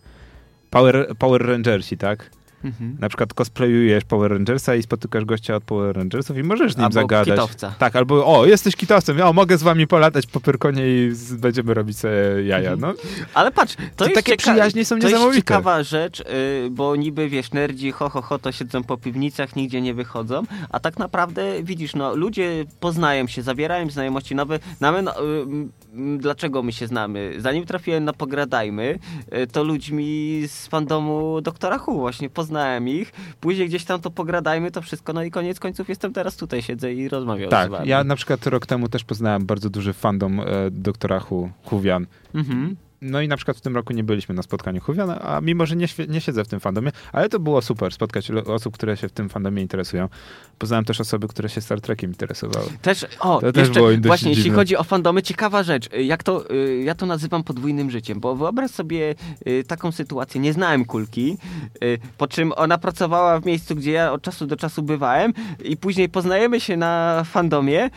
Power, Power Rangersi, tak? Mhm. Na przykład cosplayujesz Power Rangersa i spotykasz gościa od Power Rangersów i możesz z nim Albo zagadać. kitowca. Tak, albo o, jesteś kitowcem, o, mogę z wami polatać po Pyrkonie i z, będziemy robić sobie jaja, no. Ale patrz, to, To jest takie cieka- przyjaźnie są To jest niesamowite. ciekawa rzecz, y, bo niby wiesz, nerdzi ho, ho, ho, to siedzą po piwnicach, nigdzie nie wychodzą, a tak naprawdę widzisz, no ludzie poznają się, zawierają znajomości nowe. Nawet, no, y, m, dlaczego my się znamy? Zanim trafiłem na Pogradajmy, y, to ludźmi z fandomu Doktora Who właśnie poznałem ich, później gdzieś tam to Pogradajmy, to wszystko, no i koniec końców jestem teraz tutaj, siedzę i rozmawiam z Tak, wami. ja na przykład rok temu też poznałem bardzo duży fandom e, doktora Hu, Huwian. Mhm. No i na przykład w tym roku nie byliśmy na spotkaniu Huwiana, a mimo, że nie, nie siedzę w tym fandomie, ale to było super spotkać osób, które się w tym fandomie interesują. Poznałem też osoby, które się Star Trekiem interesowały. Też, o, To też jeszcze, było dość właśnie, jeśli dziwne. chodzi o fandomy, ciekawa rzecz. Jak to, y, ja to nazywam podwójnym życiem, bo wyobraź sobie y, taką sytuację, nie znałem kulki, y, po czym ona pracowała w miejscu, gdzie ja od czasu do czasu bywałem i później poznajemy się na fandomie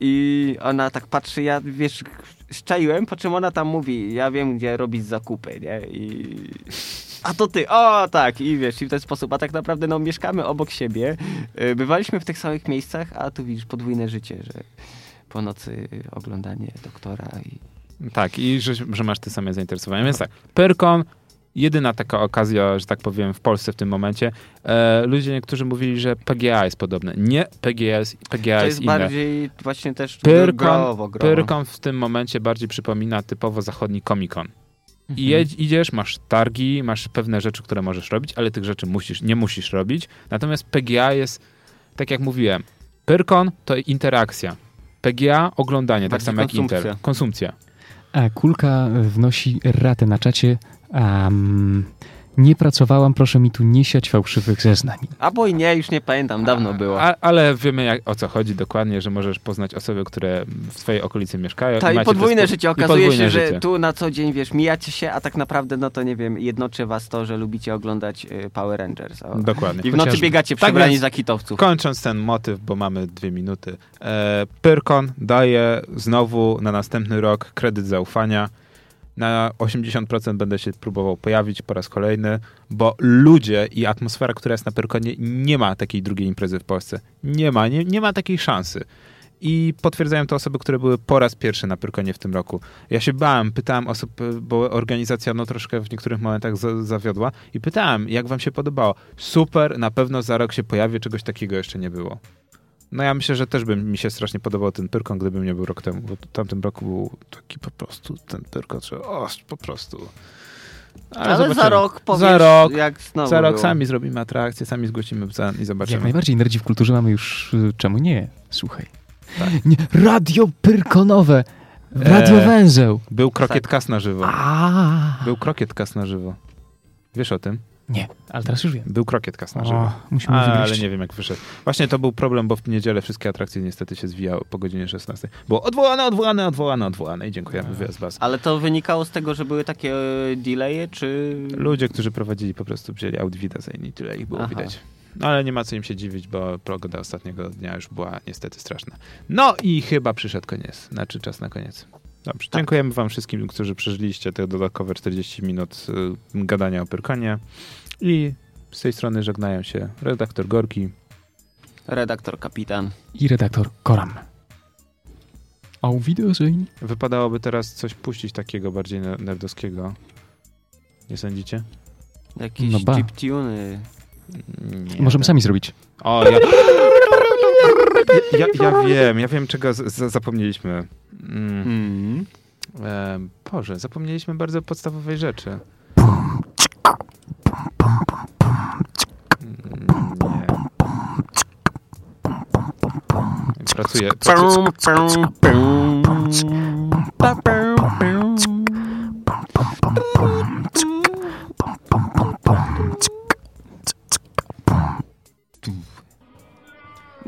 i ona tak patrzy, ja wiesz, szczaiłem, po czym ona tam mówi, ja wiem, gdzie robić zakupy, nie? I... A to ty, o tak, i wiesz, i w ten sposób, a tak naprawdę no mieszkamy obok siebie, y, bywaliśmy w tych samych miejscach, a tu widzisz podwójne życie, że po nocy oglądanie doktora i... Tak, i że, że masz te same zainteresowania. Więc tak, Pyrkon, jedyna taka okazja, że tak powiem, w Polsce w tym momencie. E, ludzie niektórzy mówili, że PGA jest podobne. Nie, PGA jest, PGA To jest jest inne. bardziej właśnie też Pyrkon, growo, growo. Pyrkon w tym momencie bardziej przypomina typowo zachodni Comic-Con. I Mhm. jedź, idziesz, masz targi, masz pewne rzeczy, które możesz robić, ale tych rzeczy musisz, nie musisz robić. Natomiast PGA jest, tak jak mówiłem, Pyrkon to interakcja. PGA oglądanie, tak samo jak konsumpcja. Inter. Konsumpcja. A Kulka wnosi ratę na czacie. Um, nie pracowałam, proszę mi tu nie siać fałszywych zeznań. Albo i nie, już nie pamiętam, dawno było. A, ale wiemy jak, o co chodzi dokładnie, że możesz poznać osoby, które w twojej okolicy mieszkają. Tak, i macie podwójne życie. i Okazuje podwójne się, że życie. tu na co dzień, wiesz, mijacie się, a tak naprawdę, no to nie wiem, jednoczy was to, że lubicie oglądać y, Power Rangers. O. Dokładnie. I w nocy biegacie Tak przebrani więc- za kitowców. Kończąc ten motyw, bo mamy dwie minuty. E, Pyrkon daje znowu na następny rok kredyt zaufania. Na 80% będę się próbował pojawić po raz kolejny, bo ludzie i atmosfera, która jest na Pyrkonie, nie ma takiej drugiej imprezy w Polsce. Nie ma, nie, nie ma takiej szansy. I potwierdzają to osoby, które były po raz pierwszy na Pyrkonie w tym roku. Ja się bałem, pytałem osób, bo organizacja no troszkę w niektórych momentach za, zawiodła i pytałem, jak wam się podobało. Super, na pewno za rok się pojawi, czegoś takiego jeszcze nie było. No ja myślę, że też by mi się strasznie podobał ten Pyrkon, gdybym nie był rok temu, bo w tamtym roku był taki po prostu ten Pyrkon, że o, po prostu. Ale, za zobaczymy. rok powiesz, Za rok, jak znowu za rok było. sami zrobimy atrakcję, sami zgłosimy za- i Jak zobaczymy. najbardziej nerdzi w kulturze mamy już, y, czemu nie? Słuchaj. Tak. Nie, radio pyrkonowe, radio Eee. węzeł. Był krokiet kas na żywo. A, Był krokiet kas na żywo. Wiesz o tym? Nie, ale teraz już wiem. Był krokiet kas na żywo. O, musimy A, ale nie wiem jak wyszedł. Właśnie to był problem, bo w niedzielę wszystkie atrakcje niestety się zwijały po godzinie 16. Było odwołane, odwołane, odwołane, odwołane i dziękujemy z was. Ale to wynikało z tego, że były takie e, delaye, czy... Ludzie, którzy prowadzili po prostu wzięli Audivida za i tyle ich było Aha. widać. No ale nie ma co im się dziwić, bo pogoda ostatniego dnia już była niestety straszna. No i chyba przyszedł koniec, znaczy czas na koniec. Dobrze, Tak. dziękujemy wam wszystkim, którzy przeżyliście te dodatkowe 40 minut y, gadania o Pyrkonie i Z tej strony żegnają się redaktor Gorki. Redaktor kapitan. I redaktor Koram. Auf Wiedersehen. Wypadałoby teraz coś puścić takiego bardziej ne- nerdowskiego. Nie sądzicie? Jakieś No ba. chiptuny. Nie. Możemy sami zrobić. O, ja... ja, ja wiem, ja wiem czego z, zapomnieliśmy. Mm. Mm. E, Boże, zapomnieliśmy bardzo podstawowej rzeczy. Mm, Nie. Pracuję. pracuję.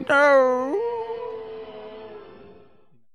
No.